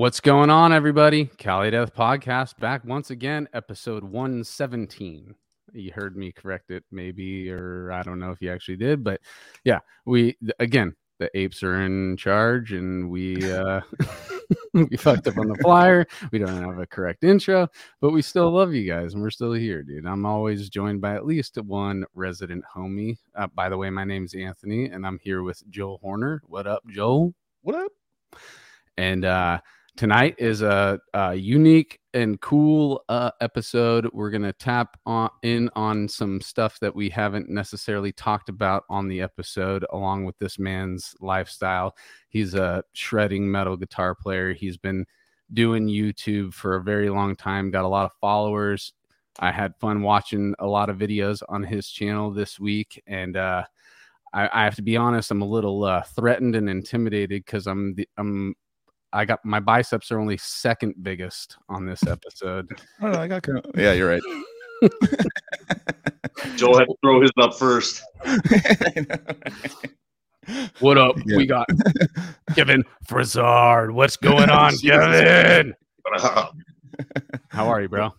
What's going on, everybody? Cali Death Podcast back once again, episode 117. You heard me correct it, maybe, or I don't know if you actually did, but yeah, we again, the apes are in charge and we uh we fucked up on the flyer. We don't have a correct intro, but we still love you guys and we're still here, dude. I'm always joined by at least one resident homie. Uh, by the way, my name's Anthony and I'm here with Joel Horner. What up, Joel? What up? And uh tonight is a, a unique and cool uh, episode. We're going to tap on, in on some stuff that we haven't necessarily talked about on the episode, along with this man's lifestyle. He's a shredding metal guitar player. He's been doing YouTube for a very long time, got a lot of followers. I had fun watching a lot of videos on his channel this week. And, uh, I, have to be honest, I'm a little uh, threatened and intimidated because I'm the, I'm I got my biceps are only second biggest on this episode. oh, I got yeah, you're right. Joel had to throw his up first. what up? Yeah. We got Kevin Frasard. What's going on, Kevin? How are you, bro?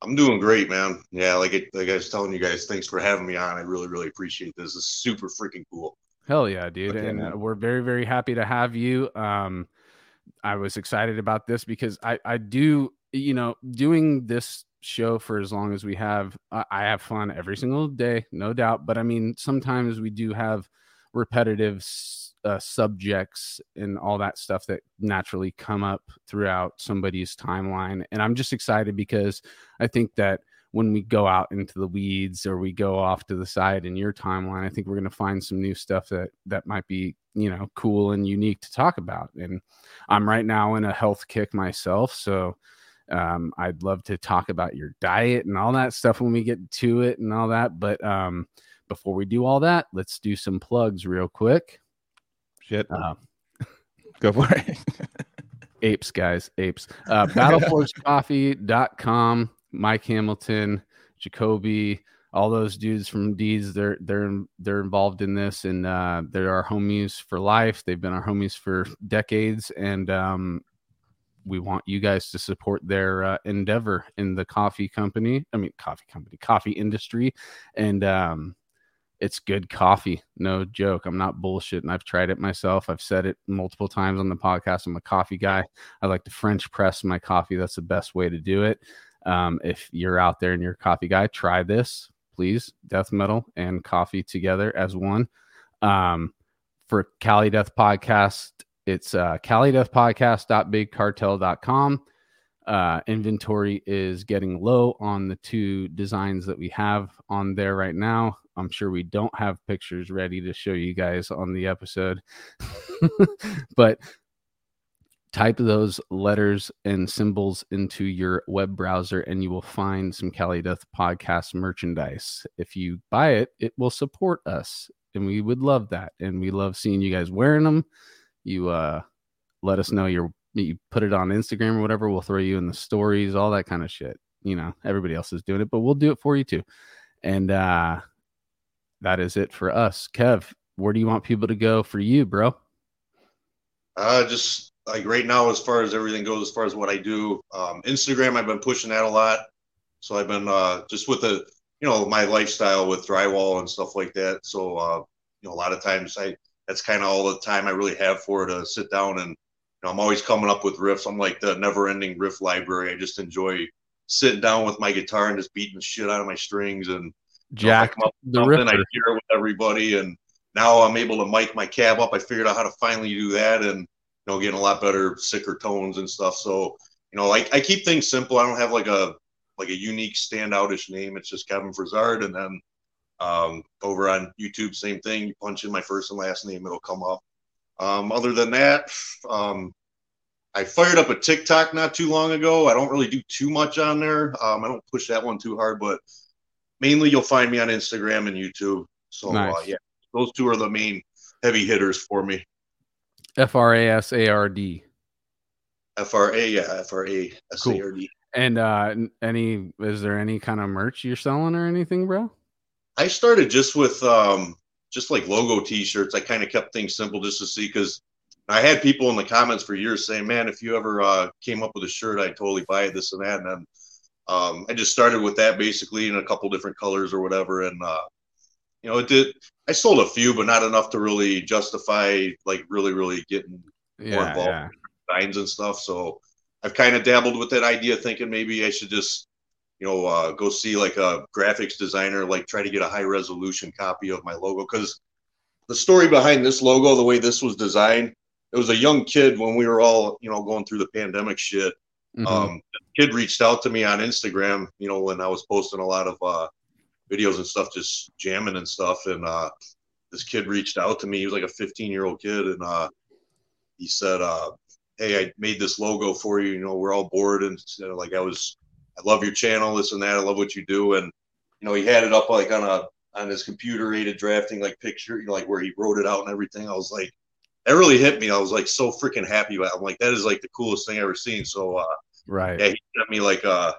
I'm doing great, man. Yeah, like it, like I was telling you guys, thanks for having me on. I really, really appreciate this. It's super freaking cool. Hell yeah, dude! Okay, and uh, we're very, very happy to have you. Um, I was excited about this because I, I do, you know, doing this show for as long as we have, I, have fun every single day, no doubt. But I mean, sometimes we do have repetitive uh, subjects and all that stuff that naturally come up throughout somebody's timeline. And I'm just excited because I think that when we go out into the weeds or we go off to the side in your timeline, I think we're going to find some new stuff that that might be you know cool and unique to talk about. And I'm right now in a health kick myself, so um, I'd love to talk about your diet and all that stuff when we get to it and all that. But um, before we do all that, let's do some plugs real quick. Shit. Uh, Go for it. apes, guys, apes. Uh, battleforcecoffee.com Mike Hamilton, Jacoby, all those dudes from Deeds, they're they're they're involved in this, and uh, they're our homies for life. They've been our homies for decades, and um, we want you guys to support their uh, endeavor in the coffee company. I mean, coffee company, coffee industry, and um, it's good coffee. No joke. I'm not bullshitting. I've tried it myself. I've said it multiple times on the podcast. I'm a coffee guy. I like to French press my coffee. That's the best way to do it. Um, if you're out there and you're a coffee guy, try this, please. Death metal and coffee together as one. Um, for Cali Death Podcast, it's uh, CaliDeathPodcast.bigcartel.com. Uh, inventory is getting low on the two designs that we have on there right now. I'm sure we don't have pictures ready to show you guys on the episode, but type those letters and symbols into your web browser and you will find some Cali Death podcast merchandise. If you buy it, it will support us and we would love that. And we love seeing you guys wearing them. You uh let us know your you put it on Instagram or whatever. We'll throw you in the stories, all that kind of shit. You know, everybody else is doing it, but we'll do it for you too. And uh that is it for us. Kev, where do you want people to go for you, bro? Uh just like right now, as far as everything goes, as far as what I do, um, Instagram, I've been pushing that a lot. So I've been uh, just with the, you know, my lifestyle with drywall and stuff like that. So, uh, you know, a lot of times I, that's kind of all the time I really have for to sit down and, you know, I'm always coming up with riffs. I'm like the never ending riff library. I just enjoy sitting down with my guitar and just beating the shit out of my strings and jack you know, the I hear it with everybody. And now I'm able to mic my cab up. I figured out how to finally do that. And, know, getting a lot better, sicker tones and stuff. So, you know, like I keep things simple. I don't have like a like a unique standoutish name. It's just Kevin Frasard. And then um, over on YouTube, same thing. You punch in my first and last name, it'll come up. Um, other than that, um, I fired up a TikTok not too long ago. I don't really do too much on there. Um, I don't push that one too hard, but mainly you'll find me on Instagram and YouTube. So uh, nice. uh, yeah, those two are the main heavy hitters for me. F R A S A R D. F R A, yeah, F R A S A R D. And uh any is there any kind of merch you're selling or anything, bro? I started just with um just like logo t-shirts. I kind of kept things simple just to see because I had people in the comments for years saying, "Man, if you ever uh, came up with a shirt, I'd totally buy it, this and that." And then um, I just started with that basically in a couple different colors or whatever, and uh, you know, it did. I sold a few, but not enough to really justify like really, really getting Yeah, more involved yeah. in designs and stuff. So I've kind of dabbled with that idea, thinking maybe I should just, you know, uh, go see like a graphics designer, like try to get a high resolution copy of my logo. Because the story behind this logo, the way this was designed, it was a young kid when we were all, you know, going through the pandemic shit. Mhm. Um, the kid reached out to me on Instagram, you know, when I was posting a lot of uh, videos and stuff, just jamming and stuff. And uh, this kid reached out to me. He was like a 15 year old kid, and uh, he said, uh, "Hey, I made this logo for you. You know, we're all bored, and you know, like I was, I love your channel, this and that. I love what you do." And you know, he had it up like on a on his computer aided drafting like picture, you know, like where he wrote it out and everything. I was like, that really hit me. I was like so freaking happy about. It. I'm like, that is like the coolest thing I've ever seen. So uh, Right. yeah, he sent me like uh,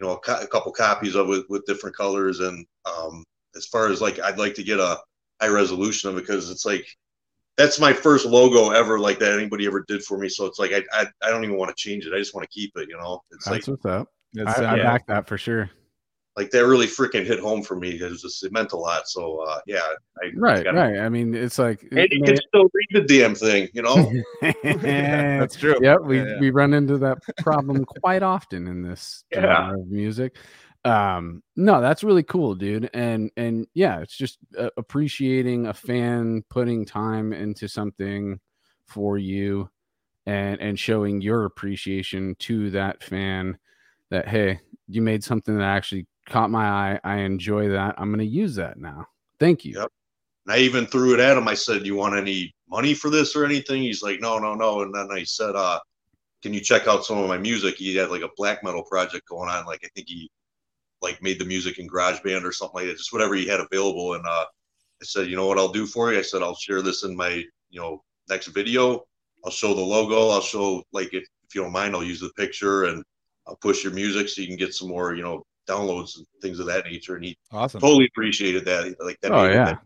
you know, a, co- a couple copies of it with different colors. And um, as far as like, I'd like to get a high resolution of it because it's like that's my first logo ever like that anybody ever did for me. So it's like I I, I don't even want to change it. I just want to keep it. You know, it's That's like what's up. It's, I, I uh, yeah. back that for sure. Like that really freaking hit home for me because just it meant a lot. So uh, yeah, I Right, gotta- right. I mean, it's like And you can still read the damn thing. You know. that's true. Yep, we Yeah, yeah. we run into that problem quite often in this Yeah. genre of music. Um, no, that's really cool, dude. And and yeah, it's just uh, appreciating a fan putting time into something for you and and showing your appreciation to that fan that hey, you made something that actually caught my eye. I enjoy that. I'm going to use that now. Thank you. Yep. And I even threw it at him. I said, "You want any money for this or anything?" He's like, "No, no, no." And then I said, "Uh, can you check out some of my music?" He had like a black metal project going on. Like I think he like made the music in GarageBand or something like that, just whatever he had available. And uh, I said, "You know what I'll do for you?" I said, "I'll share this in my you know next video. I'll show the logo. I'll show like if if you don't mind, I'll use the picture and I'll push your music so you can get some more you know downloads and things of that nature." And he awesome. totally appreciated that. Like that. Oh made- yeah. that-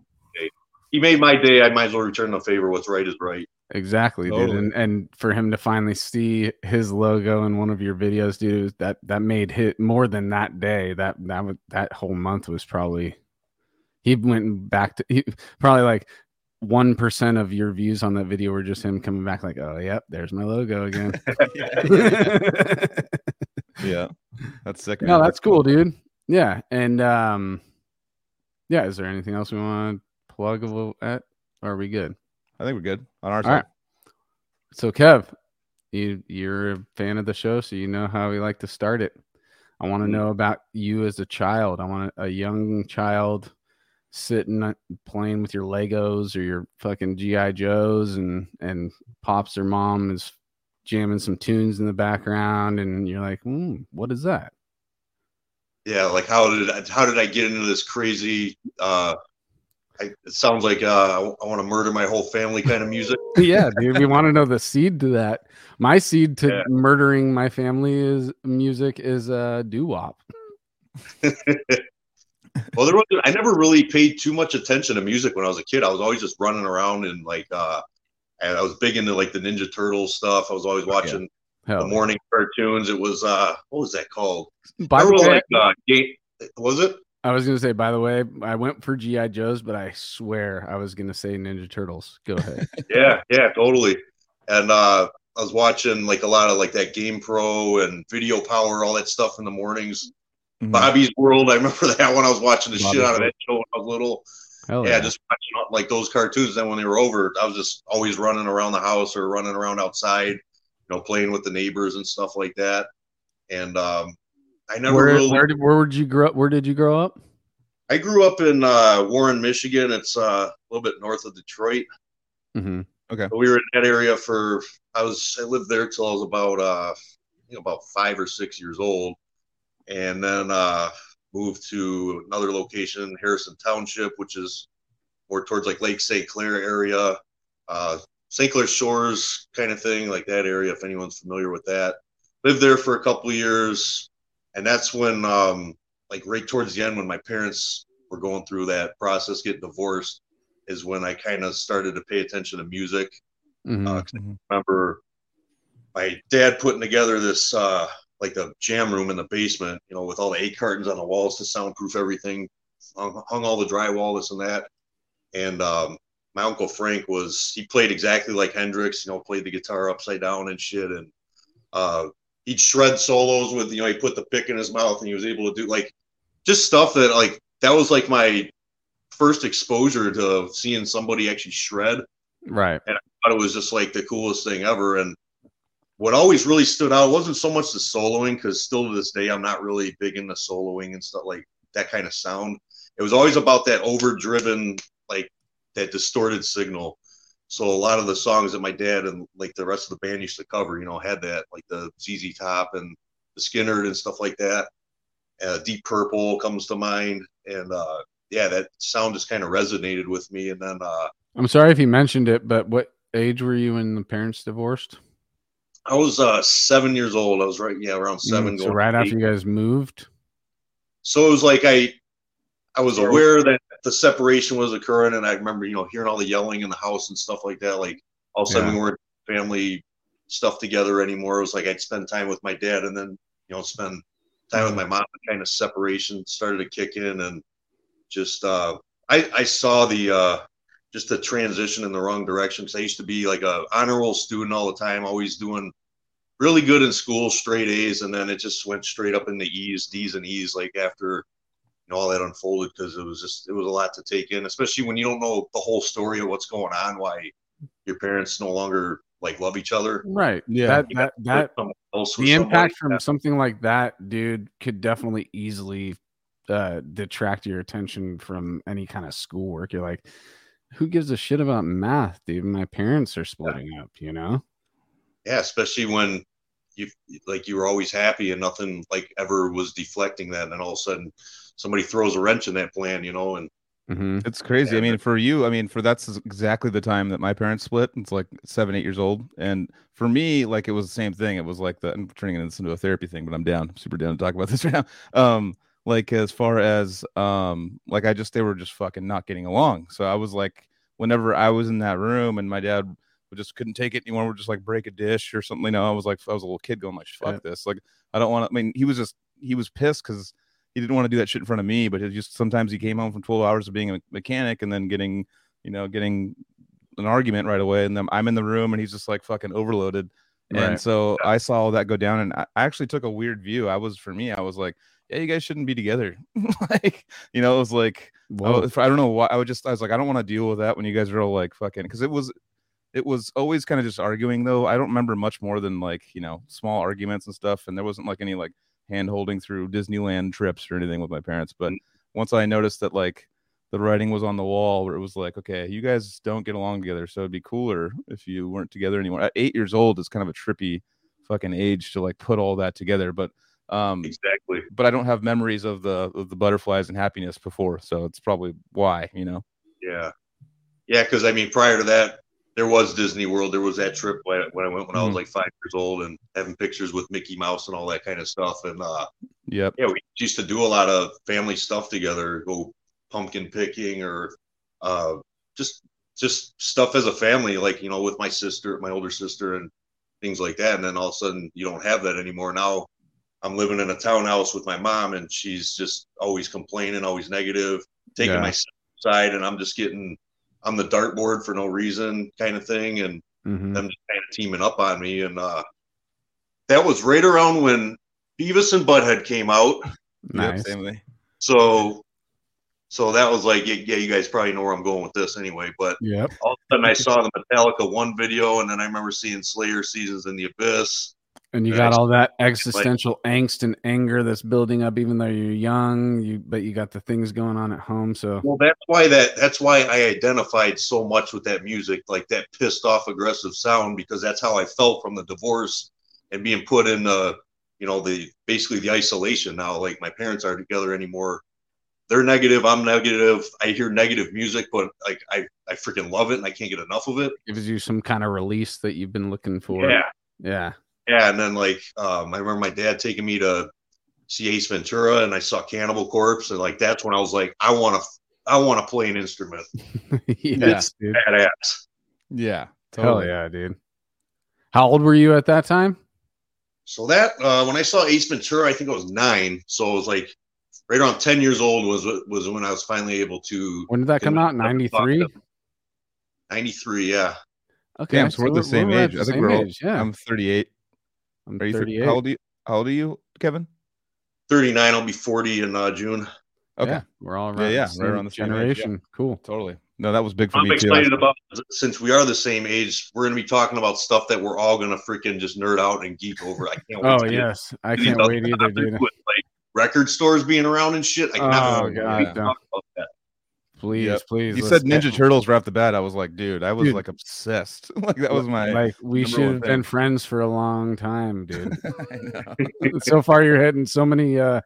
he made my day. I might as well return the favor. What's right is right. Exactly, dude. And and for him to finally see his logo in one of your videos, dude, that that made hit more than that day. That that was that whole month was probably he went back to he, probably like one percent of your views on that video were just him coming back like, oh yep, there's my logo again. yeah, that's sick. no, that's cool, dude. Yeah, and um, yeah. Is there anything else we want to plug a little at? Or are we good? I think we're good on our All side. right. So Kev, you you're a fan of the show, so you know how we like to start it. I want to Mhm. know about you as a child. I want a, a young child sitting playing with your Legos or your fucking GI Joes, and and pops or mom is jamming some tunes in the background, and you're like, hmm, what is that? Yeah, like how did I, how did I get into this crazy? uh I, it sounds like uh, I want to murder my whole family kind of music. yeah, dude, we want to know the seed to that. My seed to Yeah. murdering my family is music is uh doo wop. well, there was I never really paid too much attention to music when I was a kid. I was always just running around and like uh and I was big into like the Ninja Turtles stuff. I was always watching Hell, the morning cartoons. It was uh what was that called? By the way, like uh was it? I was gonna say, by the way, I went for GI Joes, but I swear I was gonna say Ninja Turtles. Go ahead. Yeah, yeah, totally. And uh I was watching like a lot of like that Game Pro and Video Power, all that stuff in the mornings. Mhm. Bobby's World. I remember that when I was watching the Bobby's shit out of that show when I was little. Hell yeah, just watching like those cartoons. Then when they were over, I was just always running around the house or running around outside, you know, playing with the neighbors and stuff like that. And um, I never where, really. where did where did you grow up? Where did you grow up? I grew up in uh, Warren, Michigan. It's uh, a little bit north of Detroit. Mm-hmm. But we were in that area for. I was. I lived there till I was about. Uh, I think about five or six years old, and then uh, moved to another location, Harrison Township, which is more towards like Lake St. Clair area, uh, St. Clair Shores kind of thing, like that area. If anyone's familiar with that, lived there for a couple of years, and that's when, um, like right towards the end, when my parents were going through that process, getting divorced, is when I kind of started to pay attention to music. Mhm. Uh. I remember my dad putting together this uh, like the jam room in the basement, you know, with all the eight cartons on the walls to soundproof everything, hung, hung all the drywall, this and that. And um, my uncle Frank was he played exactly like Hendrix, you know, played the guitar upside down and shit, and uh, he'd shred solos with you know he put the pick in his mouth and he was able to do like just stuff that like that was like my first exposure to seeing somebody actually shred Right. And I thought it was just like the coolest thing ever. And what always really stood out wasn't so much the soloing, because still to this day I'm not really big into soloing and stuff like that kind of sound. It was always about that overdriven, like that distorted signal. So a lot of the songs that my dad and like the rest of the band used to cover, you know, had that, like the ZZ Top and the Skynyrd and stuff like that. Uh, Deep Purple comes to mind, and uh, yeah, that sound just kind of resonated with me. And then uh, I'm sorry if you mentioned it, but what age were you when the parents divorced? I was uh seven years old. I was right, yeah, around seven. Mm, so going right after eight. you guys moved. So it was like I, I was Or- aware that the separation was occurring, and I remember, you know, hearing all the yelling in the house and stuff like that. Like all of a sudden, Yeah. we weren't family stuff together anymore. It was like I'd spend time with my dad, and then you know, spend time with my mom. Kind of separation started to kick in, and just uh, I I saw the uh, just a transition in the wrong direction. Because I used to be like a honor roll student all the time, always doing really good in school, straight A's, and then it just went straight up into E's, D's, and E's. Like after you know all that unfolded, because it was just it was a lot to take in, especially when you don't know the whole story of what's going on, why your parents no longer like love each other. Right. Yeah. That that that the impact from something like that, dude, could definitely easily uh detract your attention from any kind of schoolwork. You're like, who gives a shit about math, dude? My parents are splitting up, you know? yeah, especially when you like you were always happy and nothing like ever was deflecting that, and then all of a sudden somebody throws a wrench in that plan, you know, and hmm It's crazy. Yeah, I mean, for you, I mean, for that's exactly the time that my parents split. It's like seven, eight years old, and for me, like it was the same thing. It was like the I'm turning this into a therapy thing, but I'm down. I'm super down to talk about this right now. Um, like as far as um, like I just they were just fucking not getting along. So I was like, whenever I was in that room and my dad would just couldn't take it anymore, would just like break a dish or something. You know, I was like, I was a little kid going like, fuck Shit. this. Like I don't want to. I mean, he was just he was pissed because he didn't want to do that shit in front of me, but it just sometimes he came home from 12 hours of being a mechanic and then getting, you know, getting an argument right away. And then I'm in the room and he's just like fucking overloaded. And Right. so I saw all that go down and I actually took a weird view. I was, for me, I was like, yeah, you guys shouldn't be together. like, you know, it was like, I, was- I don't know why. I would just, I was like, I don't want to deal with that when you guys are all like fucking, because it was, it was always kind of just arguing though. I don't remember much more than like, you know, small arguments and stuff. And there wasn't like any like hand holding through Disneyland trips or anything with my parents. But mm. once I noticed that like the writing was on the wall where it was like, okay, you guys don't get along together. So it'd be cooler if you weren't together anymore. At eight years old is kind of a trippy fucking age to like put all that together. But, um, exactly. but I don't have memories of the of the butterflies and happiness before, so it's probably why, you know. Yeah, yeah. Because I mean, prior to that, there was Disney World. There was that trip when I, when I went when I was Mhm. like five years old and having pictures with Mickey Mouse and all that kind of stuff. And uh, Yep. yeah, we used to do a lot of family stuff together. Go pumpkin picking or uh, just just stuff as a family, like you know, with my sister, my older sister, and things like that. And then all of a sudden, you don't have that anymore. Now, I'm living in a townhouse with my mom, and she's just always complaining, always negative, taking Yeah. my side, and I'm just getting on the dartboard for no reason, kind of thing, and Mhm. them just kind of teaming up on me. And uh, that was right around when Beavis and Butthead came out. Nice. same. So, so that was like, yeah, yeah, you guys probably know where I'm going with this anyway. But Yep. all of a sudden, I saw the Metallica one video, and then I remember seeing Slayer Seasons in the Abyss. And you got all that existential angst and anger that's building up, even though you're young. You but you got the things going on at home. So Well, that's why that that's why I identified so much with that music, like that pissed off, aggressive sound, because that's how I felt from the divorce and being put in the, you know, the basically the isolation now. Like my parents aren't together anymore. They're negative. I'm negative. I hear negative music, but like I, I freaking love it and I can't get enough of it. gives you some kind of release that you've been looking for. Yeah. Yeah. Yeah. And then like um, I remember my dad taking me to see Ace Ventura and I saw Cannibal Corpse and like that's when I was like, I want to I want to play an instrument. yes, Yeah. dude. Badass. Yeah, Hell yeah, dude. How old were you at that time? So that uh, when I saw Ace Ventura, I think I was nine. So it was like right around ten years old was was when I was finally able to. When did that come out? Ninety three. Ninety three, yeah. Okay, Damn, so, we're, we're the same we're age. I think we're all, age, yeah. I'm thirty eight. I'm are you 38. How old, are you, how old are you, Kevin? Thirty nine. I'll be forty in uh, June. Okay, yeah, we're all around. Yeah, yeah, right around the generation. Yeah. Cool, totally. No, that was big for I'm me excited too. about since we are the same age. We're going to be talking about stuff that we're all going to freaking just nerd out and geek over. I can't. wait oh yes, I can't wait either, dude. With, like record stores being around and shit. I cannot oh, God, talk about that. Please, yep. please. You said Ninja. Turtles right off the bat. I was like, dude, I was dude. like obsessed. like that was my like we should have been friends for a long time, dude. so far, you're hitting so many uh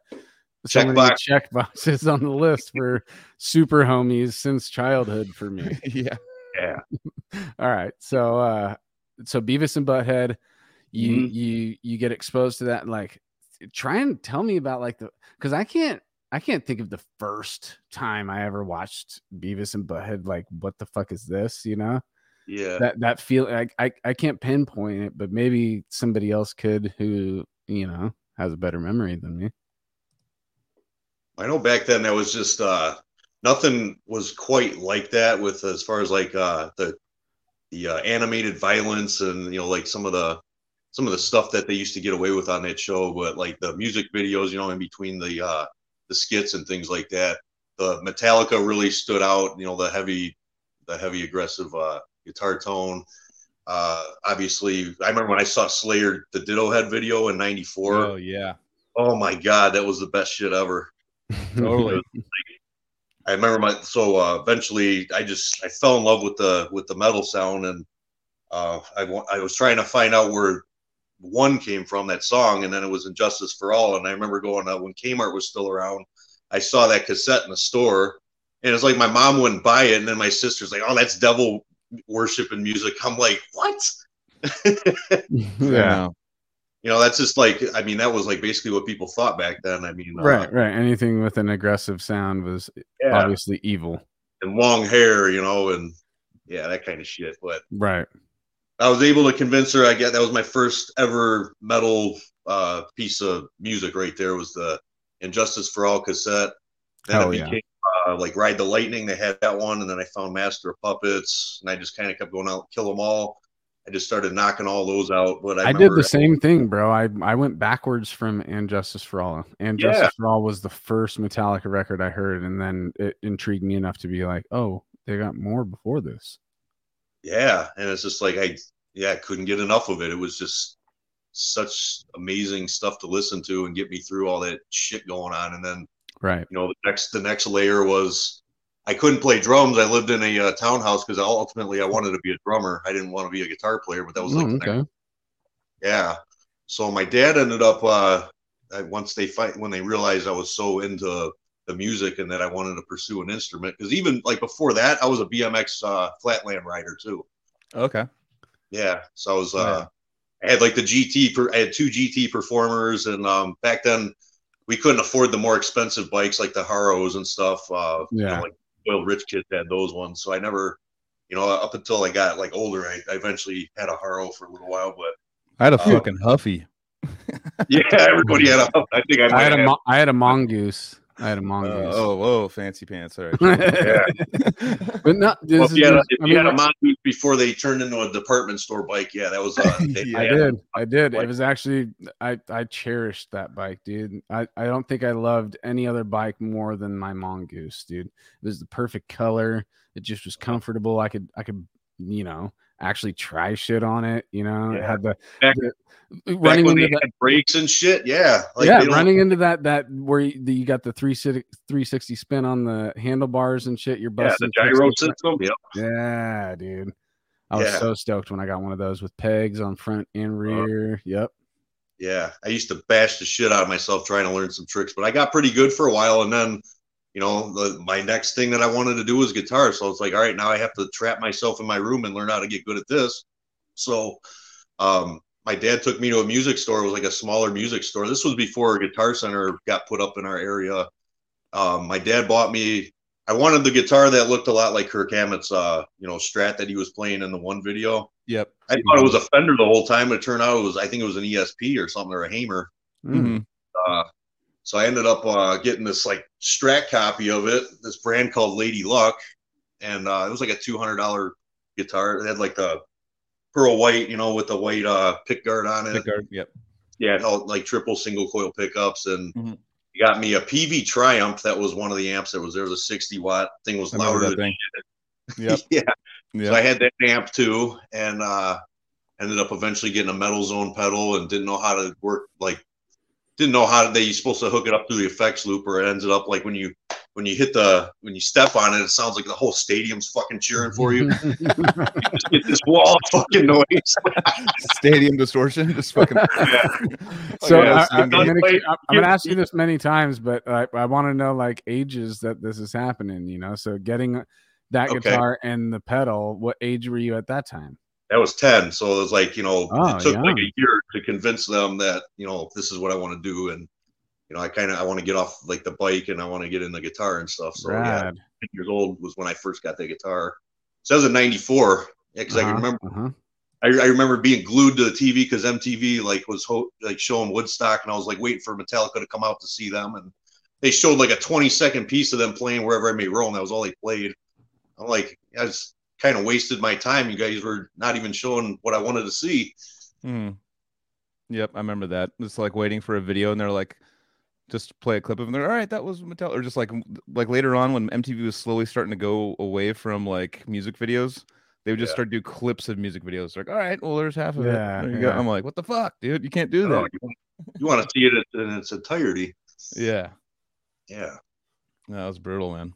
so check many box. check boxes on the list for super homies since childhood for me. yeah. Yeah. All right. So uh so Beavis and Butthead, you mm-hmm. you you get exposed to that like try and tell me about like the because I can't I can't think of the first time I ever watched Beavis and Butthead. Like, what the fuck is this? You know? Yeah. That that feel I, I I can't pinpoint it, but maybe somebody else could who you know has a better memory than me. I know back then that was just uh nothing was quite like that with as far as like uh the the uh, animated violence and you know like some of the some of the stuff that they used to get away with on that show but like the music videos you know in between the uh the skits and things like that. The metallica really stood out you know the heavy the heavy aggressive uh guitar tone. Uh obviously i remember when i saw slayer the Dittohead video in 94 oh yeah. Oh my god that was the best shit ever. Totally. I remember my so uh, eventually I just I fell in love with the with the metal sound and uh, I I was trying to find out where one came from that song and then it was And Justice for All. And I remember going uh, when Kmart was still around I saw that cassette in the store and it's like my mom wouldn't buy it and then my sister's like oh that's devil worship and music. I'm like what? Yeah. You know that's just like i mean that was like basically what people thought back then. I mean right uh, right. Anything with an aggressive sound was yeah. obviously evil. And long hair you know and yeah that kind of shit but right i was able to convince her i get that was my first ever metal uh piece of music right there was the And Justice for all cassette then it became yeah. uh, like ride the lightning they had that one and then i found master of puppets and i just kind of kept going out kill them all I just started knocking all those out. But I, I did the same thing, bro. I I went backwards from And Justice for All. And yeah. For All was the first Metallica record I heard, and then it intrigued me enough to be like, oh, they got more before this. Yeah, and it's just like I yeah, couldn't get enough of it. It was just such amazing stuff to listen to and get me through all that shit going on. And then right, you know, the next the next layer was I couldn't play drums. I lived in a uh, townhouse because ultimately I wanted to be a drummer. I didn't want to be a guitar player, but that was like oh, okay. yeah. So my dad ended up uh, once they fight when they realized I was so into the music and that I wanted to pursue an instrument because even like before that I was a BMX uh, flatland rider too. Okay. Yeah. So I was uh, I had like the GT. Per, I had two GT performers, and um, back then we couldn't afford the more expensive bikes like the Haros and stuff. Uh, yeah. You know, like well, rich kids had those ones. So I never, you know, up until I got like older, I, I eventually had a Haro for a little while. But I had a uh, fucking Huffy. yeah, everybody had a. I think I, I had a. I had a mongoose. I had a mongoose. Uh, oh, whoa, fancy pants! All right. yeah. but not. Well, if you, had a, if you had a mongoose before they turned into a department store bike, yeah, that was. Uh, yeah. I did. I did. It was actually. I I cherished that bike, dude. I I don't think I loved any other bike more than my mongoose, dude. It was the perfect color. It just was comfortable. I could I could you know actually try shit on it. You know, yeah. had the, back, the running into that brakes and shit. Yeah, like yeah, running into that that where you, you got the 360 spin on the handlebars and shit. You're busting yeah, the gyro system. Yep. Yeah, dude. I was yeah. so stoked when I got one of those with pegs on front and uh-huh. rear. Uh, yep. Yeah, I used to bash the shit out of myself trying to learn some tricks, but I got pretty good for a while, and then you know, the, my next thing that I wanted to do was guitar. So it's like, all right, now I have to trap myself in my room and learn how to get good at this. So, um, my dad took me to a music store. It was like a smaller music store. This was before a guitar center got put up in our area. Um, my dad bought me. I wanted the guitar that looked a lot like Kirk Hammett's, uh, you know, Strat that he was playing in the one video. Yep. I thought it was a Fender the whole time. It turned out it was I think it was an ESP or something or a Hamer. Mm. Uh, so I ended up uh, getting this like Strat copy of it, this brand called Lady Luck, and uh, it was like a two hundred dollar guitar. It had like the pearl white, you know, with the white uh, pick guard on it. Pick guard, Yep. Yeah, it held, like triple single coil pickups, and Mhm. he got me a Peavey Triumph. That was one of the amps that was there. It was a sixty watt thing. Was I remember louder that than thing. Yep. yeah. So I had that amp too, and uh, ended up eventually getting a metal zone pedal, and didn't know how to work like didn't know how they you're supposed to hook it up through the effects loop, or it ended up like when you when you hit the when you step on it, it sounds like the whole stadium's fucking cheering for you. Just get this wall of fucking noise. Stadium distortion. Just fucking. so Yeah, I, so am gonna, I'm gonna ask you this many times, but I, I want to know like ages that this is happening. You know, so getting that Okay. guitar and the pedal. What age were you at that time? That was ten, so it was like you know Oh, it took like a year to convince them that you know this is what I want to do, and you know I kind of I want to get off like the bike and I want to get in the guitar and stuff. So yeah, 10 years old was when I first got the guitar. So that was in '94. Yeah, because I Uh-huh, can remember uh-huh. I, I remember being glued to the TV because MTV like was ho- like showing Woodstock, and I was like waiting for Metallica to come out to see them, and they showed like a 20 second piece of them playing wherever I may roll, and that was all they played. I'm like, I just kind of wasted my time. You guys were not even showing what I wanted to see. Hmm. Yep, I remember that. It's like waiting for a video, and they're like, just play a clip of them. They're all right. That was Mattel, or just like like later on when MTV was slowly starting to go away from like music videos, they would just Yeah. start do clips of music videos. Like, all right, well, there's half of Yeah, it. There you go. I'm like, what the fuck, dude? You can't do You, know, that. you, you want to see it in its entirety. Yeah, Yeah. that was brutal, man.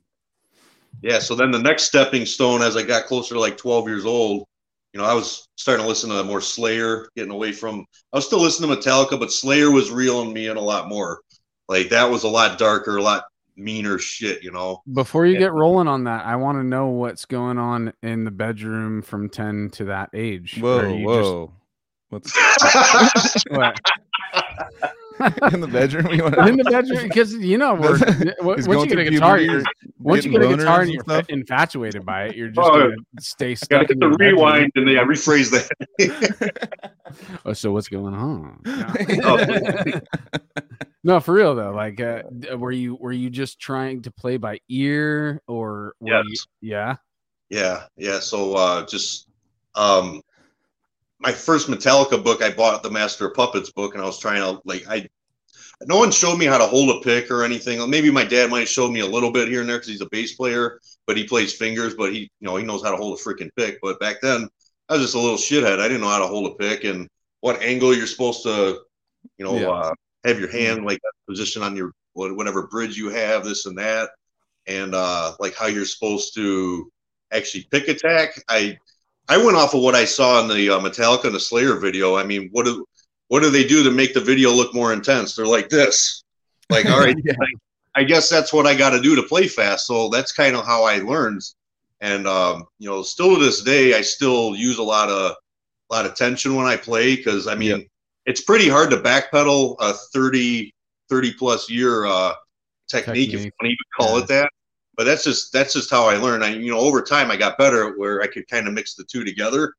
Yeah. So then the next stepping stone, as I got closer to like 12 years old, you know, I was starting to listen to more Slayer, getting away from, I was still listening to Metallica, but Slayer was reeling me in a lot more. Like that was a lot darker, a lot meaner shit, you know? Before you Yeah. get rolling on that, I want to know what's going on in the bedroom from 10 to that age. Are Whoa, you whoa. What's what? in the bedroom? You want in the bedroom because you know we're, once you get a through guitar, you're, once you get a guitar and and you're stuff? infatuated by it, you're just Oh, gonna stay Gotta stuck in the your bedroom. rewind and yeah, rephrase that. Oh, so what's going on? Oh. no, for real though. Like, uh, were you were you just trying to play by ear, or were Yes. you, yeah? Yeah, yeah. So uh just um my first Metallica book I bought the Master of Puppets book and I was trying to like I no one showed me how to hold a pick or anything. Maybe my dad might have showed me a little bit here and there because he's a bass player, but he plays fingers, but he you know he knows how to hold a freaking pick. But back then I was just a little shithead. I didn't know how to hold a pick and what angle you're supposed to, you know, Yeah. uh, have your hand like position on your whatever bridge you have, this and that, and uh, like how you're supposed to actually pick attack. I I went off of what I saw in the uh, Metallica and the Slayer video. I mean, what do what do they do to make the video look more intense? They're like this, like all right, Yeah. like, I guess that's what I got to do to play fast. So that's kind of how I learned. And um, you know, still to this day, I still use a lot of a lot of tension when I play because I mean, Yep. it's pretty hard to backpedal a 30, 30 plus year uh, technique, if you want to even call Yeah. it that. But that's just that's just how I learned. I you know over time I got better at where I could kind of mix the two together.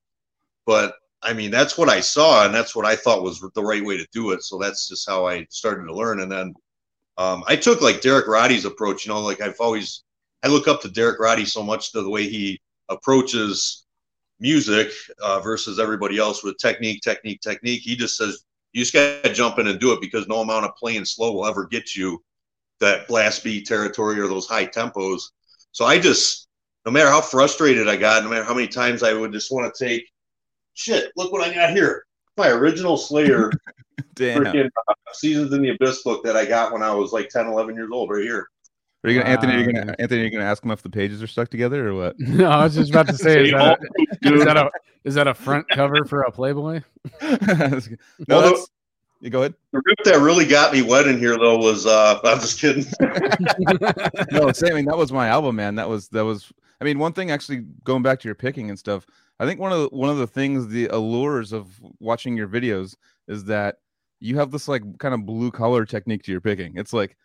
But I mean that's what I saw and that's what I thought was the right way to do it. So that's just how I started to learn. And then um, I took like Derek Roddy's approach. You know, like I've always I look up to Derek Roddy so much to the way he approaches music uh, versus everybody else with technique, technique, technique. He just says you just got to jump in and do it because no amount of playing slow will ever get you that blast beat territory or those high tempos. So I just, no matter how frustrated I got, no matter how many times I would just want to take, shit, look what I got here. My original Slayer Damn. freaking uh, Seasons in the Abyss book that I got when I was like 10, 11 years old, right here. Are you gonna Anthony? Are you gonna dude. Anthony? Are you gonna ask him if the pages are stuck together or what? No, I was just about to say, is Same that, a, is that a is that a front cover for a Playboy? no, Well, that's. You go ahead. The rip that really got me wet in here though was uh I'm just kidding. no, same. I mean, that was my album, man. That was that was. I mean, one thing actually going back to your picking and stuff. I think one of the one of the things, the allures of watching your videos is that you have this like kind of blue collar technique to your picking. It's like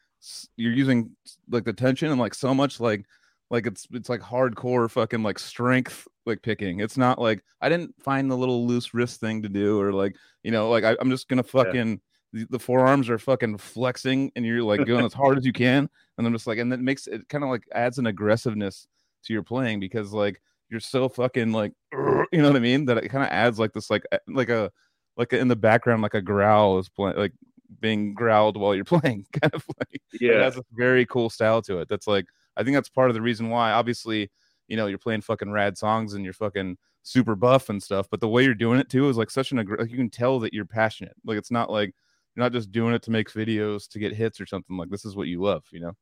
you're using like the tension and like so much like like it's it's like hardcore fucking like strength like picking. It's not like I didn't find the little loose wrist thing to do or like you know like I, am just gonna fucking the, the, forearms are fucking flexing and you're like going as hard as you can. And I'm just like and that makes it kind of like adds an aggressiveness to your playing because like you're so fucking like you know what I mean? That it kind of adds like this like like a like a, in the background like a growl is playing like being growled while you're playing kind of like yeah. it has a very cool style to it. That's like I think that's part of the reason why. Obviously you know you're playing fucking rad songs and you're fucking super buff and stuff but the way you're doing it too is like such an like you can tell that you're passionate. Like it's not like you're not just doing it to make videos to get hits or something. Like this is what you love you know?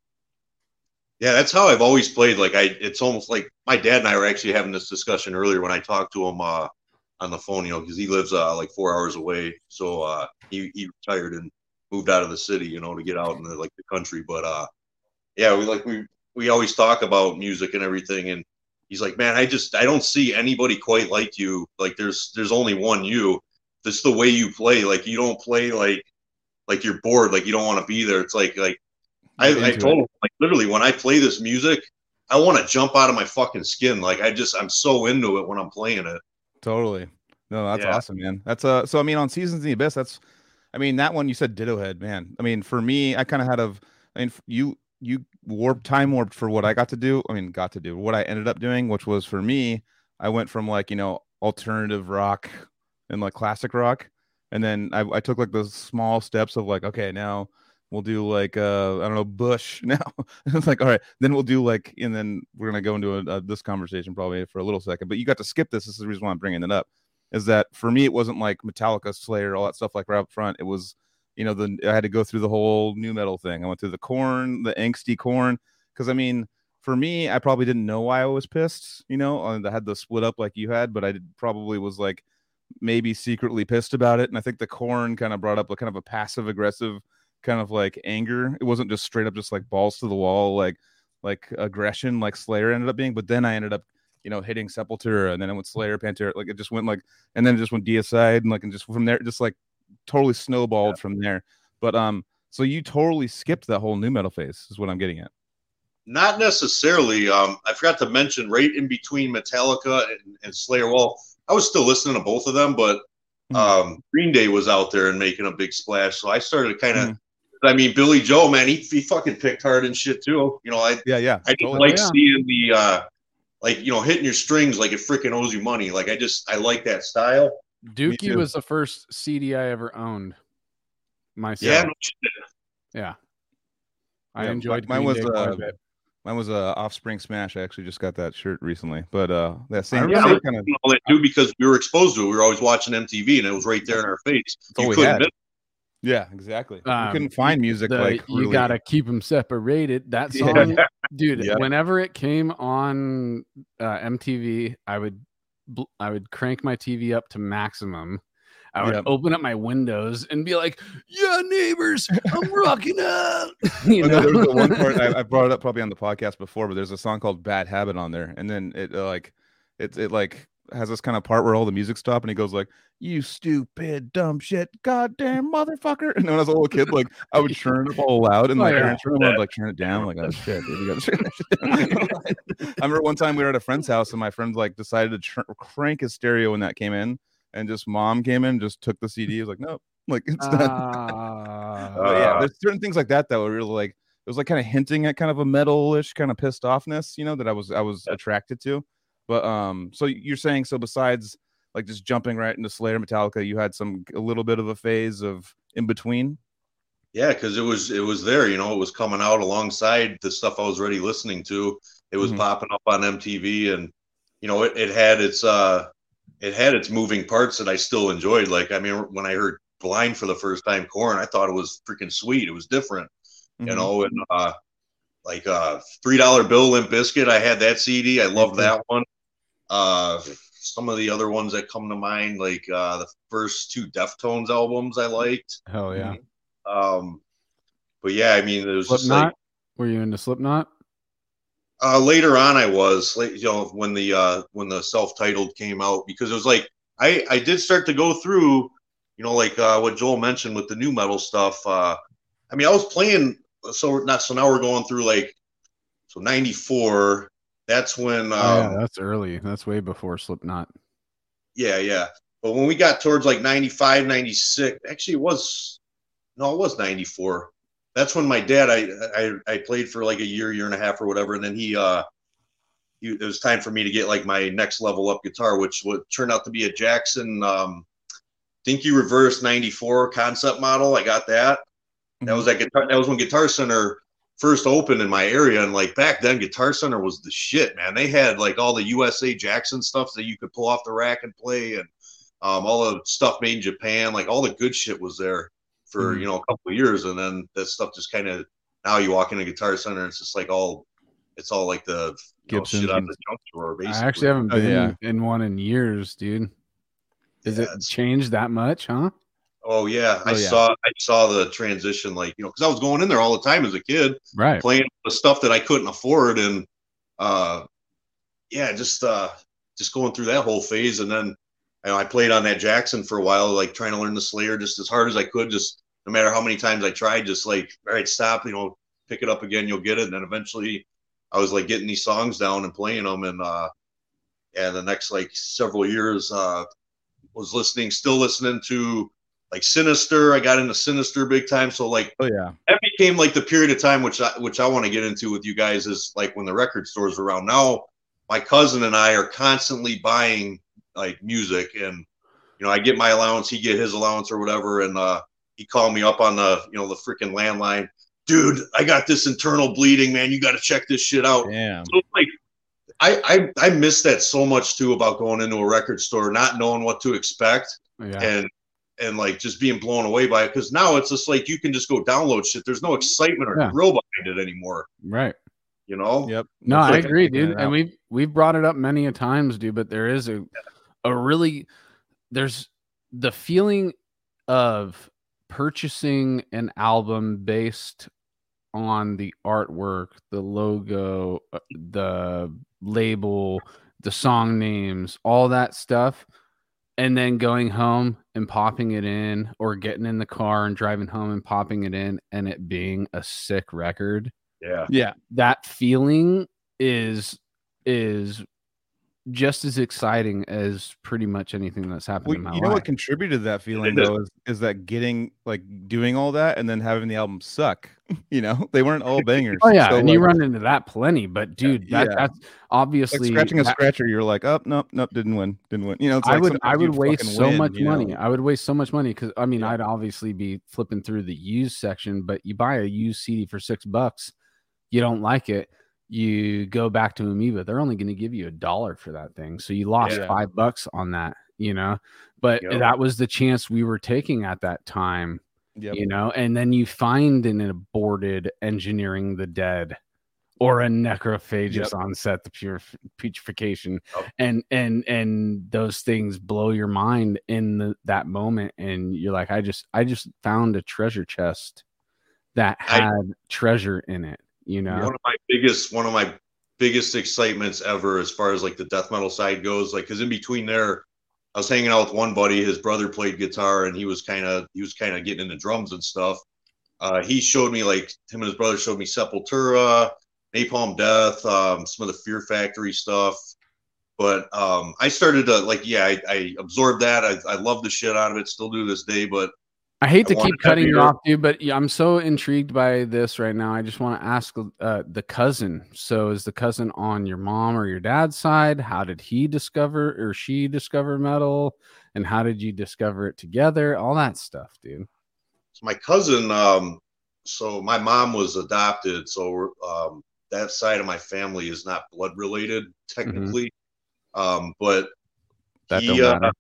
Yeah that's how i've always played. Like i it's almost like my dad and i were actually having this discussion earlier when i talked to him uh on the phone you know because he lives uh like four hours away. So uh he, he retired and moved out of the city you know to get out in the like the country. But uh yeah we like we we always talk about music and everything. And he's like man i just i don't see anybody quite like you. Like there's there's only one you. This the way you play. Like you don't play like like you're bored. Like you don't want to be there. It's like like i, I told him like literally when i play this music i want to jump out of my fucking skin. Like i just i'm so into it when i'm playing it. Totally. No that's yeah. awesome man. That's uh so i mean on seasons in the abyss that's i mean that one you said Dittohead man. I mean for me i kind of had of i mean you you warped time warped for what I got to do. I mean, got to do what I ended up doing, which was for me, I went from like, you know, alternative rock and like classic rock. And then I, I took like those small steps of like, okay, now we'll do like, uh, I don't know, Bush now. it's like, all right, then we'll do like, and then we're going to go into a, a, this conversation probably for a little second, but you got to skip this. This is the reason why I'm bringing it up is that for me, it wasn't like Metallica, Slayer, all that stuff like right up front. It was, you know, the I had to go through the whole nu metal thing. I went through the Korn, the angsty Korn, because I mean, for me, I probably didn't know why I was pissed. You know, I had the split up like you had, but I did, probably was like maybe secretly pissed about it. And I think the Korn kind of brought up a kind of a passive aggressive kind of like anger. It wasn't just straight up just like balls to the wall, like like aggression, like Slayer ended up being. But then I ended up you know, hitting Sepultura, and then it went Slayer, Pantera, like it just went like, and then it just went Deicide, and like, and just from there, just like totally snowballed yeah. from there. But um, so you totally skipped that whole nu metal phase, is what I'm getting at. Not necessarily. Um, I forgot to mention right in between Metallica and, and Slayer. Well, I was still listening to both of them, but mm-hmm. um, Green Day was out there and making a big splash. So I started kind of. Mm-hmm. I mean, Billie Joe, man, he, he fucking picked hard and shit too. You know, I yeah yeah. I didn't like yeah. seeing the uh, like you know hitting your strings like it freaking owes you money. Like I just I like that style. Dookie was the first CD I ever owned myself. Yeah, yeah. I yeah, enjoyed. Mine was uh, mine was a uh, Offspring Smash. I actually just got that shirt recently, but uh, that same, yeah, same kind of all that too because we were exposed to it. We were always watching MTV, and it was right there in our face. you couldn't miss. Yeah, exactly. Um, you couldn't find music the, like you gotta keep them separated. That song, yeah. dude. Yeah. Whenever it came on uh, MTV, I would I would crank my TV up to maximum. I would yep. open up my windows and be like, "Yeah, neighbors, I'm rocking out." you know? There's the one part I, I, brought it up probably on the podcast before, but there's a song called "Bad Habit" on there, and then it uh, like it it like has this kind of part where all the music stop and he goes like, "You stupid dumb shit, goddamn motherfucker!" And when I was a little kid, like I would turn it all loud and oh, my yeah. parents would like turn it down, like, "Oh shit, dude, you gotta turn that I remember one time we were at a friend's house and my friend like decided to tr- crank his stereo when that came in, and just mom came in, just took the CD, he was like, "Nope." Like it's uh, but yeah, there's certain things like that that were really like it was like kind of hinting at kind of a metalish kind of pissed offness, you know, that I was I was attracted to. But um, so you're saying so besides like just jumping right into Slayer Metallica, you had some a little bit of a phase of in between. Yeah, because it was it was there, you know, it was coming out alongside the stuff I was already listening to. It was mm-hmm. popping up on MTV, and you know, it, it had its uh, it had its moving parts that I still enjoyed. Like, I mean, when I heard Blind for the first time, Korn, I thought it was freaking sweet. It was different, mm-hmm. you know, and uh, like uh, three dollar bill Limp Bizkit. I had that CD. I loved mm-hmm. that one. Uh, some of the other ones that come to mind, like uh, the first two Deftones albums, I liked. Hell yeah. Um, but yeah, I mean, it was Slipknot. Like, Were you into Slipknot? Uh, later on, I was, you know, when the uh, when the self-titled came out, because it was like I I did start to go through, you know, like uh, what Joel mentioned with the nu metal stuff. Uh, I mean, I was playing, so not so now we're going through like so '94 That's when. Um, oh, yeah, that's early. That's way before Slipknot. Yeah, yeah. But when we got towards like 95, 96, actually it was no, it was 94. That's when my dad I I, I played for like a year, year and a half or whatever, and then he uh he, it was time for me to get like my next level up guitar, which would turn out to be a Jackson um Dinky Reverse 94 concept model. I got that. That was that guitar that was when Guitar Center first opened in my area and like back then guitar center was the shit man they had like all the usa jackson stuff that you could pull off the rack and play and um, all the stuff made in japan like all the good shit was there for mm-hmm. you know a couple of years and then that stuff just kind of now you walk in a guitar center and it's just like all it's all like the Gibson shit out of the junk drawer basically. i actually haven't been oh, yeah. in one in years dude is yeah, it changed that much huh Oh yeah, I oh, yeah. saw I saw the transition like you know because I was going in there all the time as a kid, right? Playing the stuff that I couldn't afford, and uh, yeah, just uh, just going through that whole phase, and then you know, I played on that Jackson for a while, like trying to learn the Slayer just as hard as I could, just no matter how many times I tried, just like all right, stop, you know, pick it up again, you'll get it, and then eventually I was like getting these songs down and playing them, and uh, and the next like several years uh, was listening, still listening to like Sinister. I got into Sinister big time. So like, oh yeah, that became like the period of time which I which I want to get into with you guys is like when the record stores around. Now, my cousin and I are constantly buying like music, and you know, I get my allowance, he get his allowance or whatever, and uh, he called me up on the you know the freaking landline. Dude, I got this internal bleeding, man. You got to check this shit out. Yeah. So like, I, I I miss that so much too about going into a record store, not knowing what to expect, yeah. and and like just being blown away by it because now it's just like you can just go download shit. There's no excitement or yeah. thrill behind it anymore. Right. You know? Yep. No, I agree, dude. And we've we've brought it up many a times, dude, but there is a a really there's the feeling of purchasing an album based on the artwork, the logo, uh, the label, the song names, all that stuff and then going home and popping it in or getting in the car and driving home and popping it in and it being a sick record. Yeah. Yeah that feeling is is just as exciting as pretty much anything that's happened well, in my you know what contributed to that feeling though is, is that getting like doing all that and then having the album suck you know they weren't all bangers oh yeah so, and like, you run into that plenty but dude that, yeah. that's obviously like scratching that, a scratcher you're like oh nope nope didn't win didn't win you know i would i would waste so win, much money know? i would waste so much money because i mean yeah. i'd obviously be flipping through the used section but you buy a used cd for six bucks you don't like it you go back to Amoeba, they're only going to give you a dollar for that thing. So you lost yeah. five bucks on that, you know. But yep. that was the chance we were taking at that time, yep. you know. And then you find an aborted engineering the dead or a Necrophagist yep. onset the pure putrefaction oh. and and and those things blow your mind in the, that moment and you're like i just i just found a treasure chest that had I, treasure in it you know? One of my biggest one of my biggest excitements ever as far as like the death metal side goes like because in between there i was hanging out with one buddy his brother played guitar and he was kind of he was kind of getting into drums and stuff. Uh, he showed me like him and his brother showed me sepultura napalm death um, some of the fear factory stuff. But um, i started to like yeah i, I absorbed that. I, I love the shit out of it still do this day but I hate to keep cutting you off, dude, but I'm so intrigued by this right now. I just want to ask uh, the cousin. So, is the cousin on your mom or your dad's side? How did he discover or she discover metal? And how did you discover it together? All that stuff, dude. So, my cousin, um, so my mom was adopted. So, um, that side of my family is not blood related, mm-hmm. technically. Mm-hmm. Um, but that he, uh,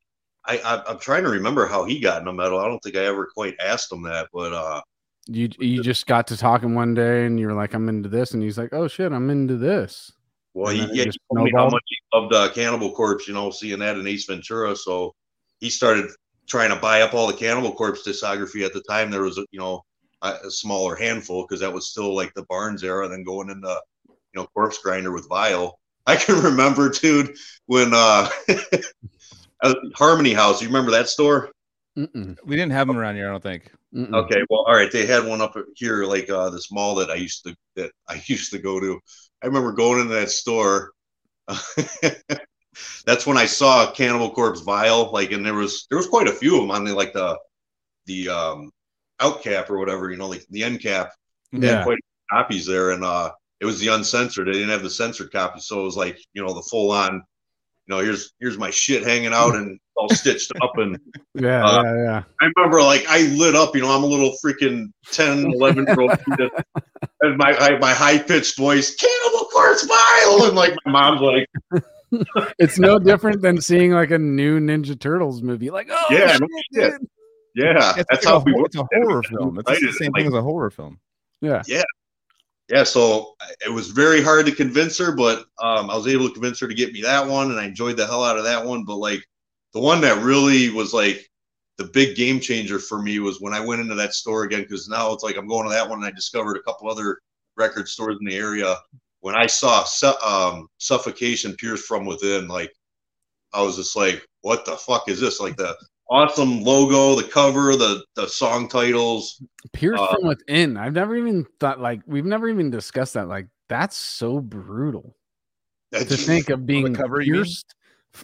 I, I am trying to remember how he got in the metal. I don't think I ever quite asked him that, but uh, you you just got to talking one day and you were like, I'm into this, and he's like, Oh shit, I'm into this. Well, he, yeah, he told me how much he loved uh, Cannibal Corpse, you know, seeing that in Ace Ventura. So he started trying to buy up all the Cannibal Corpse discography at the time. There was, a, you know, a, a smaller handful because that was still like the Barnes era, and then going into, you know, Corpse Grinder with Vile. I can remember, dude, when uh uh, Harmony House. You remember that store? Mm-mm. We didn't have them around here, I don't think. Mm-mm. Okay, well, all right. They had one up here, like uh, this mall that I used to that I used to go to. I remember going into that store that's when I saw Cannibal Corpse Vile, like, and there was there was quite a few of them on the like the the um out cap or whatever, you know, like the end cap. They Yeah. had quite a few copies there, and uh, it was the uncensored. They didn't have the censored copy, so it was like you know the full on. You know, here's here's my shit hanging out and all stitched up, and Yeah, Uh, yeah, yeah. I remember like I lit up. You know, I'm a little freaking 10, 11 year old and my I, my high pitched voice, Cannibal Corpse Vile, and like my mom's like, It's no different than seeing like a new Ninja Turtles movie. Like, oh Yeah, shit, no shit. yeah, It's, that's like how a, we it's a horror film. It's just the same like- thing as a horror film. Yeah. yeah, so it was very hard to convince her, but um, I was able to convince her to get me that one, and I enjoyed the hell out of that one. But like the one that really was like the big game changer for me was when I went into that store again, because now it's like I'm going to that one, and I discovered a couple other record stores in the area. When I saw su- um, Suffocation Pierce from Within, like I was just like, what the fuck is this? Like the awesome logo, the cover, the the song titles. Pierce Uh, from within. I've never even thought like we've never even discussed that. Like, that's so brutal to think of being cover, you pierced.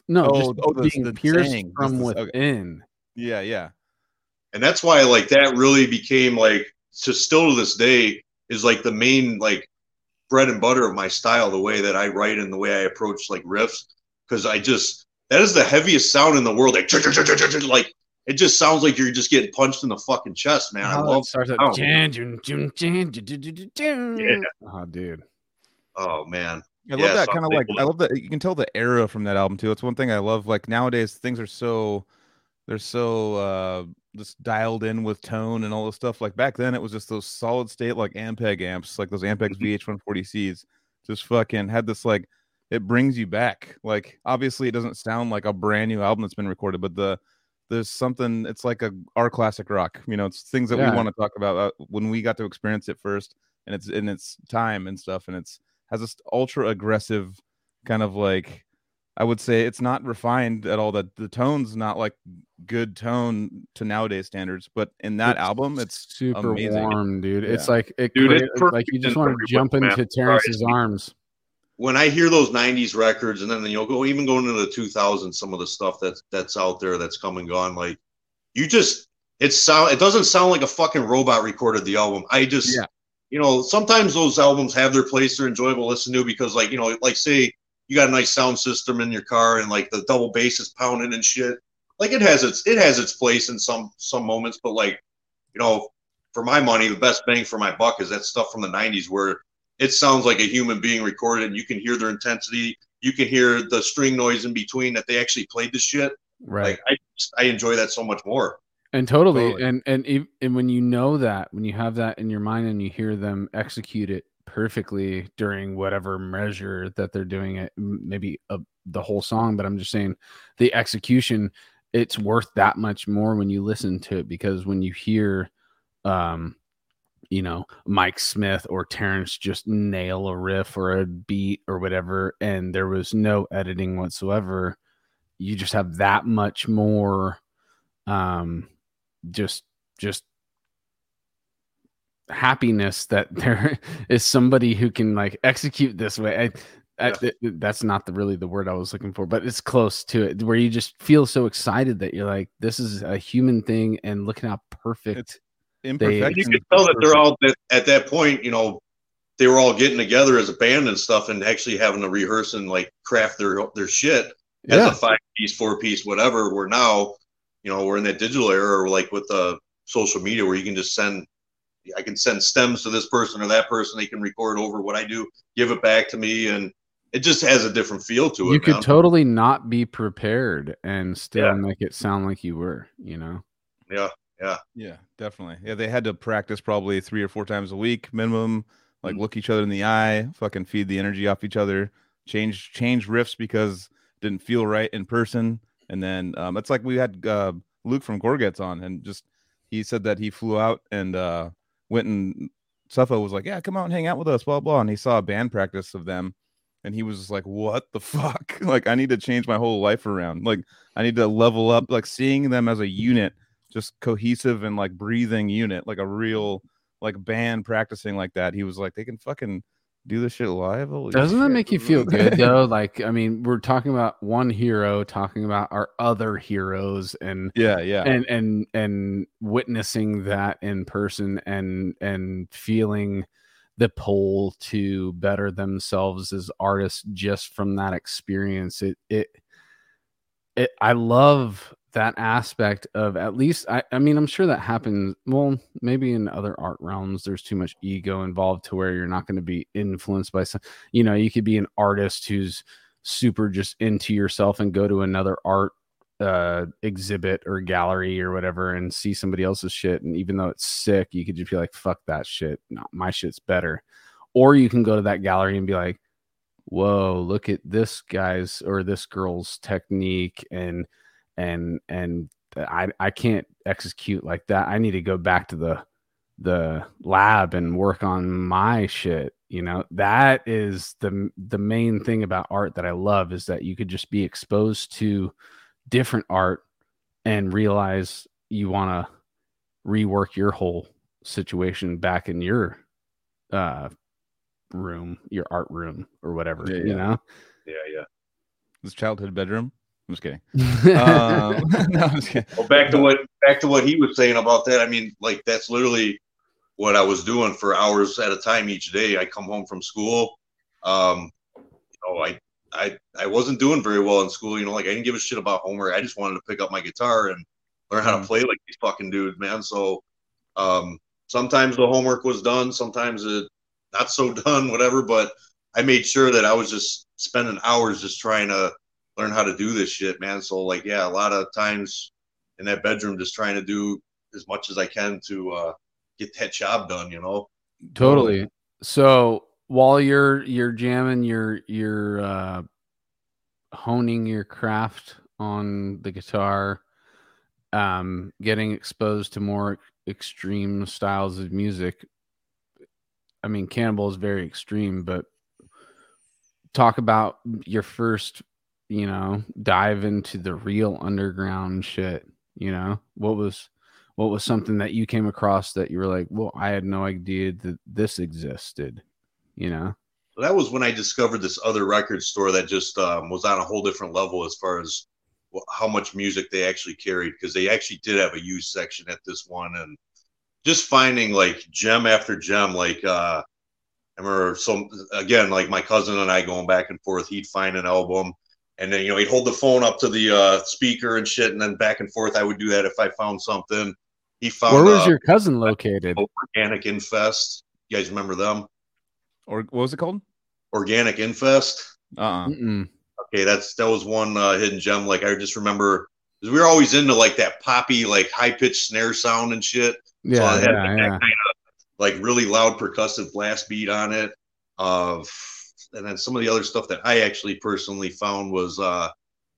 No, Oh, just oh, the- being the pierced saying, from just the- okay. within. Yeah, yeah. and that's why like that really became like to still to this day is like the main like bread and butter of my style the way that i write and the way i approach like riffs because i just that is the heaviest sound in the world like like it just sounds like you're just getting punched in the fucking chest man i How it love starts. Yeah. Oh, dude. oh man I love Yeah, that kind of like I love that you can tell the era from that album too. It's one thing I love. Like nowadays, things are so they're so uh just dialed in with tone and all this stuff. Like back then, it was just those solid state like Ampeg amps, like those Ampeg Mhm. VH140Cs. Just fucking had this like it brings you back. Like obviously, it doesn't sound like a brand new album that's been recorded, but the there's something. It's like a our classic rock. You know, it's things that Yeah. we want to talk about uh, when we got to experience it first, and it's in its time and stuff, and it's has this ultra aggressive kind of like I would say it's not refined at all. That the tone's not like good tone to nowadays standards, but in that It's album, it's super amazing. warm, dude. It's like it Dude, it's like you just want to jump way, man. into Sorry. Terrance's arms. When I hear those '90s records, and then you know, go even going into the 2000s, some of the stuff that's that's out there that's come and gone, like you just it sound it doesn't sound like a fucking robot recorded the album. I just Yeah. you know sometimes those albums have their place, they're enjoyable to listen to because like you know like say you got a nice sound system in your car and like the double bass is pounding and shit. Like it has its it has its place in some some moments, but like you know for my money, the best bang for my buck is that stuff from the '90s where it sounds like a human being recorded and you can hear their intensity you can hear the string noise in between that they actually played the shit Right. like i just- i enjoy that so much more and totally, Totally. and and ev- and when you know that when you have that in your mind and you hear them execute it perfectly during whatever measure that they're doing it maybe uh the whole song but i'm just saying the execution it's worth that much more when you listen to it because when you hear um you know mike smith or terrance just nail a riff or a beat or whatever and there was no editing whatsoever you just have that much more um just just happiness that there is somebody who can like execute this way I, I, that's not the really the word I was looking for, but it's close to it, where you just feel so excited that you're like, this is a human thing, and look how perfect. It's imperfection. you can tell that they're all that at that point you know they were all getting together as a band and stuff and actually having to rehearse and like craft their their shit as yeah, a five piece four piece whatever we're now you know we're in that digital era or like with the social media where you can just send i can send stems to this person or that person they can record over what i do give it back to me and it just has a different feel to it you could man. totally not be prepared and still Yeah. make it sound like you were, you know. yeah Yeah, Yeah, definitely. Yeah, they had to practice probably three or four times a week minimum. Like Mm. look each other in the eye, fucking feed the energy off each other, change change riffs because it didn't feel right in person. And then um, it's like we had uh, Luc from Gorguts on, and just he said that he flew out and uh, went and Suffa was like, "Yeah, come out and hang out with us," blah blah. And he saw a band practice of them, and he was just like, "What the fuck? like, I need to change my whole life around. Like, I need to level up. Like, seeing them as a unit." Just cohesive and like breathing unit, like a mm-hmm. real like band practicing like that. He was like, they can fucking do this shit live. Holy Doesn't that make you feel good though? Like, I mean, we're talking about one hero, talking about our other heroes, and Yeah, yeah. and and and witnessing that in person, and and feeling the pull to better themselves as artists just from that experience. It it it. I love that aspect of at least I, I mean i'm sure that happens well maybe in other art realms there's too much ego involved to where you're not going to be influenced by some you know you could be an artist who's super just into yourself and go to another art uh exhibit or gallery or whatever and see somebody else's shit and even though it's sick you could just be like fuck that shit. No my shit's better. Or you can go to that gallery and be like whoa look at this guy's or this girl's technique and and and I I can't execute like that. I need to go back to the the lab and work on my shit. You know, that is the the main thing about art that I love is that you could just be exposed to different art and realize you want to rework your whole situation back in your uh room, your art room or whatever, Yeah, you yeah. know. Yeah, yeah. This childhood bedroom. I'm just kidding. Um, no, I'm just kidding. Well, back to what back to what he was saying about that. I mean, like that's literally what I was doing for hours at a time each day. I come home from school. Um, you know, I I I wasn't doing very well in school. You know, like I didn't give a shit about homework. I just wanted to pick up my guitar and learn how to Mhm. play like these fucking dudes, man. So um, sometimes the homework was done, sometimes it not so done, whatever. But I made sure that I was just spending hours just trying to learn how to do this shit, man. So like, yeah, a lot of times in that bedroom, just trying to do as much as I can to uh, get that job done. You know? totally so while you're you're jamming you're you're uh honing your craft on the guitar um getting exposed to more extreme styles of music i mean cannibal is very extreme but talk about your first you know dive into the real underground shit you know? What was what was something that you came across that you were like well i had no idea that this existed you know? That was when I discovered this other record store that just um, was on a whole different level as far as how much music they actually carried because they actually did have a used section at this one and just finding like gem after gem like uh I remember some again like my cousin and I going back and forth he'd find an album and then you know he'd hold the phone up to the uh speaker and shit and then back and forth I would do that if I found something he found where was uh, your cousin located Organic Infest you guys remember them Or what was it called? Organic Infest Uh-uh. Mm-mm. Okay, that's that was one uh, hidden gem. Like I just remember 'cause we were always into like that poppy, like high pitched snare sound and shit. yeah so it had yeah, that yeah. kind of like really loud percussive blast beat on it. Of and then some of the other stuff that I actually personally found was uh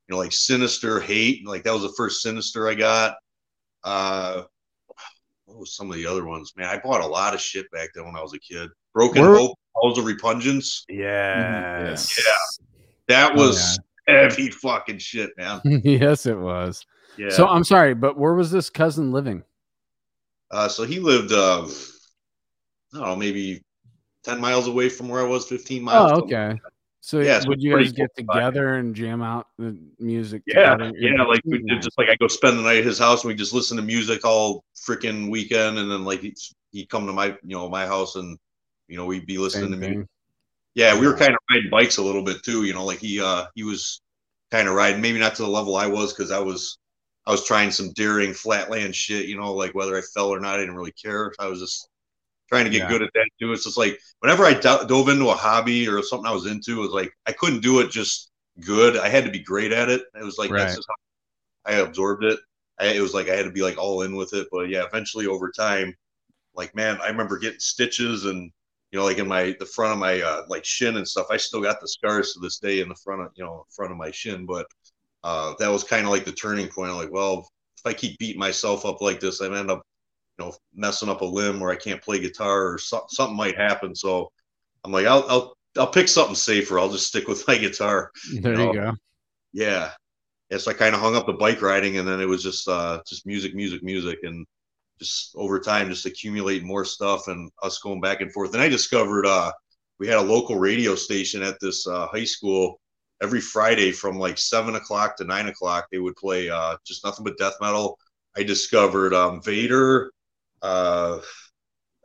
you know like Sinister Hate. Like that was the first Sinister I got. Uh what was some of the other ones? Man, I bought a lot of shit back then when I was a kid. Broken Where- Hope, Halls of Repugnance. yes Yeah. That Oh, was heavy fucking shit, man. yes it was Yeah. so i'm sorry but where was this cousin living Uh, so he lived, uh, I don't know, maybe 10 miles away from where I was, 15 miles. oh okay so Yeah, so would it's you guys get close by. together and jam out the music Yeah, together? yeah, like we did just like I go spend the night at his house and we just listen to music all freaking weekend, and then like he'd, he'd come to my you know my house and you know we'd be listening Same to music. thing. Yeah, we were kind of riding bikes a little bit too. You know, like he uh he was kind of riding, maybe not to the level I was because I was I was trying some daring flatland shit. You know, like whether I fell or not, I didn't really care. I was just trying to get Yeah. good at that too. It's just like whenever I do- dove into a hobby or something I was into, it was like I couldn't do it just good. I had to be great at it. It was like Right. that's just how I absorbed it. I, it was like I had to be like all in with it. But yeah, eventually over time, like man, I remember getting stitches and you know, like in my the front of my uh, like shin and stuff. I still got the scars to this day in the front of you know front of my shin. But uh, that was kind of like the turning point. Like, well, if I keep beating myself up like this, I end up you know messing up a limb or I can't play guitar or so, something might happen. So I'm like, I'll I'll I'll pick something safer. I'll just stick with my guitar. There know, you go. Yeah. Yeah, so I kind of hung up the bike riding, and then it was just uh, just music, music, music, and just over time, just accumulating more stuff, and us going back and forth. And I discovered uh, we had a local radio station at this uh, high school every Friday from like seven o'clock to nine o'clock. They would play uh, just nothing but death metal. I discovered um, Vader. Uh,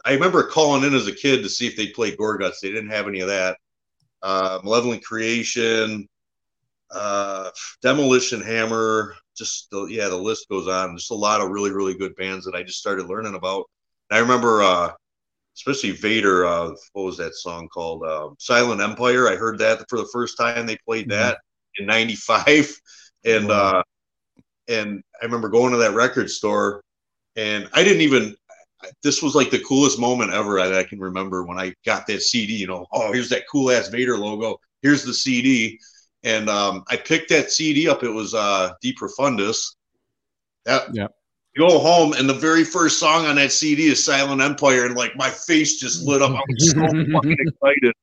I remember calling in as a kid to see if they played Gorguts. They didn't have any of that. Uh, Malevolent Creation, uh, Demolition Hammer, just the, yeah, the list goes on. Just a lot of really really good bands that I just started learning about. And I remember, uh, especially Vader. Uh, what was that song called? Uh, Silent Empire. I heard that for the first time. They played mm-hmm. that in '95, and uh, and I remember going to that record store, and I didn't even. This was like the coolest moment ever that I can remember when I got that CD. You know, oh, here's that cool ass Vader logo. Here's the CD and um, I picked that CD up. It was uh, De Profundis. That, yeah. Go home, and the very first song on that CD is Silent Empire, and like my face just lit up. I was so fucking excited.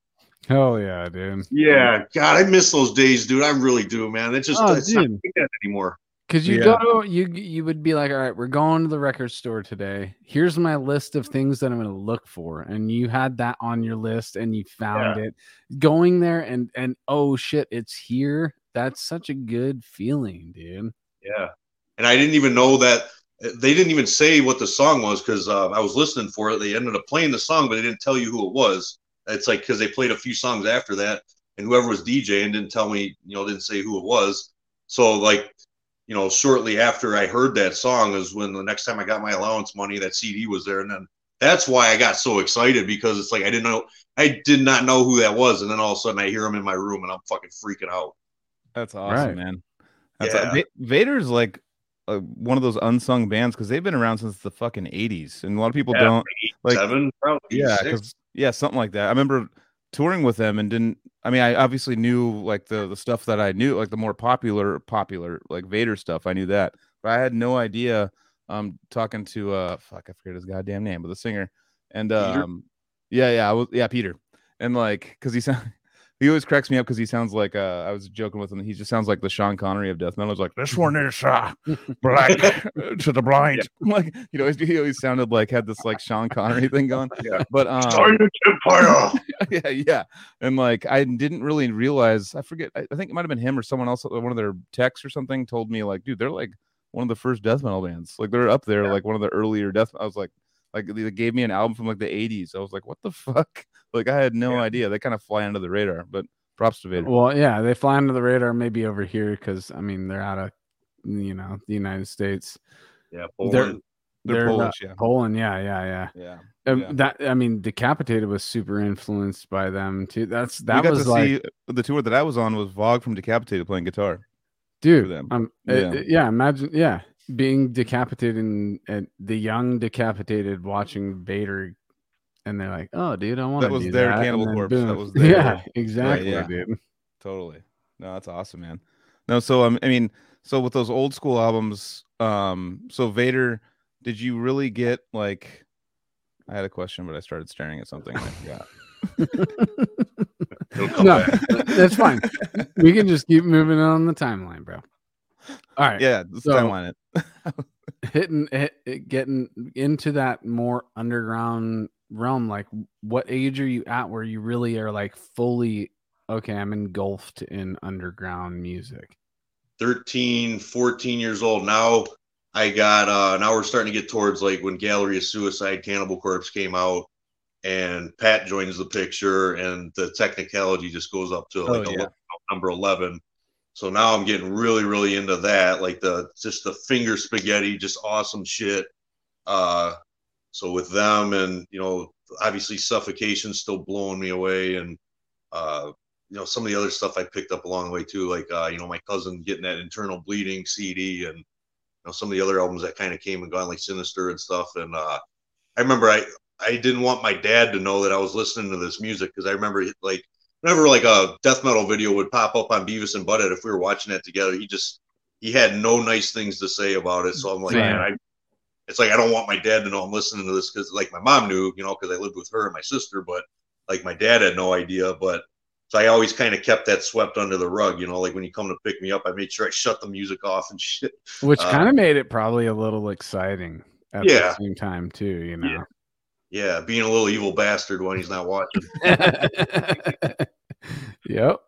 Hell yeah, dude. Yeah, God, I miss those days, dude. I really do, man. It just oh, it's dude. not like that anymore. Because you yeah. go, you you would be like, all right, we're going to the record store today. Here's my list of things that I'm going to look for, and you had that on your list, and you found yeah. it. Going there, and and oh shit, it's here. That's such a good feeling, dude. Yeah, and I didn't even know that they didn't even say what the song was because uh, I was listening for it. They ended up playing the song, but they didn't tell you who it was. It's like because they played a few songs after that, and whoever was DJing didn't tell me, you know, didn't say who it was. So like you know, shortly after I heard that song is when the next time I got my allowance money, that CD was there. And then that's why I got so excited because it's like I didn't know, I did not know who that was. And then all of a sudden I hear him in my room and I'm fucking freaking out. That's awesome, right. man. That's yeah. a, Vader's like uh, one of those unsung bands because they've been around since the fucking 80s. And a lot of people yeah, don't like, seven, probably yeah, yeah, something like that. I remember touring with them and didn't I mean I obviously knew like the the stuff that I knew like the more popular popular like Vader stuff I knew that. But I had no idea um talking to uh fuck I forget his goddamn name but the singer. And um Peter? yeah yeah I was yeah Peter. And like cuz he sound he always cracks me up because he sounds like uh, I was joking with him. He just sounds like the Sean Connery of death metal. He's like this one is uh, black to the blind. Yeah. Like you know, he always sounded like had this like Sean Connery thing going. Yeah. But um, Empire. yeah, yeah, and like I didn't really realize. I forget. I, I think it might have been him or someone else. One of their techs or something told me like, dude, they're like one of the first death metal bands. Like they're up there, yeah. like one of the earlier death. I was like, like they gave me an album from like the 80s. I was like, what the fuck? Like I had no yeah. idea. They kind of fly under the radar, but props to Vader. Well, yeah, they fly under the radar maybe over here because I mean they're out of you know the United States. Yeah, Poland. They're, they're, they're Polish, yeah. Poland, yeah, yeah, yeah. Yeah. Um, yeah. That I mean, Decapitated was super influenced by them too. That's that was like see, the tour that I was on was Vogg from Decapitated playing guitar. Dude, um, yeah. It, yeah, imagine, yeah, being decapitated and, and the young decapitated watching Vader and they're like, "Oh, dude, I want to." that was their that. cannibal corpse. Boom. That was their, yeah, exactly, right, yeah. dude. Totally. No, that's awesome, man. No, so um, I mean, so with those old school albums, um, so Vader, did you really get like? I had a question, but I started staring at something. Yeah. no, that's fine. We can just keep moving on the timeline, bro. All right. Yeah, the so, timeline it. hitting hit, getting into that more underground realm like what age are you at where you really are like fully okay i'm engulfed in underground music? 13 14 years old. Now i got uh now we're starting to get towards like when gallery of suicide cannibal corpse came out and pat joins the picture and the technicality just goes up to like oh, yeah. number 11 so now i'm getting really really into that like the just the finger spaghetti just awesome shit. Uh so with them and you know obviously suffocation still blowing me away and uh you know some of the other stuff I picked up along the way too like uh you know my cousin getting that internal bleeding CD and you know some of the other albums that kind of came and gone like Sinister and stuff. And uh I remember I I didn't want my dad to know that I was listening to this music because I remember like whenever like a death metal video would pop up on Beavis and Butthead if we were watching that together he just he had no nice things to say about it. So I'm like man, I it's like I don't want my dad to know I'm listening to this because like my mom knew, you know, because I lived with her and my sister, but like my dad had no idea. But so I always kind of kept that swept under the rug, you know, like when you come to pick me up, I made sure I shut the music off and shit. Which kind of um, made it probably a little exciting at yeah. the same time too, you know. Yeah. Yeah, being a little evil bastard when he's not watching. yep.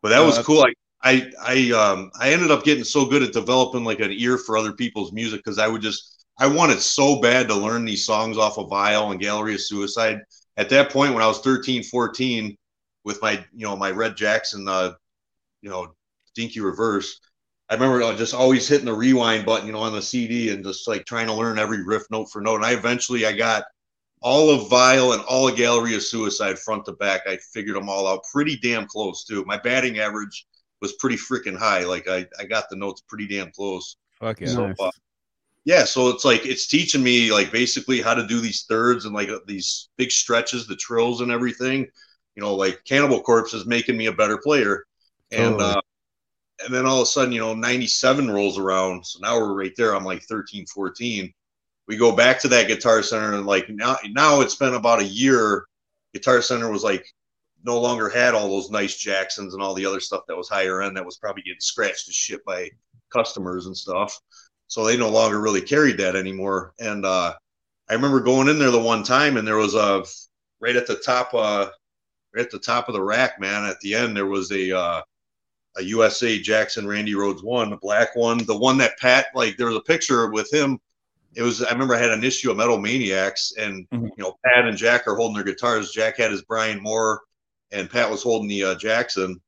But that was cool. I, I, I, um, I ended up getting so good at developing like an ear for other people's music because I would just, I wanted so bad to learn these songs off of Vile and Gallery of Suicide. At that point, when I was 13, 14, with my, you know, my Red Jackson, uh, you know, Dinky Reverse, I remember uh, just always hitting the rewind button, you know, on the CD and just like trying to learn every riff note for note. And I eventually I got all of Vile and all of Gallery of Suicide front to back. I figured them all out pretty damn close too. My batting average was pretty freaking high. Like I, I got the notes pretty damn close. Fuck yeah. So, uh, yeah, so it's like it's teaching me like basically how to do these thirds and like uh, these big stretches, the trills and everything. You know, like Cannibal Corpse is making me a better player. And uh, and then all of a sudden, you know, 97 rolls around. So now we're right there. I'm like 13, 14. We go back to that Guitar Center and like now, now it's been about a year. Guitar Center was like no longer had all those nice Jacksons and all the other stuff that was higher end that was probably getting scratched to shit by customers and stuff. So they no longer really carried that anymore. And uh, I remember going in there the one time and there was a right at the top, uh, right at the top of the rack, man. At the end there was a uh, a USA Jackson Randy Rhoads one, the black one, the one that Pat like there was a picture with him. It was I remember I had an issue of Metal Maniacs, and mm-hmm. you know Pat and Jack are holding their guitars. Jack had his Brian Moore, and Pat was holding the uh, Jackson,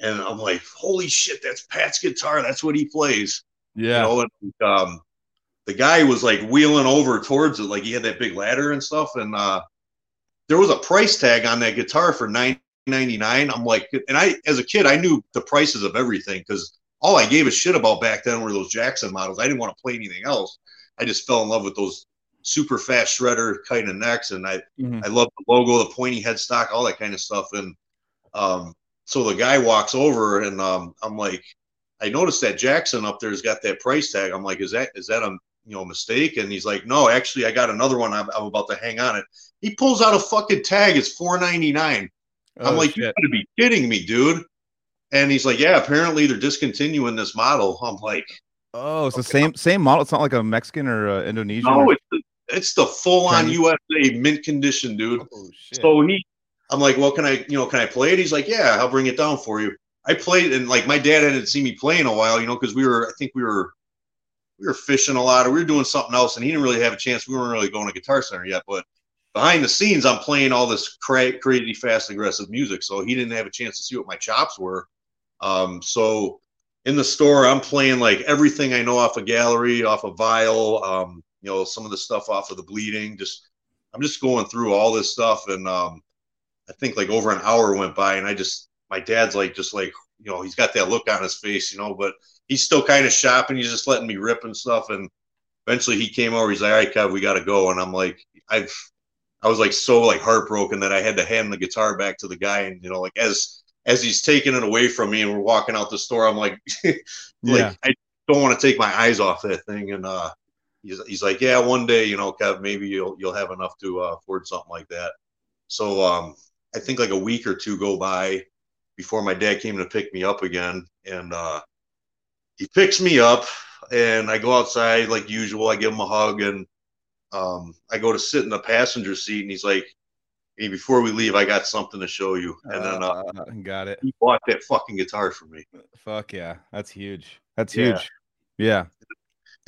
and I'm like, holy shit, that's Pat's guitar. That's what he plays. Yeah. You know, and, um, the guy was like wheeling over towards it, like he had that big ladder and stuff, and uh, there was a price tag on that guitar for nine ninety nine. i'm like and i as a kid i knew the prices of everything because all i gave a shit about back then were those jackson models i didn't want to play anything else i just fell in love with those super fast shredder kind of necks and i mm-hmm. i love the logo the pointy headstock all that kind of stuff and um so the guy walks over and um i'm like i noticed that jackson up there's got that price tag i'm like is that is that a you know mistake and he's like no actually i got another one i'm, I'm about to hang on it he pulls out a fucking tag it's 499 I'm oh, like, shit. you gotta be kidding me, dude. And he's like, yeah, apparently they're discontinuing this model. I'm like, oh, it's okay. the same same model. It's not like a Mexican or uh, Indonesian. No, it's it's the full on USA mint condition, dude. Oh, so he, I'm like, well, can I, you know, can I play it? He's like, yeah, I'll bring it down for you. I played, and like my dad hadn't seen me play in a while, you know, because we were, I think we were, we were fishing a lot, or we were doing something else, and he didn't really have a chance. We weren't really going to Guitar Center yet, but behind the scenes, I'm playing all this cra- crazy, fast, aggressive music. So he didn't have a chance to see what my chops were. Um, so in the store, I'm playing like everything I know off of Gallery, off of Vile, um, you know, some of the stuff off of the Bleeding. Just I'm just going through all this stuff, and um, I think like over an hour went by, and I just my dad's like just like you know he's got that look on his face, you know, but he's still kind of shopping. He's just letting me rip and stuff, and eventually he came over. He's like, "All right, Kev, we got to go," and I'm like, I've I was like so like heartbroken that I had to hand the guitar back to the guy, and you know, like as as he's taking it away from me, and we're walking out the store, I'm like, like yeah. I don't want to take my eyes off that thing, and uh, he's he's like, yeah, one day, you know, Kev, maybe you'll you'll have enough to uh, afford something like that. So um, I think like a week or two go by before my dad came to pick me up again, and uh, he picks me up, and I go outside like usual. I give him a hug and um, I go to sit in the passenger seat, and he's like, "Hey, before we leave, I got something to show you." And then uh, uh, got it. He bought that fucking guitar for me. Fuck yeah, that's huge. That's yeah. huge. Yeah.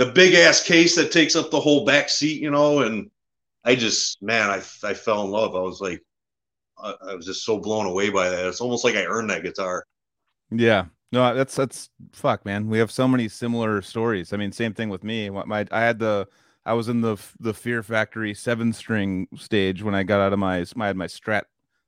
The big ass case that takes up the whole back seat, you know, and I just, man, I, I fell in love. I was like, I, I was just so blown away by that. It's almost like I earned that guitar. Yeah, no, that's that's fuck, man. We have so many similar stories. I mean, same thing with me. My I had the I was in the the Fear Factory seven string stage when I got out of my I had my Strat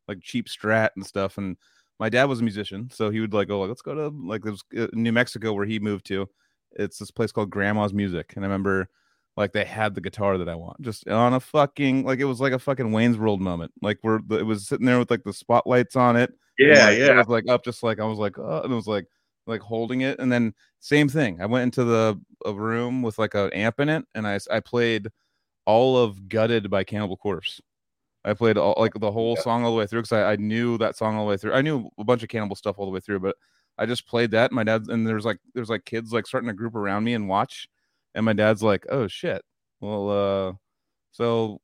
like cheap Strat and stuff, and my dad was a musician, so he would like go let's go to like was uh, New Mexico where he moved to. It's this place called Grandma's Music, and I remember like they had the guitar that I want just on a fucking like it was like a fucking Wayne's World moment. Like where it was sitting there with like the spotlights on it. Yeah, like, yeah. It was like up, just like I was like, oh, and it was like like holding it and then same thing i went into the a room with like an amp in it and i i played all of gutted by cannibal corpse i played all like the whole yeah. song all the way through because I, I knew that song all the way through i knew a bunch of cannibal stuff all the way through but i just played that my dad and there's like there's like kids like starting to group around me and watch and my dad's like oh shit well uh so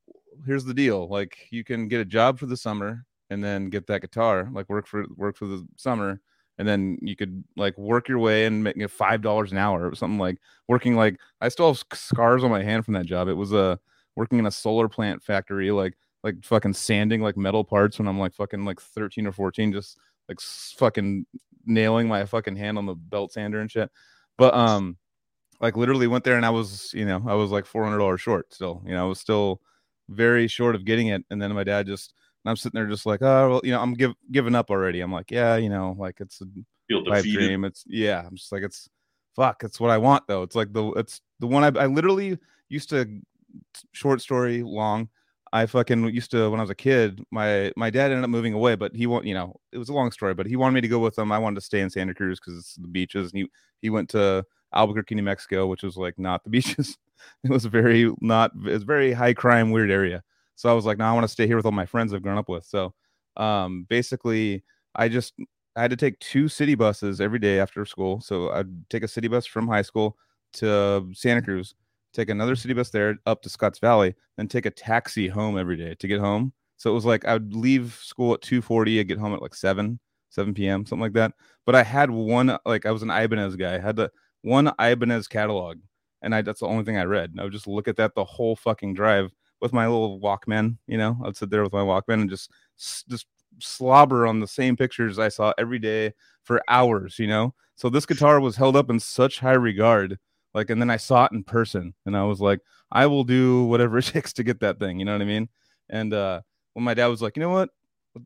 here's the deal. Like you can get a job for the summer and then get that guitar, like work for work for the summer, and then you could like work your way and make five dollars an hour or something like working like I still have scars on my hand from that job. It was a uh, working in a solar plant factory, like like fucking sanding like metal parts when I'm like fucking like 13 or 14, just like fucking nailing my fucking hand on the belt sander and shit. But um like literally went there and I was, you know, I was like four hundred dollars short still. You know, I was still very short of getting it. And then my dad just I'm sitting there just like, oh well, you know, I'm give, giving up already. I'm like, yeah, you know, like it's a pipe dream. It's yeah, I'm just like it's fuck, it's what I want though. It's like the it's the one I, I literally used to short story long. I fucking used to when I was a kid. My my dad ended up moving away, but he want you know it was a long story, but he wanted me to go with him. I wanted to stay in Santa Cruz because it's the beaches, and he he went to Albuquerque, New Mexico, which was like not the beaches. it was a very not It's very high crime, weird area. So I was like, no, I want to stay here with all my friends I've grown up with. So um, basically, I just I had to take two city buses every day after school. So I'd take a city bus from high school to Santa Cruz, take another city bus there up to Scotts Valley, then take a taxi home every day to get home. So it was like I would leave school at 2:40, I'd get home at like 7, 7 p.m., something like that. But I had one like I was an Ibanez guy. I had the one Ibanez catalog, and I that's the only thing I read. I would just look at that the whole fucking drive with my little Walkman. You know, I'd sit there with my Walkman and just just slobber on the same pictures I saw every day for hours. You know, so this guitar was held up in such high regard. Like, and then I saw it in person, and I was like, I will do whatever it takes to get that thing. You know what I mean? And uh, when my dad was like, you know what,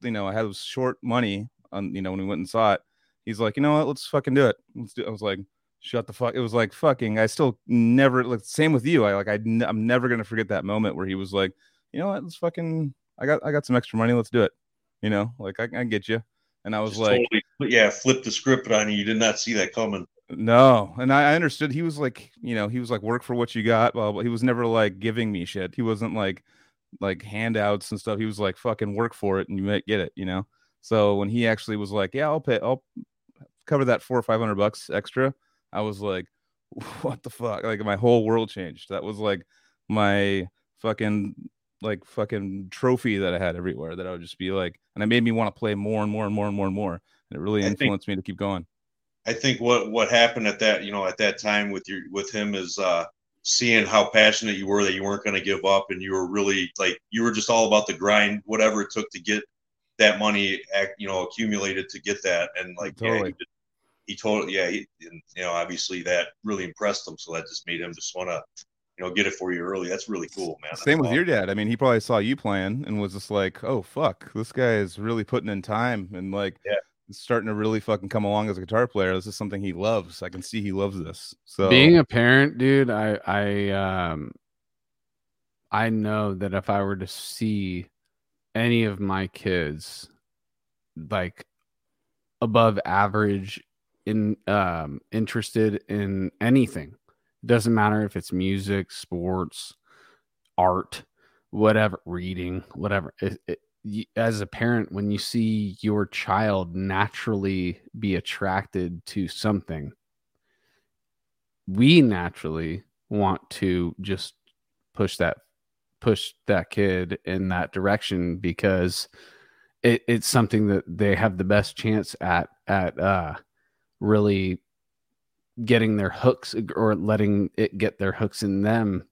you know, I had short money on, you know, when we went and saw it, he's like, you know what, let's fucking do it. Let's do. It. I was like, shut the fuck. It was like fucking. I still never like same with you. I like I I'm never gonna forget that moment where he was like, you know what, let's fucking. I got I got some extra money. Let's do it. You know, like I, I get you. And I was Just like, totally, yeah, flip the script on you. You did not see that coming. No, and I, I understood. He was like, you know, he was like, work for what you got. Well, he was never like giving me shit. He wasn't like like handouts and stuff. He was like, fucking work for it, and you might get it. You know. So when he actually was like, yeah, I'll pay, I'll cover that four or five hundred bucks extra. I was like, what the fuck? Like my whole world changed. That was like my fucking like fucking trophy that I had everywhere that I would just be like, and it made me want to play more and more and more and more and more. And it really I influenced think, me to keep going. I think what what happened at that, you know, at that time with your with him is uh seeing how passionate you were that you weren't going to give up and you were really like you were just all about the grind whatever it took to get that money you know accumulated to get that and like totally. yeah, he totally, yeah, he, and, you know, obviously that really impressed him. So that just made him just want to, you know, get it for you early. That's really cool, man. Same with your dad. I mean, he probably saw you playing and was just like, oh, fuck, this guy is really putting in time and like, yeah. Starting to really fucking come along as a guitar player. This is something he loves. I can see he loves this. So being a parent, dude, I, I, um, I know that if I were to see any of my kids like above average in um, interested in anything. Doesn't matter if it's music, sports, art, whatever, reading, whatever. It, it, as a parent, when you see your child naturally be attracted to something, we naturally want to just push that push that kid in that direction because it, it's something that they have the best chance at at uh really getting their hooks or letting it get their hooks in them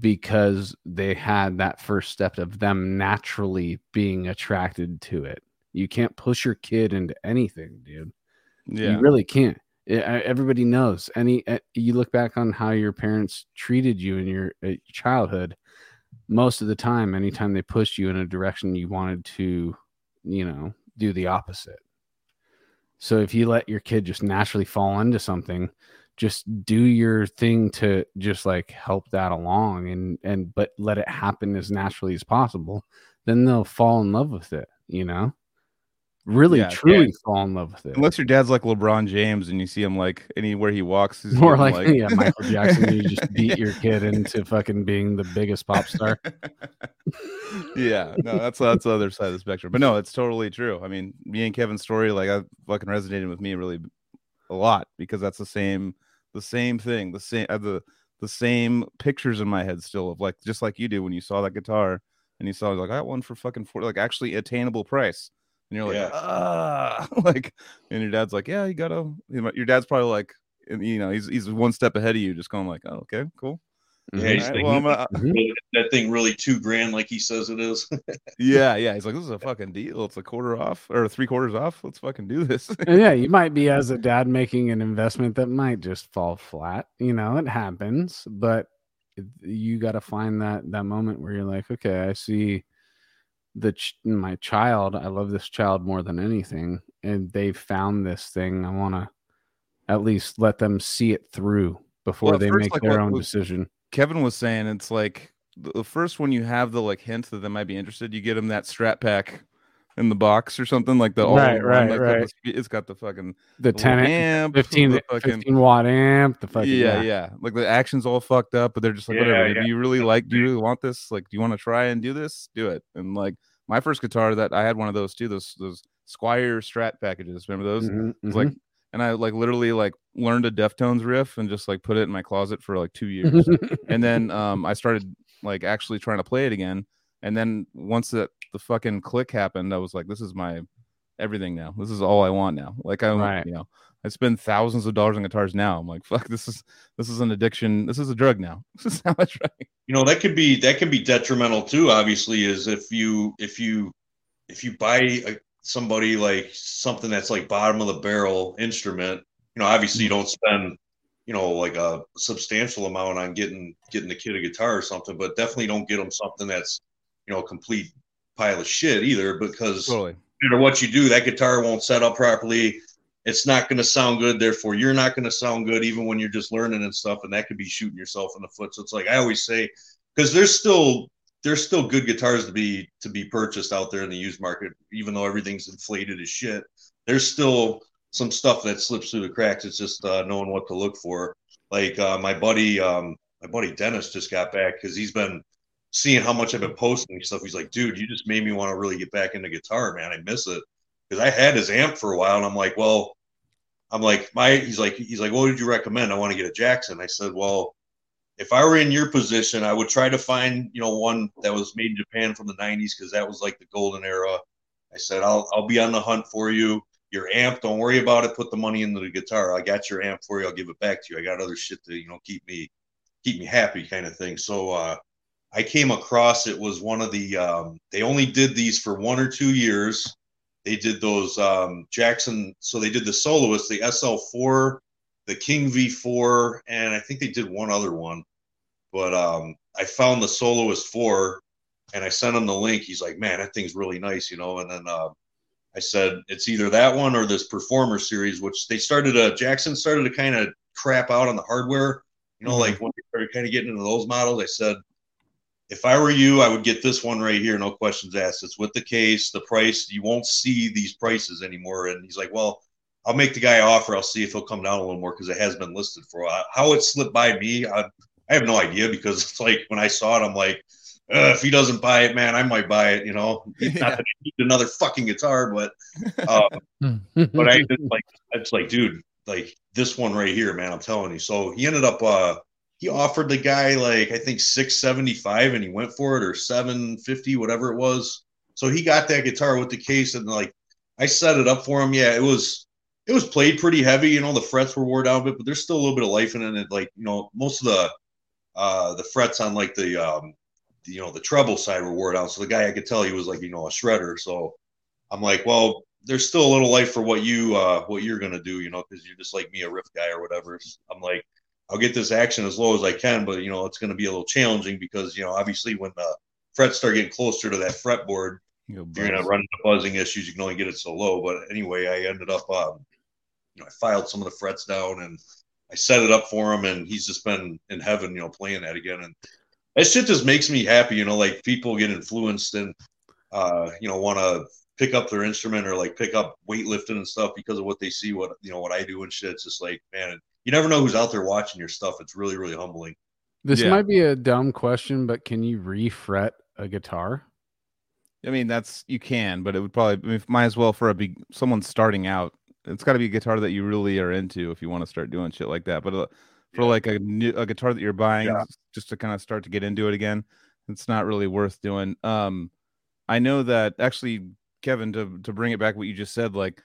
because they had that first step of them naturally being attracted to it. You can't push your kid into anything, dude. Yeah. You really can't. It, everybody knows. Any you look back on how your parents treated you in your uh, childhood, most of the time anytime they pushed you in a direction you wanted to, you know, do the opposite. So if you let your kid just naturally fall into something, just do your thing to just like help that along and and but let it happen as naturally as possible, then they'll fall in love with it, you know? Really yeah, truly yeah. fall in love with it. Unless your dad's like LeBron James and you see him like anywhere he walks, he's more like, like... yeah, Michael Jackson. you just beat your kid into fucking being the biggest pop star. yeah, no, that's that's the other side of the spectrum. But no, it's totally true. I mean, me and Kevin's story, like, I fucking resonated with me really a lot because that's the same, the same thing, the same, uh, the the same pictures in my head still of like just like you do when you saw that guitar and you saw like I got one for fucking four, like actually attainable price, and you're like, Yeah. ah, like, and your dad's like, yeah, you gotta. Your dad's probably like, you know, he's he's one step ahead of you, just going like, oh, okay, cool. Yeah, Mhm. he's All right, thinking- well, I'm gonna, Mhm. that thing really two grand like he says it is. yeah, yeah. He's like, this is a fucking deal. It's a quarter off or three quarters off. Let's fucking do this. And yeah, you might be as a dad making an investment that might just fall flat. You know, it happens, but you got to find that that moment where you're like, okay, I see the ch- my child. I love this child more than anything, and they found this thing. I want to at least let them see it through before Well, they make like, their own was- decision. Kevin was saying it's like the the first one you have the like hint that they might be interested, you get them that strap pack in the box or something like the all Right, in one, right, like, right. the it's got the fucking The the 10 amp, 15, the fucking 15 watt amp, the fucking yeah, yeah, Like the action's all fucked up, but they're just like, Yeah, whatever. yeah. Do you really like? Do you really want this? Like, do you want to try and do this? Do it. And like my first guitar, that I had one of those too. Those those Squier Strat packages. Remember those? Mhm, It's mhm. like, and I like literally like learned a Deftones riff and just like put it in my closet for like two years. and then um I started like actually trying to play it again. And then once that the fucking click happened, I was like, this is my everything now. This is all I want now. Like I, Right. you know, I spend thousands of dollars on guitars now. I'm like, fuck, this is this is an addiction. This is a drug now. This is how I try. you know that could be that could be detrimental too obviously is if you if you if you buy a, somebody like something that's like bottom of the barrel instrument you know obviously you mm-hmm. don't spend you know like a substantial amount on getting getting the kid a guitar or something but definitely don't get them something that's you know a complete pile of shit either because Totally. no matter what you do, that guitar won't set up properly. It's not going to sound good. Therefore, you're not going to sound good even when you're just learning and stuff. And that could be shooting yourself in the foot. So it's like I always say, because there's still there's still good guitars to be to be purchased out there in the used market, even though everything's inflated as shit. There's still some stuff that slips through the cracks. It's just uh, knowing what to look for. Like uh, my buddy, um, my buddy Dennis just got back because he's been seeing how much I've been posting stuff. He's like, dude, you just made me want to really get back into guitar, man. I miss it because I had his amp for a while, and I'm like, well, I'm like, my, he's like, he's like, what would you recommend? I want to get a Jackson. I said, well, if I were in your position, I would try to find, you know, one that was made in Japan from the '90s because that was like the golden era. I said, I'll, I'll be on the hunt for you. Your amp, don't worry about it. Put the money into the guitar. I got your amp for you. I'll give it back to you. I got other shit to, you know, keep me, keep me happy, kind of thing. So, uh, I came across it was one of the um, they only did these for one or two years. They did those um, Jackson, so they did the soloist, the SL4, the King V4, and I think they did one other one. But um, I found the soloist four, and I sent him the link. He's like, "Man, that thing's really nice," you know. And then uh, I said, "It's either that one or this Performer series," which they started. A Jackson started to kind of crap out on the hardware. You know, Mhm. like when they started kind of getting into those models, I said, if I were you, I would get this one right here, no questions asked. It's with the case, the price. You won't see these prices anymore. And he's like, well, I'll make the guy offer. I'll see if he'll come down a little more because it has been listed for a while. How it slipped by me, I, I have no idea because it's like when I saw it, I'm like, if he doesn't buy it, man, I might buy it. You know, Yeah. not that I need another fucking guitar, but uh, but I just like it's like, dude, like this one right here, man. I'm telling you. So he ended up uh he offered the guy like I think six seventy five, and he went for it or seven fifty, whatever it was. So he got that guitar with the case, and like I set it up for him. Yeah, it was it was played pretty heavy. You know, the frets were wore down a bit, but there's still a little bit of life in it. Like you know, most of the uh the frets on like the um the, you know the treble side were wore down. So the guy I could tell he was like you know a shredder. So I'm like, well, there's still a little life for what you uh what you're gonna do, you know, because you're just like me, a riff guy or whatever. I'm like, I'll get this action as low as I can, but you know, it's gonna be a little challenging because you know, obviously when the frets start getting closer to that fretboard, You know, you're gonna run into buzzing issues. You can only get it so low. But anyway, I ended up, um, you know, I filed some of the frets down and I set it up for him, and he's just been in heaven, you know, playing that again. And that shit just makes me happy, you know, like people get influenced and, uh, you know, want to pick up their instrument or like pick up weightlifting and stuff because of what they see, what, you know, what I do and shit. It's just like, man, you never know who's out there watching your stuff. It's really, really humbling. This Yeah. might be a dumb question, but can you refret a guitar? I mean, that's you can, but it would probably I mean, might as well for a big someone starting out. It's got to be a guitar that you really are into if you want to start doing shit like that. But uh, for Yeah. like a new a guitar that you're buying Yeah. just to kind of start to get into it again, it's not really worth doing. Um, I know that actually, Kevin, to to bring it back what you just said, like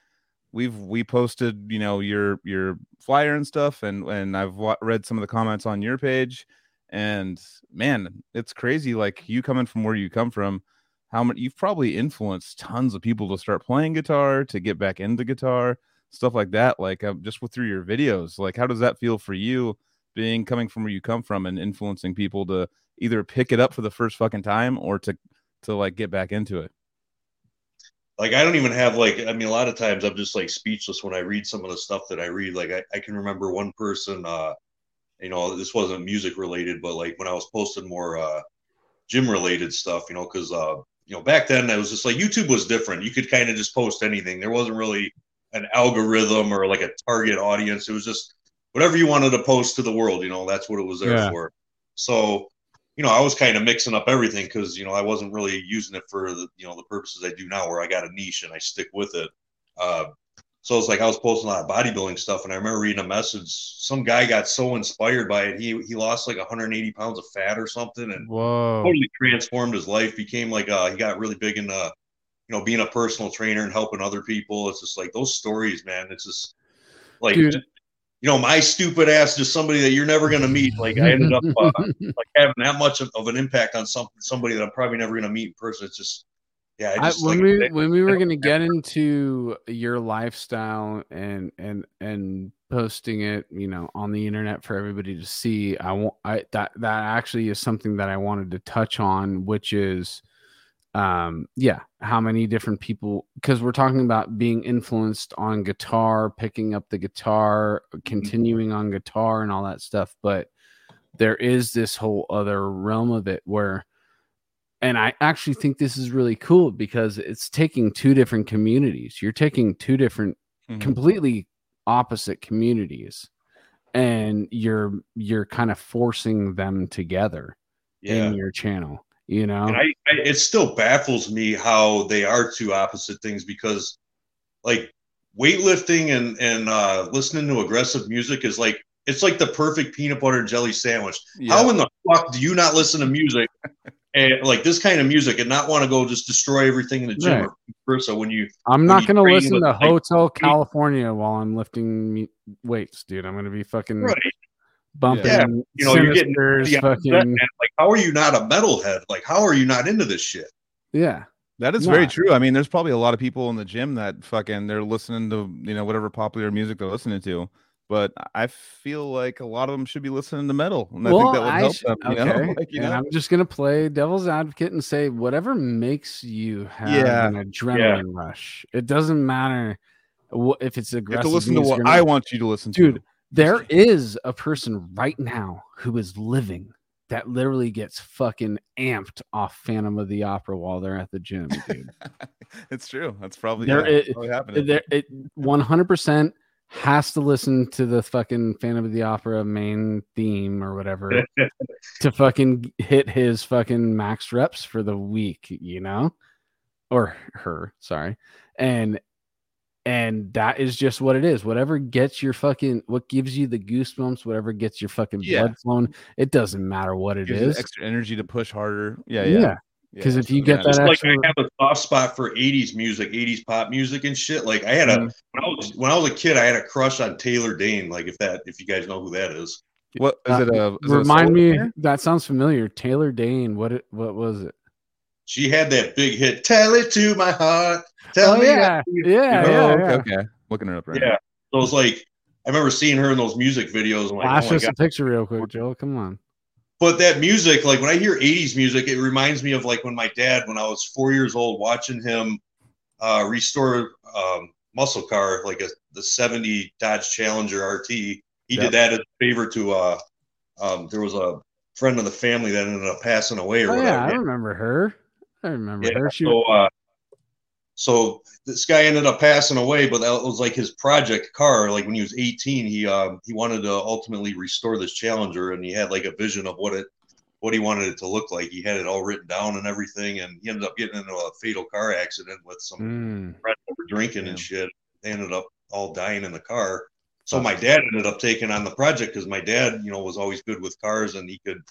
we've we posted, you know, your your flyer and stuff, and and I've read some of the comments on your page, and man, it's crazy. Like you coming from where you come from, how much you've probably influenced tons of people to start playing guitar, to get back into guitar, stuff like that. Like uh, just through your videos, like how does that feel for you? being coming from where you come from and influencing people to either pick it up for the first fucking time or to to like get back into it like i don't even have like i mean a lot of times i'm just like speechless when i read some of the stuff that i read like i, I can remember one person uh you know this wasn't music related but like when i was posting more uh gym related stuff you know because uh you know back then i was just like youtube was different you could kind of just post anything there wasn't really an algorithm or like a target audience it was just whatever you wanted to post to the world, you know, that's what it was there yeah. for. So, you know, I was kind of mixing up everything because, you know, I wasn't really using it for the, you know, the purposes I do now where I got a niche and I stick with it. Uh, so it's like I was posting a lot of bodybuilding stuff, and I remember reading a message. Some guy got so inspired by it, he he lost like 180 pounds of fat or something, and Whoa. totally transformed his life. Became like uh, he got really big into, you know, being a personal trainer and helping other people. It's just like those stories, man. It's just like Dude you know, my stupid ass just somebody that you're never going to meet. Like I ended up uh, like having that much of, of, an impact on some somebody that I'm probably never going to meet in person. It's just, yeah. Just, I, when like, we when we were going to get into your lifestyle and and and posting it, you know, on the internet for everybody to see, I want I that that actually is something that I wanted to touch on, which is um yeah how many different people because we're talking about being influenced on guitar picking up the guitar mm-hmm. continuing on guitar and all that stuff but there is this whole other realm of it where and i actually think this is really cool because it's taking two different communities you're taking two different mm-hmm. completely opposite communities and you're you're kind of forcing them together yeah. in your channel you know I, I, it still baffles me how they are two opposite things because like weightlifting and and uh listening to aggressive music is like it's like the perfect peanut butter and jelly sandwich yeah. how in the fuck do you not listen to music and like this kind of music and not want to go just destroy everything in the gym right. so when you i'm not going to listen to hotel california while i'm lifting weights dude i'm going to be fucking right bumping. Yeah. You know, you're getting yeah, fucking... like, how are you not a metalhead? Like, how are you not into this shit? Yeah. That is very true. I mean, there's probably a lot of people in the gym that fucking they're listening to, you know, whatever popular music they're listening to. But I feel like a lot of them should be listening to metal. And well, I think that would help sh- them. You okay. know? Like, you and know? I'm just gonna play devil's advocate and say whatever makes you have yeah. an adrenaline yeah. rush. It doesn't matter if it's aggressive. to listen to what I want you to listen to. Dude, there is a person right now who is living that literally gets fucking amped off Phantom of the Opera while they're at the gym, dude. it's true. That's probably, there, yeah, it, probably happening. There, it 100% has to listen to the fucking Phantom of the Opera main theme or whatever to fucking hit his fucking max reps for the week, you know? Or her, sorry. And and that is just what it is. Whatever gets your fucking, what gives you the goosebumps, whatever gets your fucking yeah. blood flowing, it doesn't matter what it is. Extra energy to push harder. Yeah, yeah. Because yeah. if you get yeah. that, extra... like I have a soft spot for '80s music, '80s pop music and shit. Like I had a mm-hmm. when I was when I was a kid, I had a crush on Taylor Dayne. Like if that, if you guys know who that is. What is uh, it? A is remind it a me. Player? That sounds familiar. Taylor Dayne. What it? What was it? She had that big hit. Tell it to my heart. Tell oh, me. Yeah. Yeah, yeah, oh, yeah. Okay, okay. Looking her up right yeah. Now. So it was like I remember seeing her in those music videos. I'm like, Flash oh us a picture real quick, Joe. Come on. But that music, like when I hear 80s music, it reminds me of like when my dad, when I was four years old, watching him uh, restore um, muscle car, like a the 70 Dodge Challenger RT. He yep. did that as a favor to uh um, there was a friend of the family that ended up passing away or oh, whatever. Yeah, I remember her. I remember yeah, so, uh, so this guy ended up passing away, but that was like his project car. Like when he was 18, he uh, he wanted to ultimately restore this Challenger, and he had like a vision of what it what he wanted it to look like. He had it all written down and everything, and he ended up getting into a fatal car accident with some mm. friends that were drinking yeah. and shit. They ended up all dying in the car. So my dad ended up taking on the project because my dad, you know, was always good with cars and he could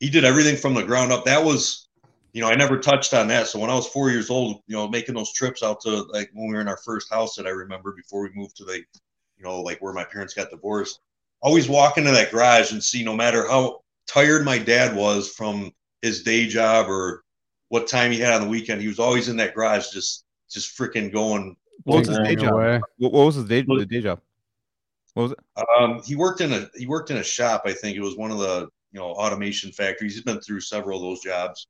he did everything from the ground up. That was, you know, I never touched on that. So when I was four years old, you know, making those trips out to like when we were in our first house that I remember before we moved to the, you know, like where my parents got divorced, always walk into that garage and see no matter how tired my dad was from his day job or what time he had on the weekend, he was always in that garage just just freaking going. What was his day job? away. What, what was his day, the day job? What was it? Um, he worked in a he worked in a shop. I think it was one of the you know automation factories. He's been through several of those jobs.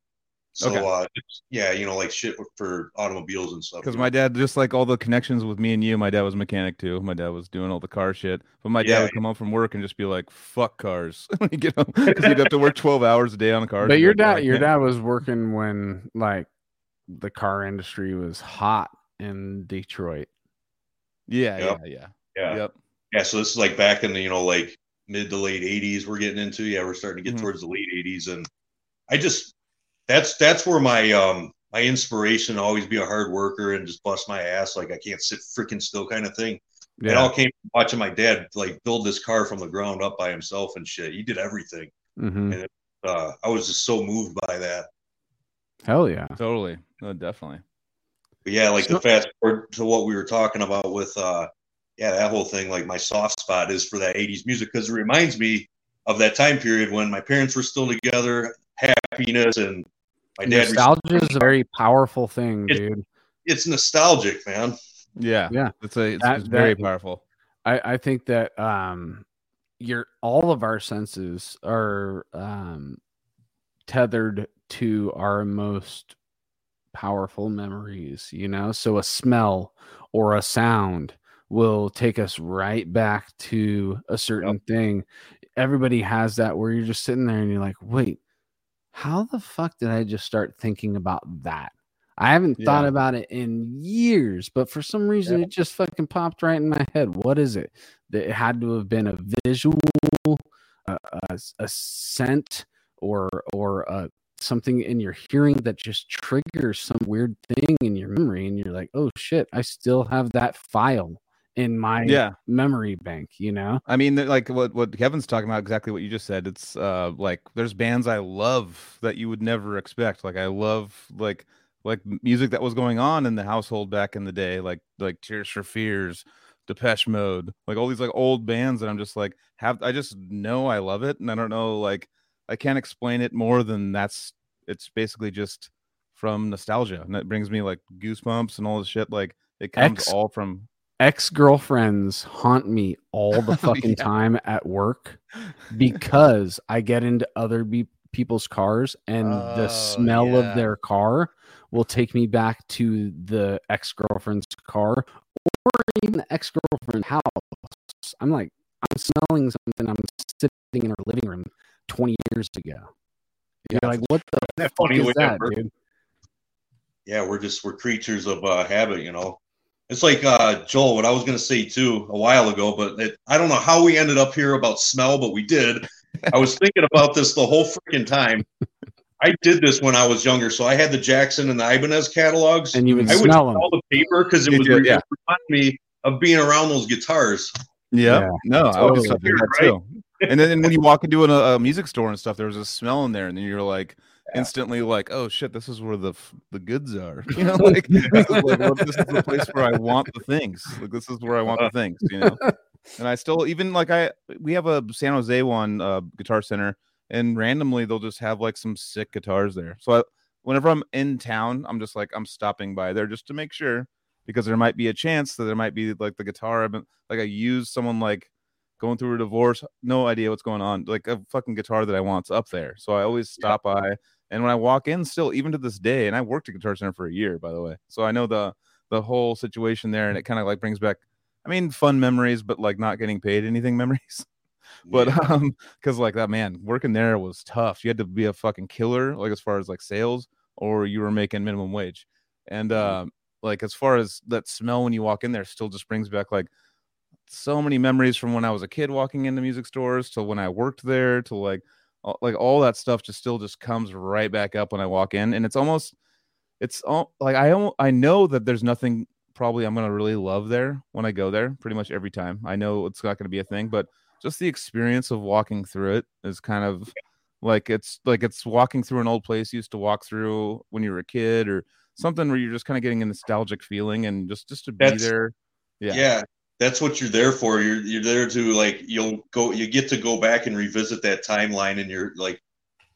So Okay. uh, yeah, you know, like shit for automobiles and stuff. Because my dad, just like all the connections with me and you, my dad was a mechanic too. My dad was doing all the car shit. But my dad would come home from work and just be like, "Fuck cars," when he get home because he'd have to work twelve hours a day on cars. But your be like, dad, your dad was working when like the car industry was hot in Detroit. Yeah, Yep. yeah, yeah. yeah, Yep. yeah. So this is like back in the you know like mid to late '80s. We're getting into yeah, we're starting to get Mhm. towards the late '80s, and I just that's that's where my um my inspiration to always be a hard worker and just bust my ass like I can't sit freaking still kind of thing. It all came from watching my dad like build this car from the ground up by himself and shit. He did everything. hmm Uh, I was just so moved by that. Hell yeah. Totally. No, definitely. But yeah, like So- to fast forward to what we were talking about with uh yeah, that whole thing, like my soft spot is for that 80s music because it reminds me of that time period when my parents were still together, happiness and my dad Nostalgia is a very powerful thing, It- dude. it's nostalgic, man. Yeah. Yeah. It's a it's, That- it's very that- powerful. I, I think that um your all of our senses are um tethered to our most powerful memories, you know? So a smell or a sound will take us right back to a certain thing. Everybody has that where you're just sitting there and you're like, wait, how the fuck did I just start thinking about that? I haven't thought about it in years, but for some reason it just fucking popped right in my head. What is it? That it had to have been a visual, a, a, a scent, or or uh, something in your hearing that just triggers some weird thing in your memory, and you're like, oh shit, I still have that file in my Yeah. memory bank. You know? I mean, like what what Kevin's talking about, exactly what you just said. It's uh like there's bands I love that you would never expect. Like I love like like music that was going on in the household back in the day, like like Tears for Fears, Depeche Mode, like all these like old bands that I'm just like have. I just know I love it, and I don't know like I can't explain it more than that's. It's basically just from nostalgia, and it brings me like goosebumps and all this shit. Like it comes Ex- all from Ex girlfriends haunt me all the fucking Yeah. time at work because I get into other be- people's cars and the Oh, smell yeah. of their car will take me back to the ex girlfriend's car or even the ex girlfriend house. I'm like, I'm smelling something. I'm sitting in her living room 20 years ago. Yeah. You're like, what the fuck funny is that, dude? yeah, we're just we're creatures of uh, habit, you know. It's like uh, Joel, what I was gonna say too a while ago, but it, I don't know how we ended up here about smell, but we did. I was thinking about this the whole freaking time. I did this when I was younger, so I had the Jackson and the Ibanez catalogs. And you would I would smell them. smell the paper because it You would did, yeah. remind me of being around those guitars. Yeah. Yeah, No, I would totally. just do that Right? too. And then when you walk into a, a music store and stuff, there was a smell in there, and then you're like instantly like, "Oh shit, this is where the f- the goods are." You know, like, this, is like well, this is the place where I want the things. Like this is where I want the things. You know. And I still even like I we have a San Jose one uh, guitar center, and randomly they'll just have like some sick guitars there. So I, whenever I'm in town, I'm just like I'm stopping by there just to make sure because there might be a chance that there might be like the guitar I've been like I use someone like going through a divorce, no idea what's going on. Like a fucking guitar that I want's up there. So I always stop by. And when I walk in, still, even to this day, and I worked at Guitar Center for a year, by the way. So I know the the whole situation there, and it kind of like brings back, I mean, fun memories, but like not getting paid anything memories. But Yeah. um, because like that man working there was tough. You had to be a fucking killer, like as far as like sales, or you were making minimum wage. And um, like as far as that smell when you walk in there, still just brings back like so many memories from when I was a kid walking into music stores to when I worked there to like like all that stuff just still just comes right back up when I walk in and it's almost it's all like I I know that there's nothing probably I'm to really love there when I go there pretty much every time. I know it's not to be a thing, but just the experience of walking through it is kind of like it's like it's walking through an old place you used to walk through when you were a kid or something where you're just kind of getting a nostalgic feeling and just just to be That's- there. Yeah. Yeah that's what you're there for. You're you're there to like you'll go you get to go back and revisit that timeline and you're like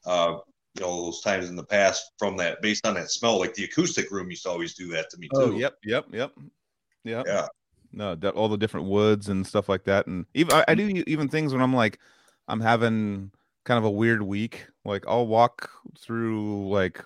uh you know those times in the past from that based on that smell. Like the acoustic room used to always do that to me too. oh yep yep yep. Yep. Yeah. No that, all the different woods and stuff like that. And even I, I do even things when i'm like i'm having kind of a weird week. Like i'll walk through like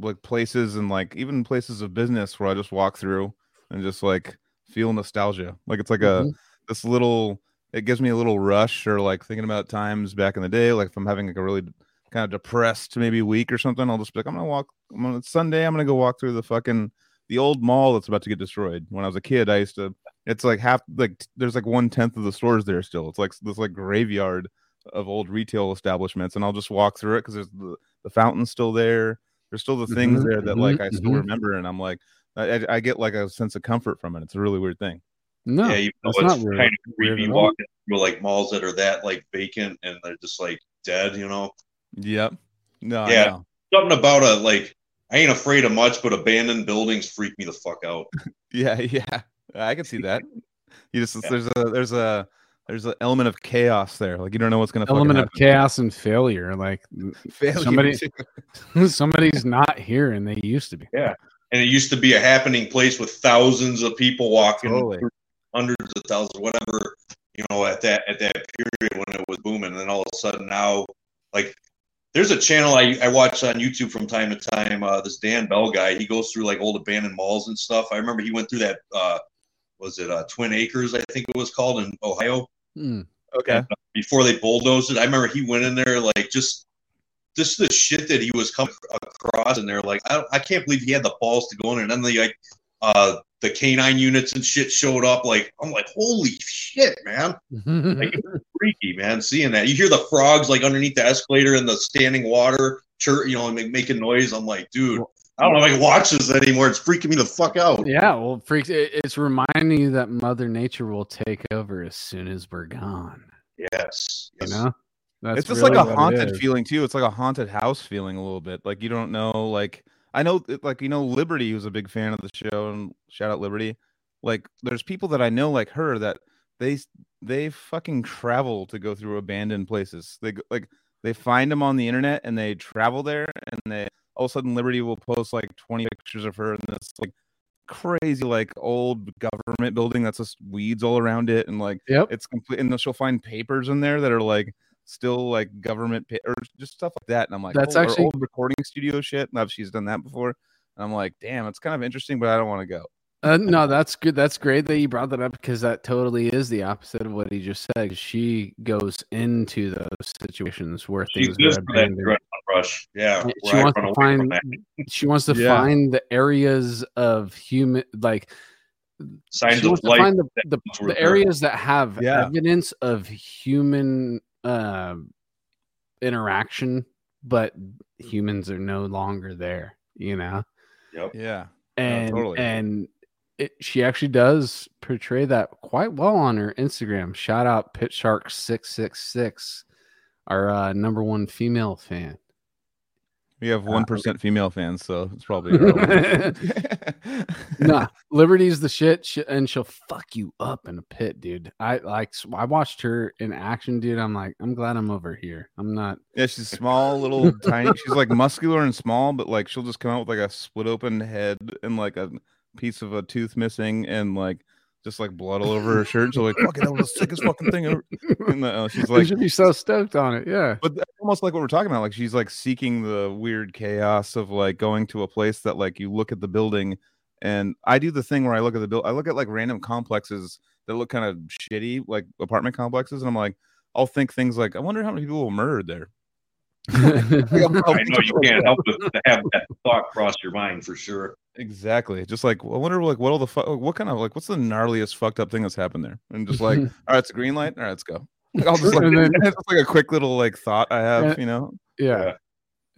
like places and like even places of business where i just walk through and just like feel nostalgia like it's like Mhm. a this little it gives me a little rush or like thinking about times back in the day like if i'm having like a really kind of depressed maybe week or something i'll just be like i'm gonna walk I'm gonna, it's sunday i'm gonna go walk through the fucking the old mall that's about to get destroyed. When I was a kid, I used to. It's like half like there's like one tenth of the stores there still. It's like this like graveyard of old retail establishments, and I'll just walk through it because there's the the fountain's still there. There's still the things Mhm, there that mhm, like I still mhm. remember, and I'm like I, I- I get like a sense of comfort from it. It's a really weird thing. No, yeah, you know, that's it's not weird- kind of creepy at walking through like malls that are that like vacant and they're just like dead, you know. Yep. No. I Yeah. know. Something about a like I ain't afraid of much, but abandoned buildings freak me the fuck out. Yeah. Yeah. I can see that. You just Yeah. there's a there's a there's an element of chaos there. Like you don't know what's gonna fucking element of chaos and failure. Like Failure, somebody- somebody's not here and they used to be. And it used to be a happening place with thousands of people walking, Totally. hundreds of thousands, whatever, you know, at that at that period when it was booming. And then all of a sudden now, like there's a channel I, I watch on YouTube from time to time. Uh, this Dan Bell guy, he goes through like old abandoned malls and stuff. I remember he went through that. Uh, was it uh, Twin Acres? I think it was called in Ohio. Hmm. Okay. before they bulldozed it. I remember he went in there like just just the shit that he was coming across, and they're like, I, I can't believe he had the balls to go in. there. And then the like uh the canine units and shit showed up. Like I'm like, holy shit, man! Like it was freaky, man. Seeing that, you hear the frogs like underneath the escalator in the standing water, chir you know, make, making noise. I'm like, dude. I don't know if I can watch this anymore. It's freaking me the fuck out. yeah, well, freaks. it- It's reminding you that Mother Nature will take over as soon as we're gone. Yes. You know, that's it's just really like a haunted feeling too. It's like a haunted house feeling a little bit. Like you don't know. Like I know, like you know, Liberty was a big fan of the show, and shout out Liberty. Like there's people that I know like her that they they fucking travel to go through abandoned places. They go, like they find them on the internet and they travel there, and they all of a sudden Liberty will post like 20 pictures of her in this like crazy like old government building that's just weeds all around it and like Yep. it's complete and she'll find papers in there that are like still like government pa- or just stuff like that and i'm like That's oh, actually- old recording studio shit and I've, she's done that before and i'm like damn it's kind of interesting but i don't want to go Uh, no, that's good. That's great that you brought that up because that totally is the opposite of what he just said. She goes into those situations where She things lives are for abandoned. rush. Yeah. And where She wants to find. She wants to find the areas of human, like signs she wants of to life. find the, the, the areas that have Yeah. evidence of human uh, interaction, but humans are no longer there. You know. Yep. yeah and totally. and it, she actually does portray that quite well on her Instagram. Shout out Pit Shark six six six, our uh, number one female fan. We have Uh, one percent female fans so it's probably nah, Liberty's the shit, sh- and she'll fuck you up in a pit, dude. I like. I watched her in action, dude. I'm like, I'm glad I'm over here. I'm not. yeah she's small little tiny she's like muscular and small but like she'll just come out with like a split open head and like a piece of a tooth missing and like just like blood all over her shirt. She's like, "Fucking, that was the sickest fucking thing ever." And uh, she's you like, should be so stoked on it. Yeah. but that's almost like what we're talking about. Like she's like seeking the weird chaos of like going to a place that like you look at the building, and I do the thing where I look at the build. I look at like random complexes that look kind of shitty, like apartment complexes, and I'm like, I'll think things like, I wonder how many people were murdered there. Like, I'll- I'll I think know you can't help but to have that thought cross your mind for sure. Exactly. Just like I wonder, like what all the fu- what kind of like what's the gnarliest fucked up thing that's happened there? And just like, all right, it's a green light. All right, let's go. Like, I'll just like, then- just like a quick little like thought I have, Yeah. you know. yeah. Yeah.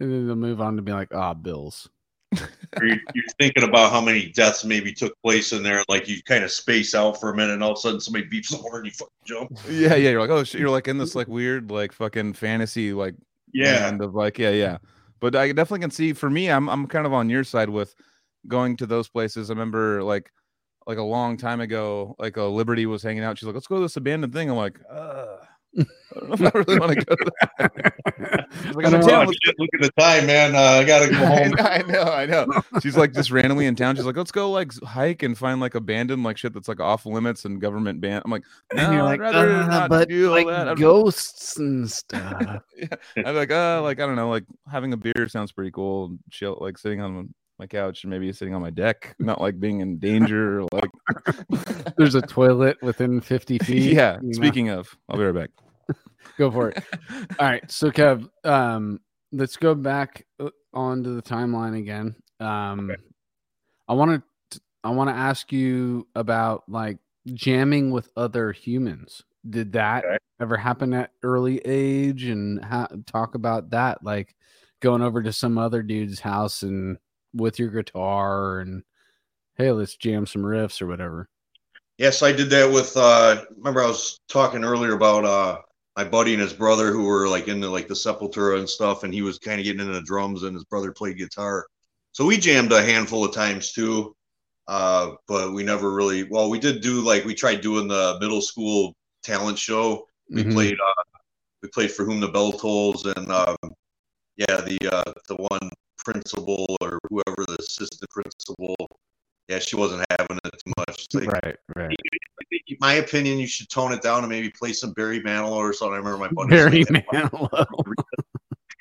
And then they'll move on to be like, ah, bills. You're, you're thinking about how many deaths maybe took place in there, like you kind of space out for a minute, and all of a sudden somebody beeps the horn, and you fucking jump. Yeah, yeah. You're like, oh, shit. you're like in this like weird like fucking fantasy like yeah, and of like yeah, yeah. But I definitely can see. For me, I'm I'm kind of on your side with going to those places. I remember like like a long time ago, like a Liberty was hanging out. She's like, "Let's go to this abandoned thing." I'm like, uh, I don't know if I really want to go to that. like, I'm in town. Look at the time, man. Uh, I gotta go home. I know, I know. She's like just randomly in town. She's like, let's go like hike and find like abandoned like shit that's like off limits and government ban. I'm like, no, and you're like, I'd rather uh, not but do like that. ghosts and stuff. yeah. I'm like, uh, like I don't know, like having a beer sounds pretty cool. And Chill, like sitting on my couch and maybe sitting on my deck, not like being in danger. like there's a toilet within 50 feet. Yeah. Speaking know? of, I'll be right back. go for it. All right. So Kev, um, let's go back uh, onto the timeline again. Um, okay. I want to, I want to ask you about like jamming with other humans. Did that okay. ever happen at early age and ha- talk about that? Like going over to some other dude's house and with your guitar and hey, let's jam some riffs or whatever. Yes, I did that with uh remember I was talking earlier about uh my buddy and his brother who were like into like the Sepultura and stuff, and he was kind of getting into drums, and his brother played guitar. So we jammed a handful of times too, uh, but we never really. Well, we did do like we tried doing the middle school talent show. We mm-hmm. played. Uh, we played for whom the bell tolls, and um, yeah, the uh, the one principal or whoever the assistant principal yeah, she wasn't having it too much. Like, right, right. In my opinion, you should tone it down and maybe play some Barry Manilow or something. I remember my buddy Barry Manilow.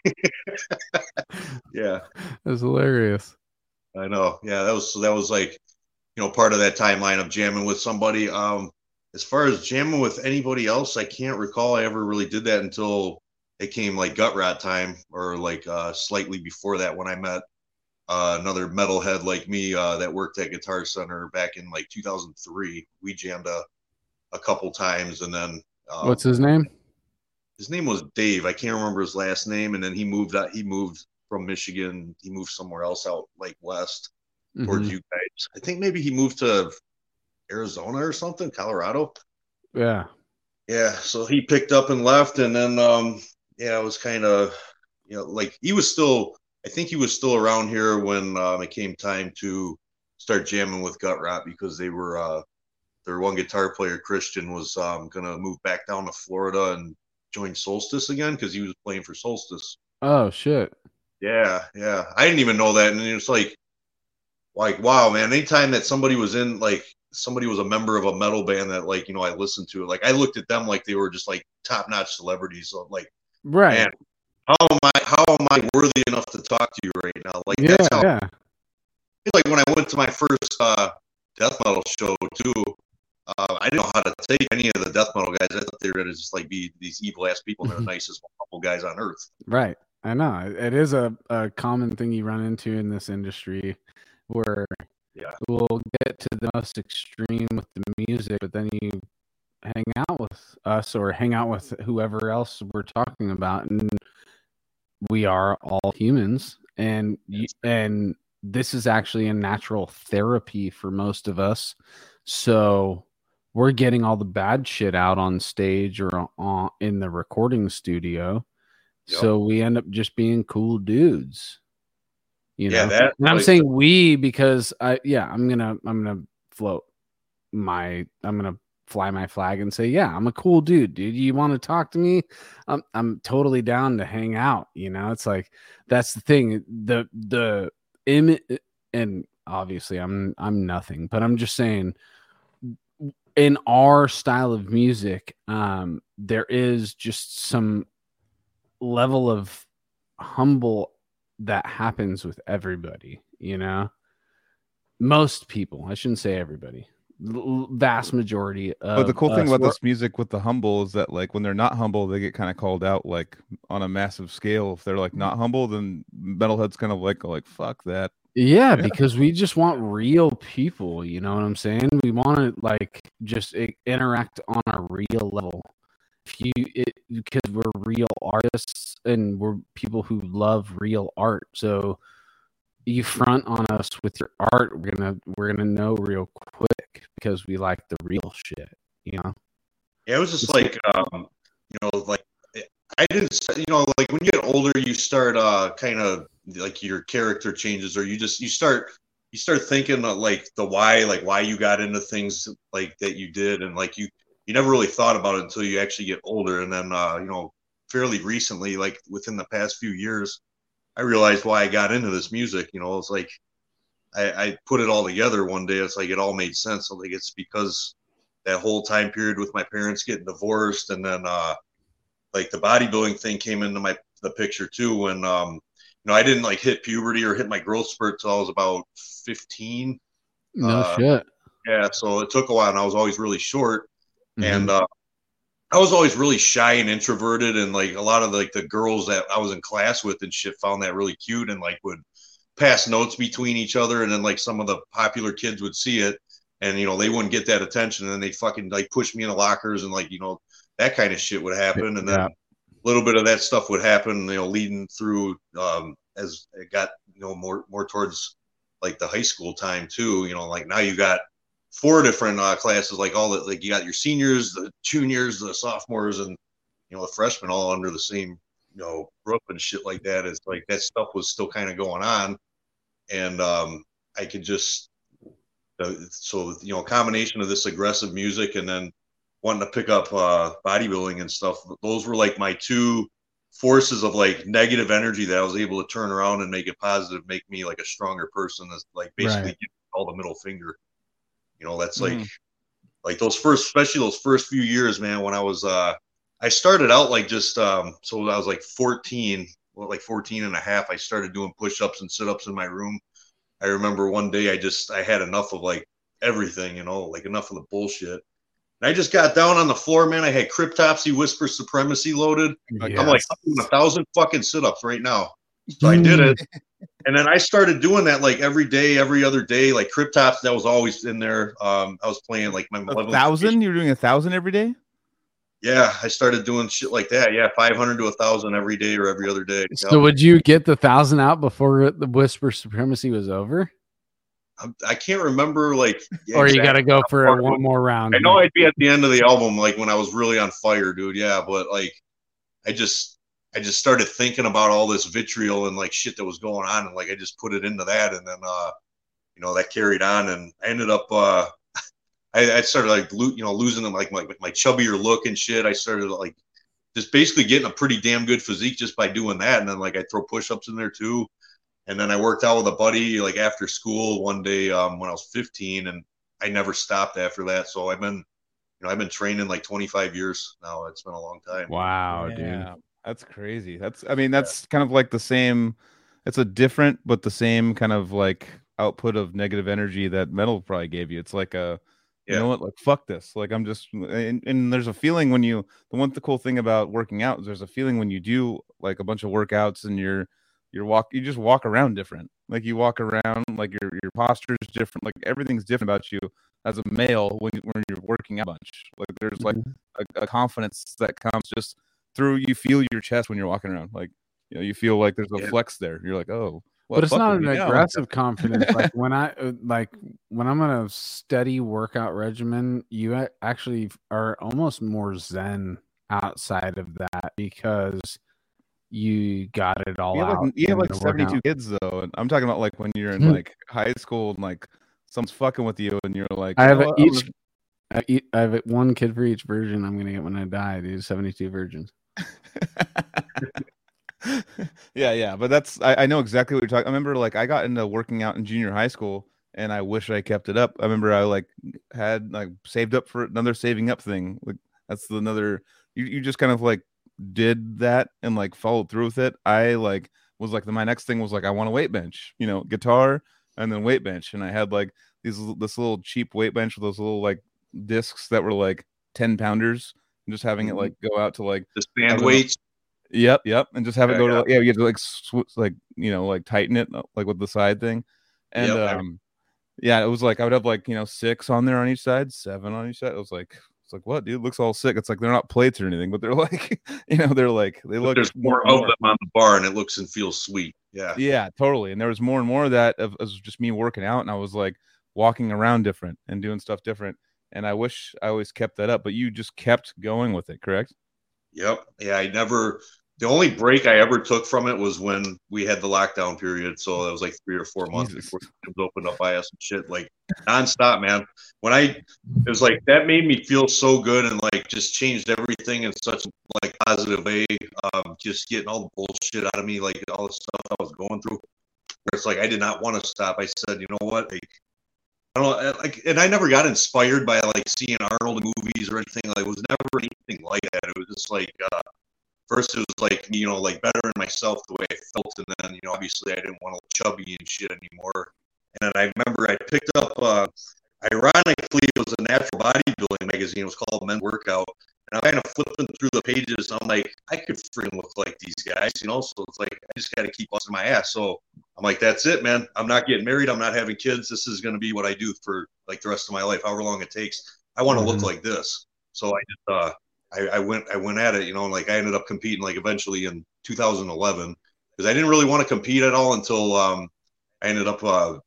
yeah, that's hilarious. I know. Yeah, that was that was like, you know, part of that timeline of jamming with somebody. Um, as far as jamming with anybody else, I can't recall I ever really did that until it came like Gutrot time or like uh, slightly before that when I met uh, another metalhead like me uh, that worked at Guitar Center back in like 2003. We jammed a, a couple times, and then um, what's his name? His name was Dave. I can't remember his last name, and then he moved out. He moved from Michigan. He moved somewhere else out like west mm-hmm. towards you guys. I think maybe he moved to Arizona or something, Colorado. Yeah. Yeah. So he picked up and left, and then um, yeah, it was kind of you know like he was still I think he was still around here when um, it came time to start jamming with Gutrot because they were uh, their one guitar player Christian was um, gonna move back down to Florida and join Solstice again because he was playing for Solstice. Oh shit! Yeah, yeah. I didn't even know that, and it was like, like wow, man. Anytime that somebody was in like somebody was a member of a metal band that like you know I listened to it, like I looked at them like they were just like top notch celebrities. So like, right. Man, how am I how am I worthy enough to talk to you right now? Like yeah, that's how yeah. like when I went to my first uh, death metal show too, uh, I didn't know how to take any of the death metal guys. I thought they were gonna just like be these evil ass people they're the nicest couple guys on earth. Right. I know. It is a, a common thing you run into in this industry where yeah. we'll get to the most extreme with the music, but then you hang out with us or hang out with whoever else we're talking about and we are all humans and and this is actually a natural therapy for most of us. So we're getting all the bad shit out on stage or on, in the recording studio. Yep. so we end up just being cool dudes you yeah, know? that, and i'm like, saying we because i yeah i'm gonna i'm gonna float my i'm gonna fly my flag and say, "Yeah, I'm a cool dude, dude. You want to talk to me? I'm I'm totally down to hang out." You know, it's like that's the thing. The the image, and obviously, I'm I'm nothing, but I'm just saying, in our style of music, um, there is just some level of humble that happens with everybody. You know, most people. I shouldn't say everybody vast majority but the cool thing about this music with the humble is that like when they're not humble they get kind of called out like on a massive scale. If they're like not humble then metalhead's kind of like like fuck that. Yeah, yeah, because we just want real people you know what i'm saying? We want to like just interact on a real level. If you it because we're real artists and we're people who love real art so you front on us with your art, we're gonna we're gonna know real quick because we like the real shit, you know. Yeah, it was just like um, you know, like I didn't, you know, like when you get older, you start uh kind of like your character changes, or you just you start you start thinking like the why, like why you got into things like that you did, and like you you never really thought about it until you actually get older, and then uh, you know, fairly recently, like within the past few years, I realized why I got into this music. You know, it's like I, I put it all together one day. It's like it all made sense. I think it's because that whole time period with my parents getting divorced, and then uh, like the bodybuilding thing came into my the picture too. When um, you know, I didn't like hit puberty or hit my growth spurt till I was about fifteen. No uh, shit. Yeah, so it took a while, and I was always really short, mm-hmm. and uh, I was always really shy and introverted, and like a lot of like the girls that I was in class with and shit found that really cute, and like would pass notes between each other, and then like some of the popular kids would see it, and you know they wouldn't get that attention, and then they fucking like push me in the lockers, and like you know that kind of shit would happen, and then yeah. a little bit of that stuff would happen, you know, leading through um, as it got you know more more towards like the high school time too. You know, like now you got four different uh, classes, like all the like you got your seniors, the juniors, the sophomores, and you know the freshmen all under the same you know group and shit like that. It's like that stuff was still kind of going on, and um, I could just uh, so you know combination of this aggressive music and then wanting to pick up uh, bodybuilding and stuff. Those were like my two forces of like negative energy that I was able to turn around and make it positive, make me like a stronger person. That's like basically right. all the middle finger. You know, that's like mm. like those first, especially those first few years, man. When I was uh, I started out like just um, so I was like 14, well, like 14 and a half. I started doing push-ups and sit-ups in my room. I remember one day I just I had enough of like everything, you know, like enough of the bullshit. And I just got down on the floor, man. I had Cryptopsy Whisper Supremacy loaded. Yes. I'm like, I'm doing a thousand fucking sit ups right now. So I did it. and then I started doing that like every day, every other day. Like Cryptops, that was always in there. Um, I was playing like my a thousand. You were doing a thousand every day. Yeah, I started doing shit like that. Yeah, five hundred to a thousand every day or every other day. So, yep. would you get the thousand out before the Whisper Supremacy was over? I can't remember like. or exactly you got to go for a, one more round. I know I'd be at the end of the album, like when I was really on fire, dude. Yeah, but like, I just, I just started thinking about all this vitriol and like shit that was going on, and like I just put it into that, and then, uh, you know, that carried on, and I ended up, uh, I, I started like, lo- you know, losing them like my my chubbier look and shit. I started like just basically getting a pretty damn good physique just by doing that, and then like I throw push ups in there too and then I worked out with a buddy like after school one day um, when I was 15, and I never stopped after that. So I've been, you know, I've been training like 25 years now. It's been a long time. Wow, yeah, dude, that's crazy. That's I mean, that's kind of like the same. It's a different but the same kind of like output of negative energy that metal probably gave you. It's like a you know what like fuck this like i'm just and, and, there's a feeling when you the one the cool thing about working out is there's a feeling when you do like a bunch of workouts and you're you're walk you just walk around different like you walk around like your your posture is different like everything's different about you as a male when, when you're working out a bunch like there's like mm-hmm. a, a, confidence that comes just through you feel your chest when you're walking around like you know you feel like there's a yeah. flex there you're like oh but it's not an aggressive confidence like when i uh, like when i'm on a steady workout regimen you actually are almost more zen outside of that because you got it all you have out. Like, you have like 72 kids though. And I'm talking about like when you're in hmm. like high school and like someone's fucking with you and you're like, I have oh, each, I, eat, I have one kid for each virgin I'm gonna get when I die, dude. 72 virgins. yeah, yeah, but that's I, I know exactly what you're talking. I remember like I got into working out in junior high school and I wish I kept it up. I remember I like had like saved up for another saving up thing. Like that's another you, you just kind of like did that and like followed through with it, I like was like my next thing was like I want a weight bench, you know, guitar and then weight bench, and I had like these this little cheap weight bench with those little like discs that were like ten pounders, and just having mm-hmm. it like go out to like the stand weights. Yep, yep, and just have yeah, it go yeah. to yeah, you have to like sw- like you know like tighten it uh, like with the side thing, and yep. um, yeah, it was like I would have like you know six on there on each side, seven on each side. It was like it's like what, dude? It looks all sick. It's like they're not plates or anything, but they're like, you know, they're like they look. There's more, more of them on the bar, and it looks and feels sweet. Yeah. Yeah, totally. And there was more and more of that of, of just me working out, and I was like walking around different and doing stuff different. And I wish I always kept that up, but you just kept going with it, correct? Yep. Yeah, I never. The only break I ever took from it was when we had the lockdown period. So that was like three or four months Jesus. before it opened up by us and shit, like nonstop, man. When I, it was like that made me feel so good and like just changed everything in such like positive way. Um, just getting all the bullshit out of me, like all the stuff I was going through. Where it's like I did not want to stop. I said, you know what, like I don't know, like, and I never got inspired by like seeing Arnold movies or anything. Like, it was never anything like that. It was just like, uh, first it was like, you know, like bettering myself the way I felt, and then, you know, obviously I didn't want to look chubby and shit anymore. And I remember I picked up, uh, ironically, it was a natural bodybuilding magazine. It was called Men Workout. And I'm kind of flipping through the pages. I'm like, I could freaking look like these guys, you know? So it's like, I just got to keep busting my ass. So I'm like, that's it, man. I'm not getting married. I'm not having kids. This is going to be what I do for like the rest of my life, however long it takes. I want to Mhm. look like this. So I just, uh, I, I went, I went at it, you know, and like I ended up competing like eventually in 2011 because I didn't really want to compete at all until, um, I ended up, uh,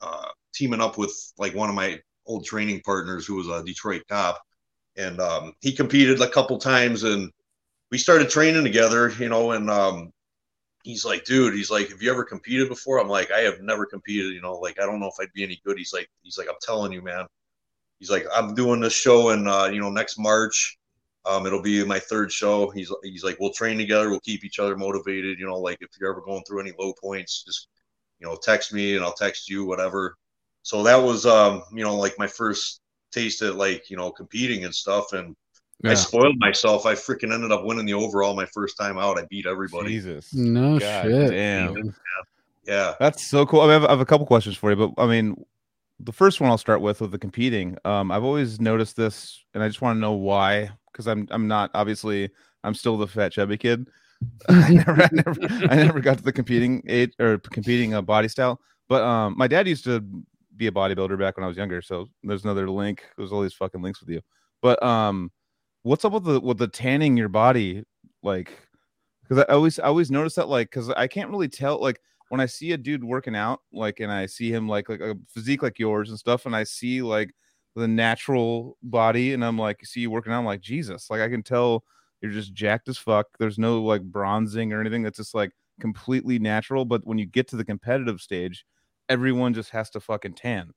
uh, teaming up with like one of my old training partners who was a Detroit cop. And, um, he competed a couple times and we started training together, you know, and, um, he's like, dude, he's like, have you ever competed before? I'm like, I have never competed, you know, like, I don't know if I'd be any good. He's like, he's like, I'm telling you, man. He's like, I'm doing this show in, uh, you know, next March. Um, it'll be my third show. He's, he's like, we'll train together. We'll keep each other motivated. You know, like if you're ever going through any low points, just, you know, text me and I'll text you, whatever. So that was, um, you know, like my first taste at like, you know, competing and stuff. And I spoiled myself. I freaking ended up winning the overall my first time out. I beat everybody. Jesus. No God shit. damn. Yeah. That's so cool. I, mean, I, have, I have a couple questions for you, but I mean, the first one I'll start with with the competing. Um, I've always noticed this, and I just want to know why. Because I'm I'm not obviously I'm still the fat chubby kid. I never I never I never got to the competing age or competing uh, body style. But um, my dad used to be a bodybuilder back when I was younger. So there's another link. There's all these fucking links with you. But um, what's up with the with the tanning your body like? Because I always I always notice that like because I can't really tell like when I see a dude working out, like, and I see him like like a physique like yours and stuff, and I see like the natural body, and I'm like, you see you working out, I'm like, Jesus, like I can tell you're just jacked as fuck. There's no like bronzing or anything. That's just like completely natural. But when you get to the competitive stage, everyone just has to fucking tan.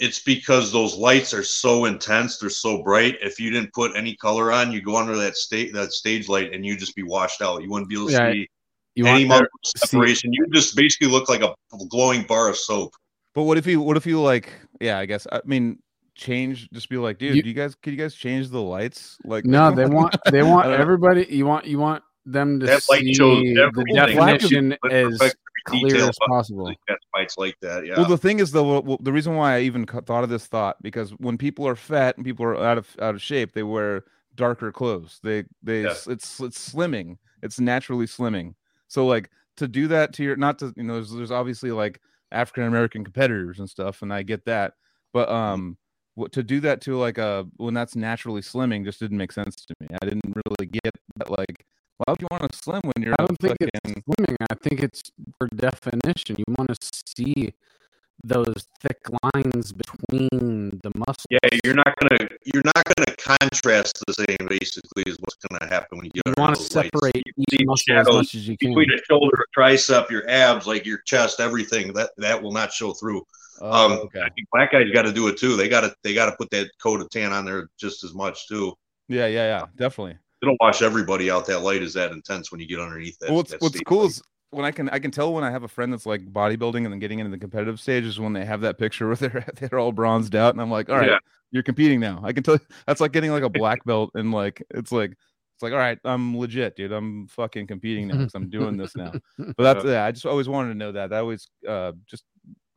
It's because those lights are so intense, they're so bright. If you didn't put any color on, you go under that state that stage light and you just be washed out. You wouldn't be able to Yeah, see You any want amount of separation. You just basically look like a glowing bar of soap. But what if you what if you like yeah, I guess I mean change just be like, dude, You- do you guys could you guys change the lights? Like no, they want they want I don't know. everybody. You want you want them to That light see shows the everything. definition But as perfect every clear as possible. the That's why it's like that. Yeah. Well, the thing is, though, well, well, the reason why I even thought of this thought because when people are fat and people are out of out of shape, they wear darker clothes. They they Yeah. it's it's slimming. It's naturally slimming. So like to do that to your not to you know there's, there's obviously like African American competitors and stuff, and I get that, but Mm-hmm. um. What, to do that to like a when that's naturally slimming just didn't make sense to me. I didn't really get that. Like, why would you want to slim when you're I don't think fucking, it's swimming. I think it's for definition. You want to see those thick lines between the muscles. yeah, you're not gonna you're not gonna contrast the same. Basically, is what's gonna happen when you You want to separate You each muscle as shadows much as you can. between a shoulder, a tricep, your abs, like your chest, everything that that will not show through. Oh, um, okay. I think black guys got to do it too. They got to they got to put that coat of tan on there just as much too. Yeah, yeah, yeah, definitely. It'll wash everybody out. That light is that intense when you get underneath that. well, what's that what's cool light. is when I can I can tell when I have a friend that's like bodybuilding and then getting into the competitive stage is when they have that picture where they're they're all bronzed out and I'm like, all right, Yeah. you're competing now. I can tell that's like getting like a black belt and like it's like it's like all right, I'm legit, dude. I'm fucking competing now because I'm doing this now. But that's yeah, I just always wanted to know that. I always uh just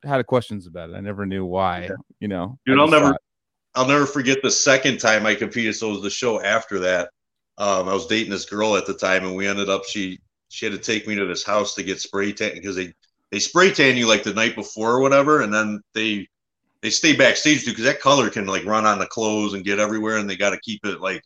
had questions about it. I never knew why, you know. Dude, I I'll never- thought- I'll never forget the second time I competed. So it was the show after that. Um, I was dating this girl at the time, and we ended up she she had to take me to this house to get spray tan because they they spray tan you like the night before or whatever, and then they they stay backstage too because that color can like run on the clothes and get everywhere, and they got to keep it like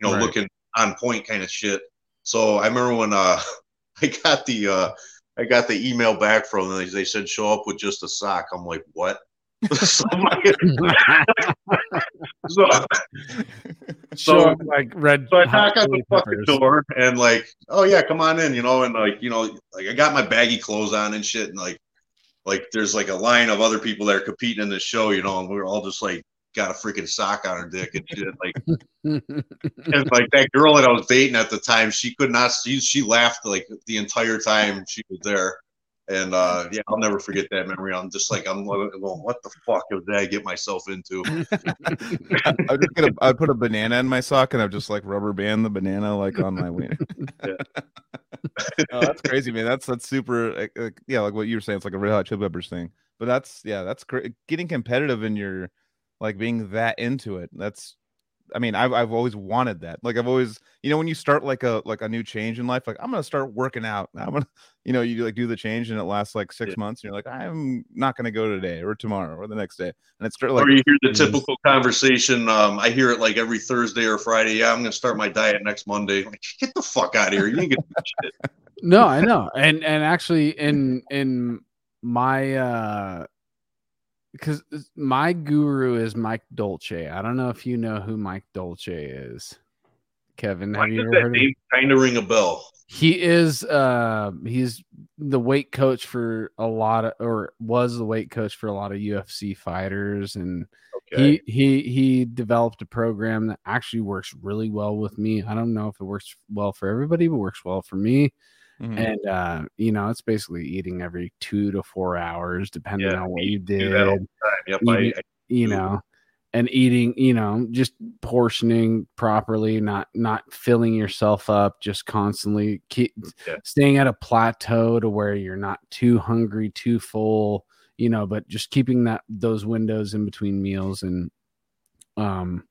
you know Right. looking on point kind of shit. So I remember when uh I got the uh I got the email back from them. They, they said show up with just a sock. I'm like, what? so, I'm like- so So- up like red. So I knock on the fucking door and like, oh yeah, come on in, you know, and like, you know, like I got my baggy clothes on and shit, and like, like there's like a line of other people that are competing in this show, you know, and we're all just like got a freaking sock on her dick and shit, like, and like that girl that I was dating at the time, she could not see, she laughed like the entire time she was there. And uh yeah, I'll never forget that memory. I'm just like I'm going, what the fuck did I get myself into? I, I'd just get a, I'd put a banana in my sock and I'd just like rubber band the banana like on my wiener. Yeah. oh, that's crazy, man. That's that's super. Like, like, yeah, like what you were saying. It's like a Red Hot Chili Peppers thing. But that's yeah, that's great. Getting competitive in your like being that into it. That's I mean, I've I've always wanted that. Like I've always, you know, when you start like a like a new change in life, like I'm gonna start working out. I'm gonna, you know, you like do the change and it lasts like six Yeah. months, and you're like, I'm not gonna go today or tomorrow or the next day, and it's started like or you hear the Mhm. typical conversation. Um, I hear it like every Thursday or Friday. Yeah, I'm going to start my diet next Monday. Like, get the fuck out of here! You ain't gonna do shit. No, I know. And and actually in in my uh because my guru is Mike Dolce. I don't know if you know who Mike Dolce is. Kevin, Why have you does ever that heard of him? name kind of ring a bell? He is uh he's the weight coach for a lot of or was the weight coach for a lot of UFC fighters and Okay. he he he developed a program that actually works really well with me. I don't know if it works well for everybody, but works well for me. Mhm. And uh, you know, it's basically eating every two to four hours, depending Yeah, on what you do did. Yep, I, eating- I, you know, and eating, you know, just portioning properly, not not filling yourself up, just constantly keep Yeah. staying at a plateau to where you're not too hungry, too full, you know, but just keeping that those windows in between meals and um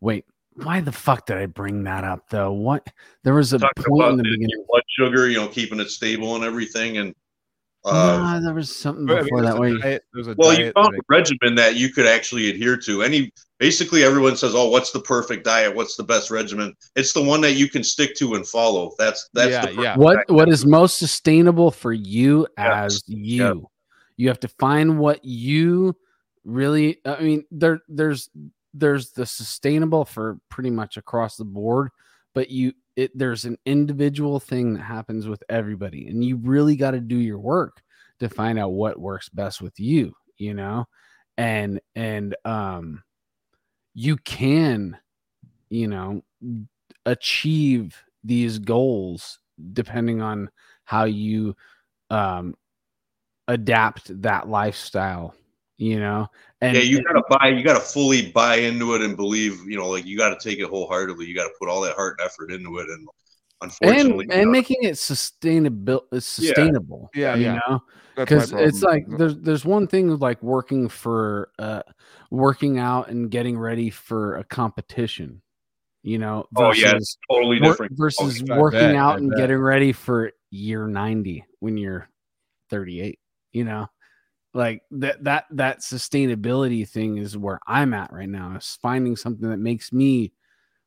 wait why the fuck did I bring that up though? What there was a talking point about in the the- beginning. your blood sugar, you know, keeping it stable and everything. And uh, Ah, there was something But, I mean, before that way. diet- there's a well, you found a regimen that you could actually adhere to. Any basically, everyone says, "Oh, what's the perfect diet? What's the best regimen?" It's the one that you can stick to and follow. That's that's yeah, the perfect yeah. What diet. what is most sustainable for you Yeah. as you? You have to find what you really. I mean, there there's there's the sustainable for pretty much across the board, but you it there's an individual thing that happens with everybody, and you really got to do your work to find out what works best with you. You know, and and um, you can, you know, achieve these goals depending on how you um adapt that lifestyle you know and yeah, you gotta buy. You gotta fully buy into it and believe. You know, like you gotta take it wholeheartedly. You gotta put all that heart and effort into it. And unfortunately, and, and making it sustainable sustainable Yeah, you yeah. know because it's like there's there's one thing like working for uh working out and getting ready for a competition you know oh yeah, versus it's totally wor- different. versus I working bet, out I and bet. getting ready for year 90 when you're 38 you know like that that that sustainability thing is where i'm at right now is finding something that makes me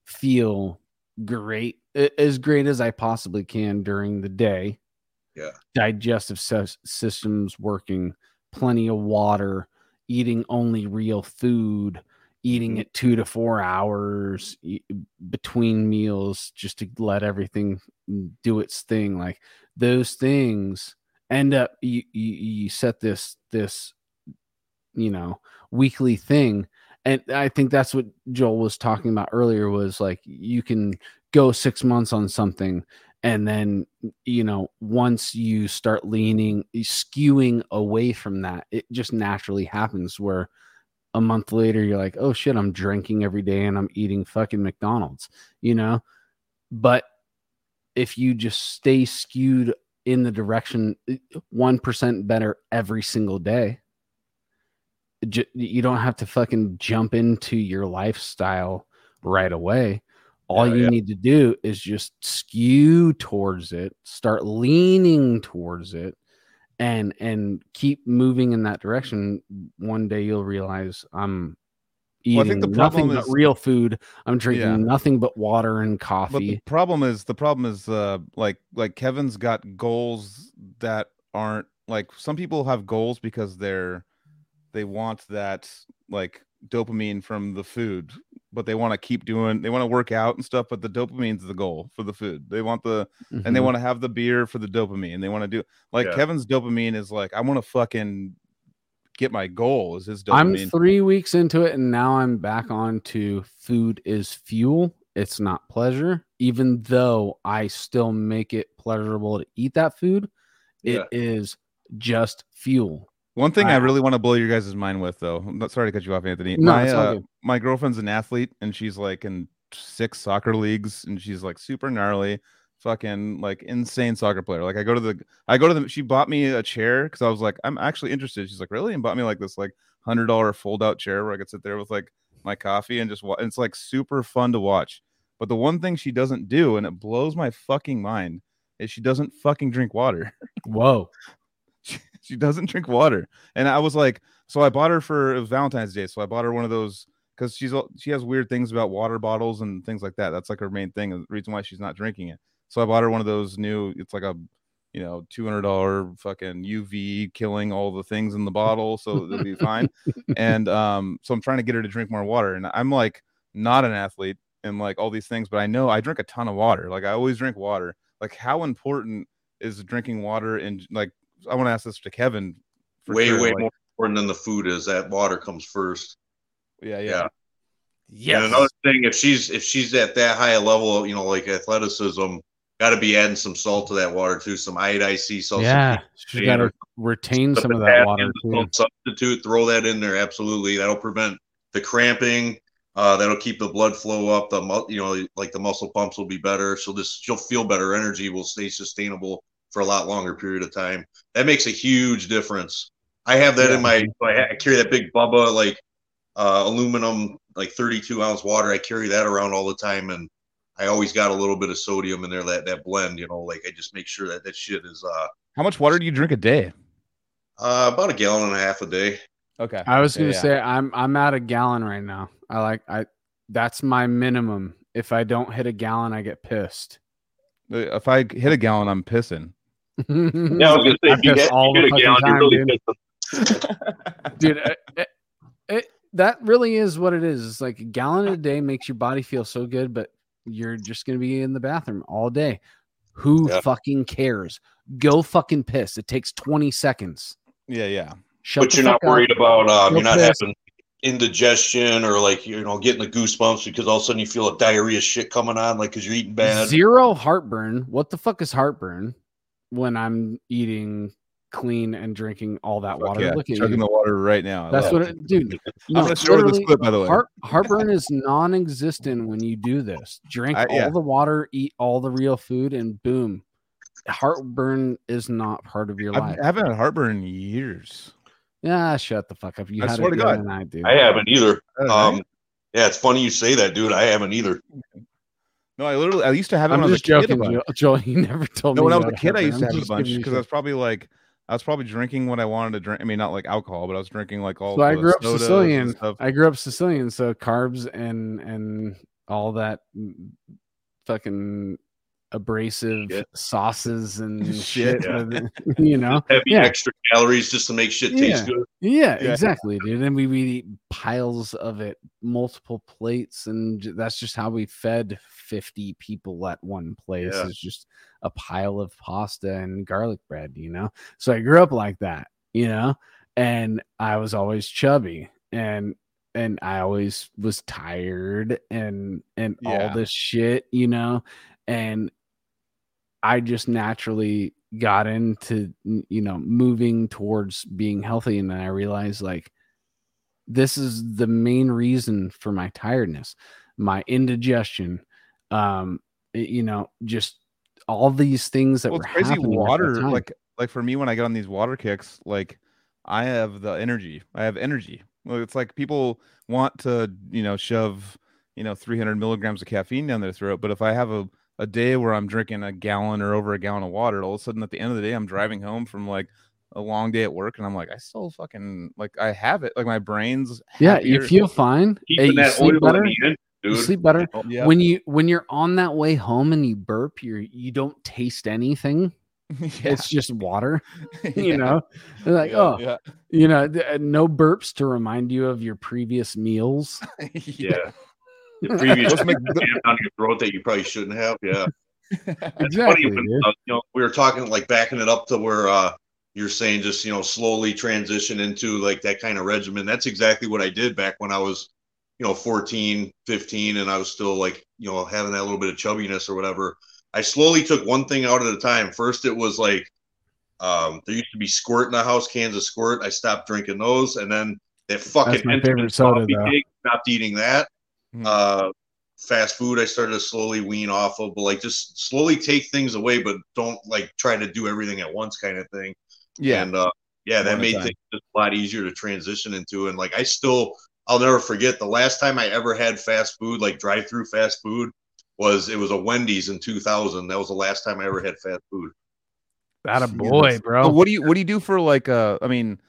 feel great as great as i possibly can during the day Yeah. digestive sys- systems working plenty of water eating only real food eating Mhm. it two to four hours between meals just to let everything do its thing like those things end up you, you, you set this this you know weekly thing. And i think that's what joel was talking about earlier was like you can go six months on something and then you know once you start leaning skewing away from that it just naturally happens where a month later you're like oh shit i'm drinking every day and i'm eating fucking mcdonald's you know? But if you just stay skewed in the direction 1% better every single day. You don't have to fucking jump into your lifestyle right away. All Yeah, you yeah. need to do is just skew towards it start leaning towards it and and keep moving in that direction. One day you'll realize i'm Well, I think the nothing problem but is- real food i'm drinking Yeah. nothing but water and coffee. But coffee the problem is the problem is uh like like Kevin's got goals that aren't like some people have goals because they're they want that like dopamine from the food but they want to keep doing they want to work out and stuff but the dopamine's the goal for the food they want the and they Mhm. want to have the beer for the dopamine they want to do like Yeah. kevin's dopamine is like i want to fucking get my goal is his I'm three weeks into it, and now I'm back on to food is fuel. It's not pleasure, even though I still make it pleasurable to eat that food. It Yeah. is just fuel. one thing i, I- really want to blow your guys' mind with though i'm not sorry to cut you off anthony No, my uh, my girlfriend's an athlete and she's like in six soccer leagues and she's like super gnarly fucking like insane soccer player like i go to the i go to the she bought me a chair because i was like i'm actually interested she's like really and bought me like this like hundred dollar fold out chair where i could sit there with like my coffee and just wa- and it's like super fun to watch but the one thing she doesn't do and it blows my fucking mind is she doesn't fucking drink water Whoa. she, she doesn't drink water. And I was like, so I bought her for Valentine's Day. So I bought her one of those because she's she has weird things about water bottles and things like that. That's like her main thing, and the reason why she's not drinking it. So I bought her one of those new. It's like a you know two hundred dollar fucking UV killing all the things in the bottle, so it'll be fine. And um, so I'm trying to get her to drink more water. And I'm like not an athlete and like all these things, but I know I drink a ton of water. Like I always drink water. Like how important is drinking water and like I want to ask this to Kevin. for way sure, way like- more important than the food is. That water comes first. Yeah, yeah. Yeah. Yes. And another thing, if she's if she's at that high a level, you know, like athleticism, got to be adding some salt to that water too, some iodized sea salt. yeah. She's got to retain some of that water too. substitute. Throw that in there. Absolutely, that'll prevent the cramping. Uh, that'll keep the blood flow up. The mu- you know, like the muscle pumps will be better. She'll just she'll feel better. Energy will stay sustainable for a lot longer period of time. That makes a huge difference. I have that in my. I I carry that big Bubba like uh, aluminum, like 32 ounce water. I carry that around all the time, and I always got a little bit of sodium in there. That that blend, you know, like I just make sure that that shit is uh, How much water do you drink a day? uh about a gallon and a half a day. Okay. I was Yeah, gonna yeah. say I'm I'm at a gallon right now. I like I that's my minimum. If I don't hit a gallon, I get pissed. Uh, if I hit a gallon, I'm pissing. Yeah, I was gonna say if you get, all you the a gallon, fucking you're really time, pissing. dude it, it- it- that really is what it is it's like a gallon a day makes your body feel so good but you're just gonna be in the bathroom all day who Yeah. fucking cares go fucking piss it takes 20 seconds Yeah, yeah. Shut But you're not fuck up. worried about um, you're not piss. having indigestion or like you know getting the goosebumps because all of a sudden you feel a diarrhea shit coming on like because you're eating bad. zero heartburn what the fuck is heartburn when i'm eating clean and drinking all that Fuck water yeah. look at Chugging you the water right now. I that's what it. it dude you I'm know, gonna show her this clip, by the way. Heart, heartburn is non-existent when you do this. Drink I- all yeah. the water, eat all the real food, and boom, heartburn is not part of your I've- life. I haven't had heartburn in years. Yeah, shut the fuck up. You I had swear it to God. other night, dude. I haven't either. Uh, Um, yeah, it's funny you say that, dude. I haven't either. no, I literally I used to have it I'm when I was just a joking, a bunch. Joel. Joel, You never told No, me. when I was a kid, I used to have it a bunch because I was probably like I was probably drinking what I wanted to drink. I mean, not like alcohol, but I was drinking like all. So I the grew up Sicilian. I grew up Sicilian, so carbs and and all that mm, fucking abrasive Shit. sauces and Shit. with- you know, Heavy Yeah. extra calories just to make shit taste good. Yeah, Yeah. exactly, dude. And we would eat piles of it, multiple plates, and that's just how we fed 50 people at one place. Yeah. It's just a pile of pasta and garlic bread, you know? So I grew up like that, you know, and I was always chubby and and I always was tired and and Yeah. all this shit, you know, and I just naturally got into you know moving towards being healthy and then I realized like this is the main reason for my tiredness, my indigestion, um you know, just all these things that well, were crazy. happening at that Water, like like for me, when I get on these water kicks, like I have the energy. I have energy. It's like people want to, you know, shove, you know, 300 milligrams of caffeine down their throat. But if I have a, a day where I'm drinking a gallon or over a gallon of water, all of a sudden at the end of the day, I'm driving home from like a long day at work, and I'm like, I still fucking like I have it. Like my brain's yeah, you happier. feel fine. Hey, you that sleep oil better. in the end, You sleep better. Yeah. When you when you're on that way home and you burp, you're you don't taste anything. yeah. It's just water. Yeah. You know, They're like Yeah, oh, yeah. you know, th- uh, no burps to remind you of your previous meals. Yeah. The previous the- your throat that you probably shouldn't have. Yeah, exactly. When, uh, you know, we were talking like backing it up to where uh, you're saying just you know slowly transition into like that kind of regimen. That's exactly what I did back when I was you know 14, 15, and I was still like you know having that little bit of chubbiness or whatever. I slowly took one thing out at a time. First, it was like um, there used to be Squirt in the house, cans of Squirt. I stopped drinking those, and then that fucking That's my favorite soda. Cake, stopped eating that. Mm. Uh, fast food, I started to slowly wean off of, but like just slowly take things away, but don't like try to do everything at once, kind of thing. Yeah, and uh, yeah, that made things just a lot easier to transition into. And like I still, I'll never forget the last time I ever had fast food, like drive-through fast food, was it was a Wendy's in 2000. That was the last time I ever had fast food. That a boy, bro. what do you what do you do for like uh I mean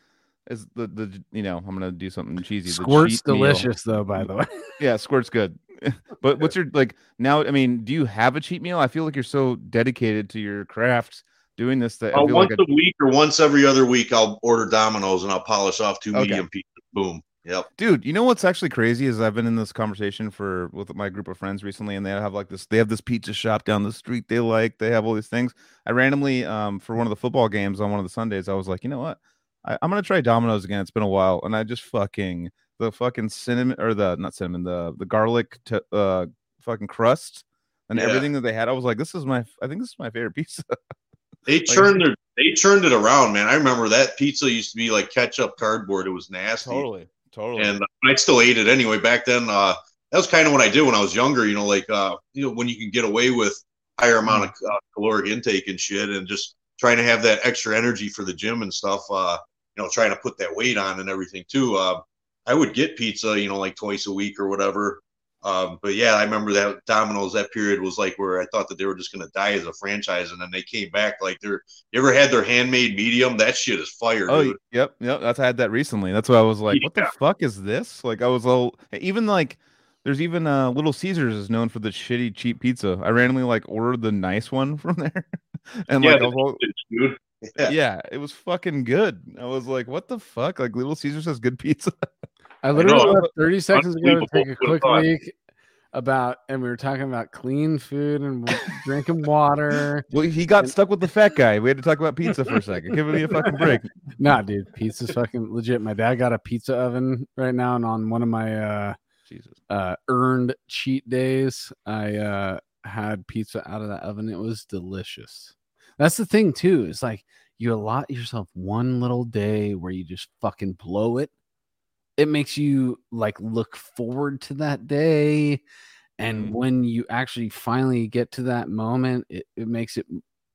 is the the you know I'm gonna do something cheesy. Squirt's delicious meal. though, by the way. yeah, squirt's good. but what's your like now? I mean, do you have a cheat meal? I feel like you're so dedicated to your craft doing this that uh, once like a week or once every other week, I'll order Domino's and I'll polish off two okay. medium pizzas. Boom. Yep. Dude, you know what's actually crazy is I've been in this conversation for with my group of friends recently, and they have like this. They have this pizza shop down the street they like. They have all these things. I randomly, um, for one of the football games on one of the Sundays, I was like, you know what? I, am gonna try Domino's again. It's been a while, and I just fucking the fucking cinnamon or the not cinnamon the the garlic to, uh fucking crust and yeah. everything that they had. I was like, this is my I think this is my favorite pizza. They turned their they turned it around, man. I remember that pizza used to be like ketchup cardboard. It was nasty. Totally, totally. And I still ate it anyway. Back then, uh, that was kind of what I did when I was younger. You know, like uh, you know when you can get away with higher amount of uh, caloric intake and shit, and just trying to have that extra energy for the gym and stuff. Uh, you know, trying to put that weight on and everything too. Uh, I would get pizza, you know, like twice a week or whatever. Um, but yeah, I remember that Domino's that period was like where I thought that they were just going to die as a franchise, and then they came back. Like they're you ever had their handmade medium? That shit is fire. Oh, dude. yep, yep. That's I had that recently. That's why I was like, yeah. what the fuck is this? Like I was all even like. There's even uh, Little Caesars is known for the shitty cheap pizza. I randomly like ordered the nice one from there, and yeah, like all, dude. Yeah. yeah, it was fucking good. I was like, what the fuck? Like Little Caesars has good pizza. I literally I left 30 seconds ago to take a quick leak about, and we were talking about clean food and drinking water. Well, he got and, stuck with the fat guy. We had to talk about pizza for a second. Give me a fucking break. Nah, dude, pizza's fucking legit. My dad got a pizza oven right now, and on one of my uh, Jesus. uh earned cheat days, I uh had pizza out of that oven. It was delicious. That's the thing too. It's like you allot yourself one little day where you just fucking blow it it makes you like look forward to that day and mm. when you actually finally get to that moment it, it makes it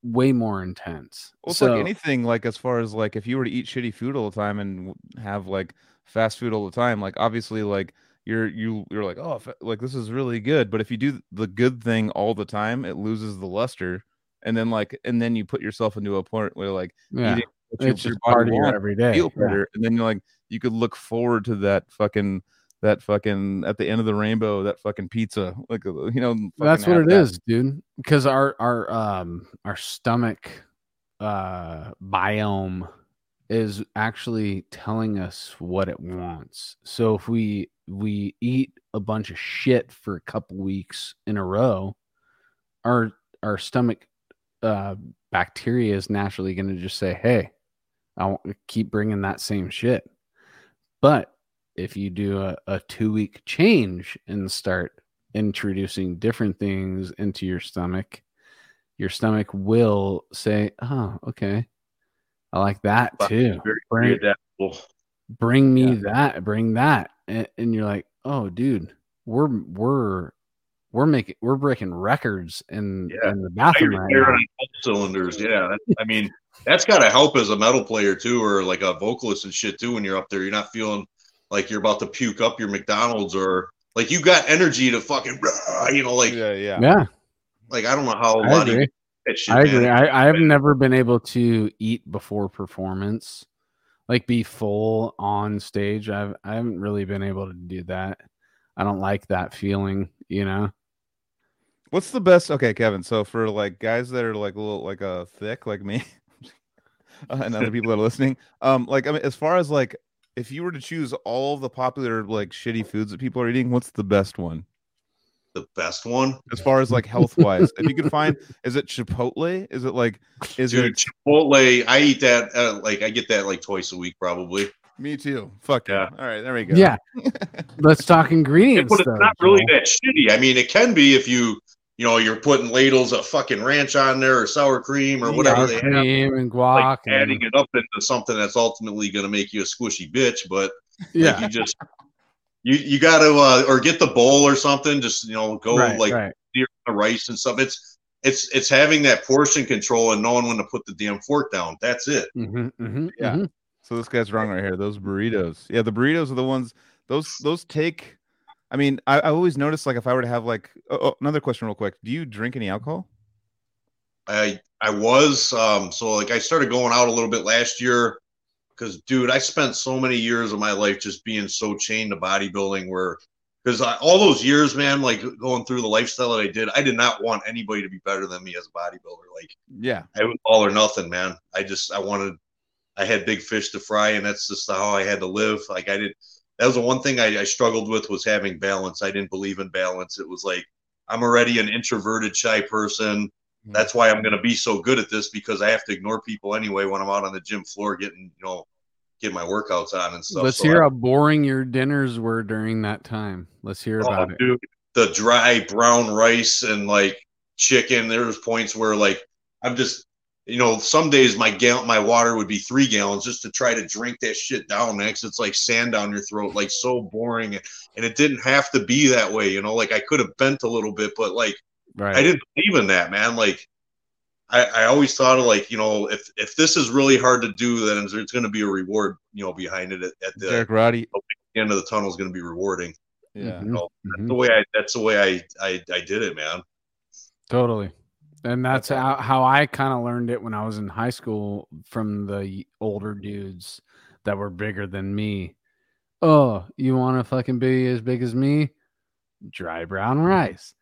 way more intense well, it's so, like anything like as far as like if you were to eat shitty food all the time and have like fast food all the time like obviously like you're you you're like oh like this is really good but if you do the good thing all the time it loses the luster and then like and then you put yourself into a point where like yeah. eating it's just part of your every day. Yeah. and then you're like, you could look forward to that fucking that fucking at the end of the rainbow that fucking pizza like uh, you know that's what it that. is, dude because our our um our stomach uh biome is actually telling us what it wants so if we we eat a bunch of shit for a couple weeks in a row our our stomach uh bacteria is naturally going to just say hey I want to keep bringing that same shit. But if you do a, a two week change and start introducing different things into your stomach, your stomach will say, Oh, okay. I like that too. Bring, bring me yeah. that, bring that. And, and you're like, oh dude, we're we're we're making we're breaking records in yeah. in the bathroom right now. cylinders yeah i mean that's got to help as a metal player too, or like a vocalist and shit too. When you're up there, you're not feeling like you're about to puke up your McDonald's or like you got energy to fucking, you know, like yeah, yeah, yeah. Like I don't know how a lot of I agree. I, I have never been able to eat before performance, like be full on stage. I've I haven't really been able to do that. I don't like that feeling, you know. What's the best? Okay, Kevin. So for like guys that are like a little like a uh, thick like me, uh, and other people that are listening. Um, like I mean, as far as like, if you were to choose all the popular like shitty foods that people are eating, what's the best one? the best one. As far as like health wise, if you could find, is it Chipotle? Is it like, is Dude, it? Chipotle, I eat that uh, like I get that like twice a week probably. Me too. Fuck yeah. Yeah. All right, there we go. Yeah. Let's talk ingredients. but it's though, not really Joel. that shitty. I mean, it can be if you you know you're putting ladles of fucking ranch on there or sour cream or Yeah, whatever Sour they have. cream and guac. Like and- adding it up into something that's ultimately going to make you a squishy bitch, but yeah. like you just you you got to uh, or get the bowl or something. Just you know go right, like right. the rice and stuff. It's it's it's having that portion control and knowing when to put the damn fork down. That's it. Mhm, mhm, Yeah. mhm. So this guy's wrong right here. Those burritos. Yeah, the burritos are the ones. Those those take. I mean, I, I always notice like if I were to have like oh, oh, another question real quick. Do you drink any alcohol? I I was um so like I started going out a little bit last year because dude I spent so many years of my life just being so chained to bodybuilding where because all those years man like going through the lifestyle that I did I did not want anybody to be better than me as a bodybuilder like Yeah. I was all or nothing man I just I wanted I had big fish to fry and that's just how I had to live like I did that was the one thing I, I struggled with was having balance I didn't believe in balance it was like I'm already an introverted shy person mm-hmm. that's why I'm going to be so good at this because I have to ignore people anyway when I'm out on the gym floor getting, you know, getting my workouts on and stuff. Let's So hear I- how boring your dinners were during that time. Let's hear oh, about it. the dry brown rice and like chicken. There was points where like I'm just, you know, some days my gal my water would be three gallons just to try to drink that shit down next. It's like sand down your throat, like so boring. And it didn't have to be that way, you know. Like I could have bent a little bit, but like Right. I didn't believe in that, man. Like, I, I always thought of like, you know, if if this is really hard to do, then there's going to be a reward, you know, behind it at, at the Derek Roddy. end of the tunnel is going to be rewarding. Yeah. Mhm, know, mhm. The way I, that's the way I, I, I did it, man. Totally. And that's That's how, how I kind of learned it when I was in high school from the older dudes that were bigger than me. Oh, you want to fucking be as big as me? Dry brown rice,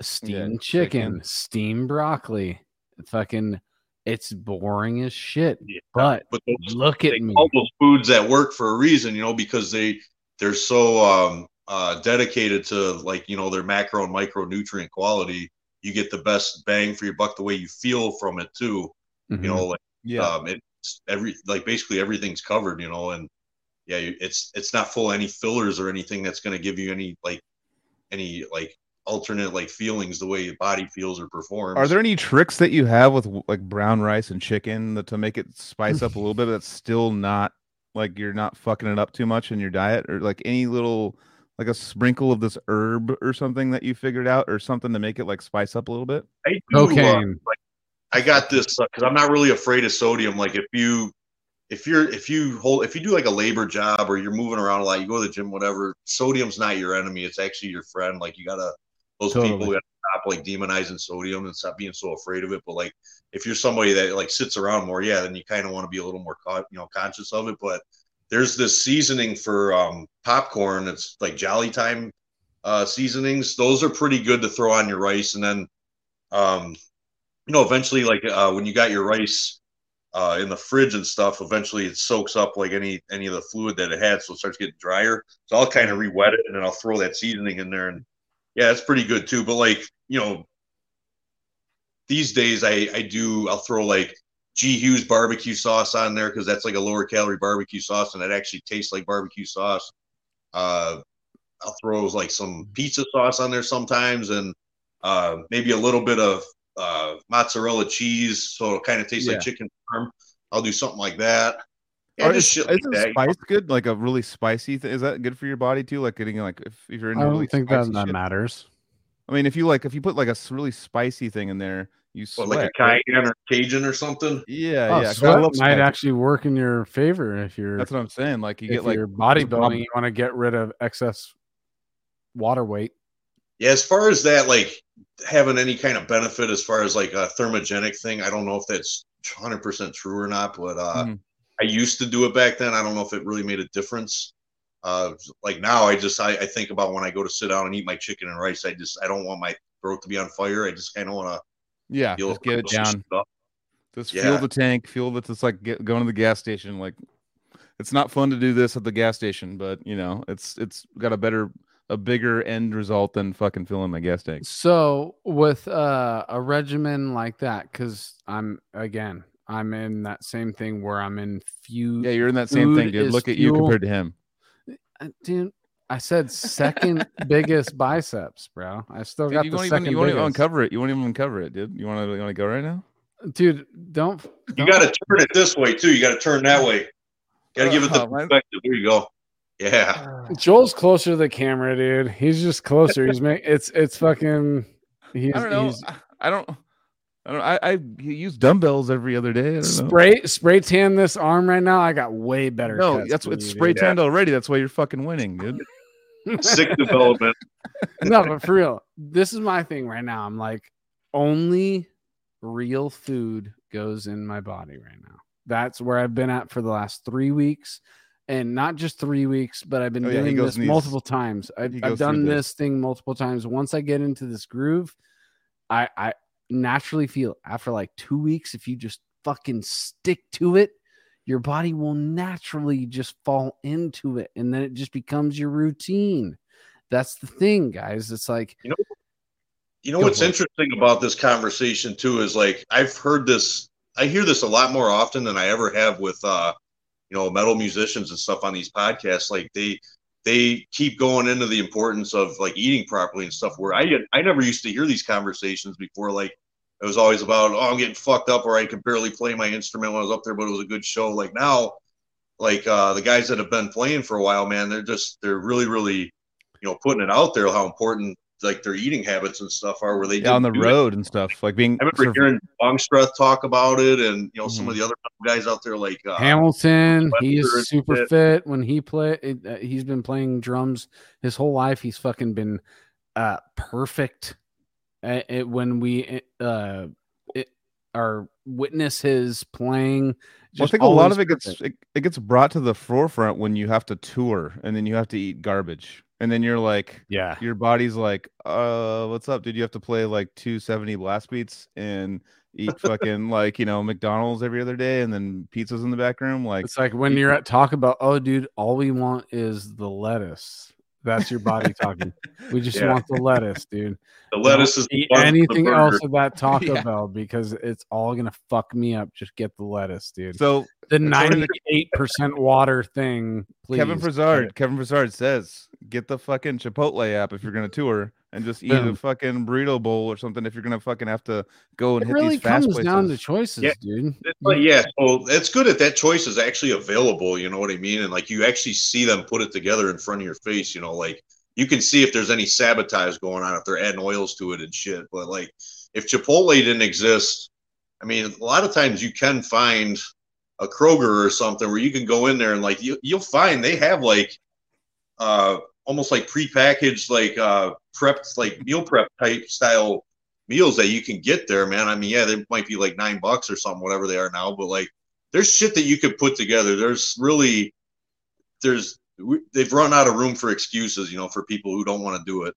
steamed chicken, chicken. steamed broccoli. Fucking, it's boring as shit. Yeah. But But those, look at me. call those foods that work for a reason, you know, because they they're so um, uh, dedicated to like you know their macro and micronutrient quality. You get the best bang for your buck the way you feel from it too. Mhm. You know, like Yeah. um it's every like basically everything's covered you know and yeah it's it's not full of any fillers or anything that's going to give you any like any like alternate like feelings the way your body feels or performs Are there any tricks that you have with like brown rice and chicken that, to make it spice up a little bit? That's still not like you're not fucking it up too much in your diet, or like any little like a sprinkle of this herb or something that you figured out, or something to make it like spice up a little bit. I do, uh, like, i got this because i'm not really afraid of sodium. Like if you if you're if you hold if you do like a labor job or you're moving around a lot you go to the gym whatever sodium's not your enemy. It's actually your friend. Like you gotta those Totally. people gotta stop like demonizing sodium and stop being so afraid of it. But like if you're somebody that like sits around more yeah then you kind of want to be a little more co- you know conscious of it. But there's this seasoning for um popcorn. It's like jolly time uh seasonings. Those are pretty good to throw on your rice. And then um you know eventually like uh when you got your rice uh in the fridge and stuff eventually it soaks up like any any of the fluid that it had so it starts getting drier. So i'll kind of re-wet it and then i'll throw that seasoning in there. And yeah it's pretty good too. But like you know these days i i do i'll throw like G Hughes barbecue sauce on there because that's like a lower calorie barbecue sauce and it actually tastes like barbecue sauce. Uh, I'll throw like some pizza sauce on there sometimes and uh, maybe a little bit of uh, mozzarella cheese so it kind of tastes Yeah. like chicken parm. I'll do something like that. Yeah, just is, shit like isn't that. spice good? Like a really spicy thing? Is that good for your body too? Like getting like if, if you're in. I don't really think that, spicy that shit? matters. I mean, if you like, if you put like a really spicy thing in there, you What, like a right? or Cajun or something. Yeah, Oh, yeah. 'cause I sweat might spicy. actually work in your favor if you're That's what I'm saying. Like you if get like you're bodybuilding. You want to get rid of excess water weight. Yeah, as far as that, like having any kind of benefit as far as like a thermogenic thing, I don't know if that's 100% true or not, but uh, Mhm. I used to do it back then. I don't know if it really made a difference. Uh, like now, I just I, I think about when I go to sit down and eat my chicken and rice. I just I don't want my throat to be on fire. I just kind of want yeah, to just get it down. Just Yeah. fuel the tank. Fuel that it's like get, going to the gas station. Like it's not fun to do this at the gas station, but you know it's it's got a better a bigger end result than fucking filling my gas tank. So with uh, a regimen like that, because I'm again, I'm in that same thing where I'm in few. Yeah, you're in that same thing, dude. Look at you compared to him. Uh, dude. I said second biggest biceps, bro. I still Dude, got you the won't even second you won't even uncover it. You won't even uncover it, dude. You want to you want to go right now? Dude, don't. You don't- got to turn it this way too. You got to turn that way. Got to give it the Oh, perspective. There you go. Yeah. Joel's closer to the camera, dude. He's just closer. He's making it's it's fucking. He's, I don't know. he's I don't. I don't. I, I use dumbbells every other day. I don't know. spray spray tan this arm right now. I got way better. No, that's than it's spray dude. tanned already. That's why you're fucking winning, dude. Sick development. no, but for real, this is my thing right now. I'm like, only real food goes in my body right now. That's where I've been at for the last three weeks. And not just three weeks, but I've been Oh, doing goes this in these- multiple times. I've, I've done this. this thing multiple times. Once I get into this groove, I, I naturally feel after like two weeks, if you just fucking stick to it, your body will naturally just fall into it. And then it just becomes your routine. That's the thing, guys. It's like, You know Go what's for it. interesting about this conversation too is like I've heard this. I hear this a lot more often than I ever have with uh, you know metal musicians and stuff on these podcasts. Like they they keep going into the importance of like eating properly and stuff. Where I I never used to hear these conversations before. Like it was always about oh I'm getting fucked up or I could barely play my instrument when I was up there, but it was a good show. Like now, like uh, the guys that have been playing for a while, man, they're just they're really really you know putting it out there how important like their eating habits and stuff are where they Yeah, on the didn't do that. road and stuff, like being. I remember hearing Longstreth talk about it, and you know some Mhm. of the other guys out there like uh, Hamilton, he's super shit. fit. When he play, it, uh, he's been playing drums his whole life. He's fucking been uh, perfect. It, when we uh, it, are witness his playing, Well, I think a lot of it gets it, it gets brought to the forefront when you have to tour and then you have to eat garbage and then you're like yeah. your body's like uh what's up dude you have to play like 270 blast beats and eat fucking like you know mcdonald's every other day and then pizzas in the back room like It's like when you're at talk about, oh, dude, all we want is the lettuce. That's your body talking. We just Yeah. want the lettuce, dude. the lettuce is Don't eat the the anything else at that Taco Yeah. Bell because it's all gonna fuck me up. Just get the lettuce, dude. so the ninety-eight percent water thing. Please. kevin Frasard, kevin Frasard says get the fucking chipotle app if you're gonna tour and just eat a fucking burrito bowl or something if you're gonna fucking have to go and It hit really these fast comes places down to choices, Yeah. dude. It's like, yeah, so it's good that that choice is actually available. You know what I mean? And like you actually see them put it together in front of your face. You know, like you can see if there's any sabotage going on if they're adding oils to it and shit. But like if Chipotle didn't exist, I mean, a lot of times you can find a Kroger or something where you can go in there and like you, you'll find they have like uh almost like prepackaged like uh prepped like meal prep type style meals that you can get there, man. I mean, yeah, they might be like nine bucks or something, whatever they are now, but like there's shit that you could put together. There's really there's we- they've run out of room for excuses, you know, for people who don't want to do it.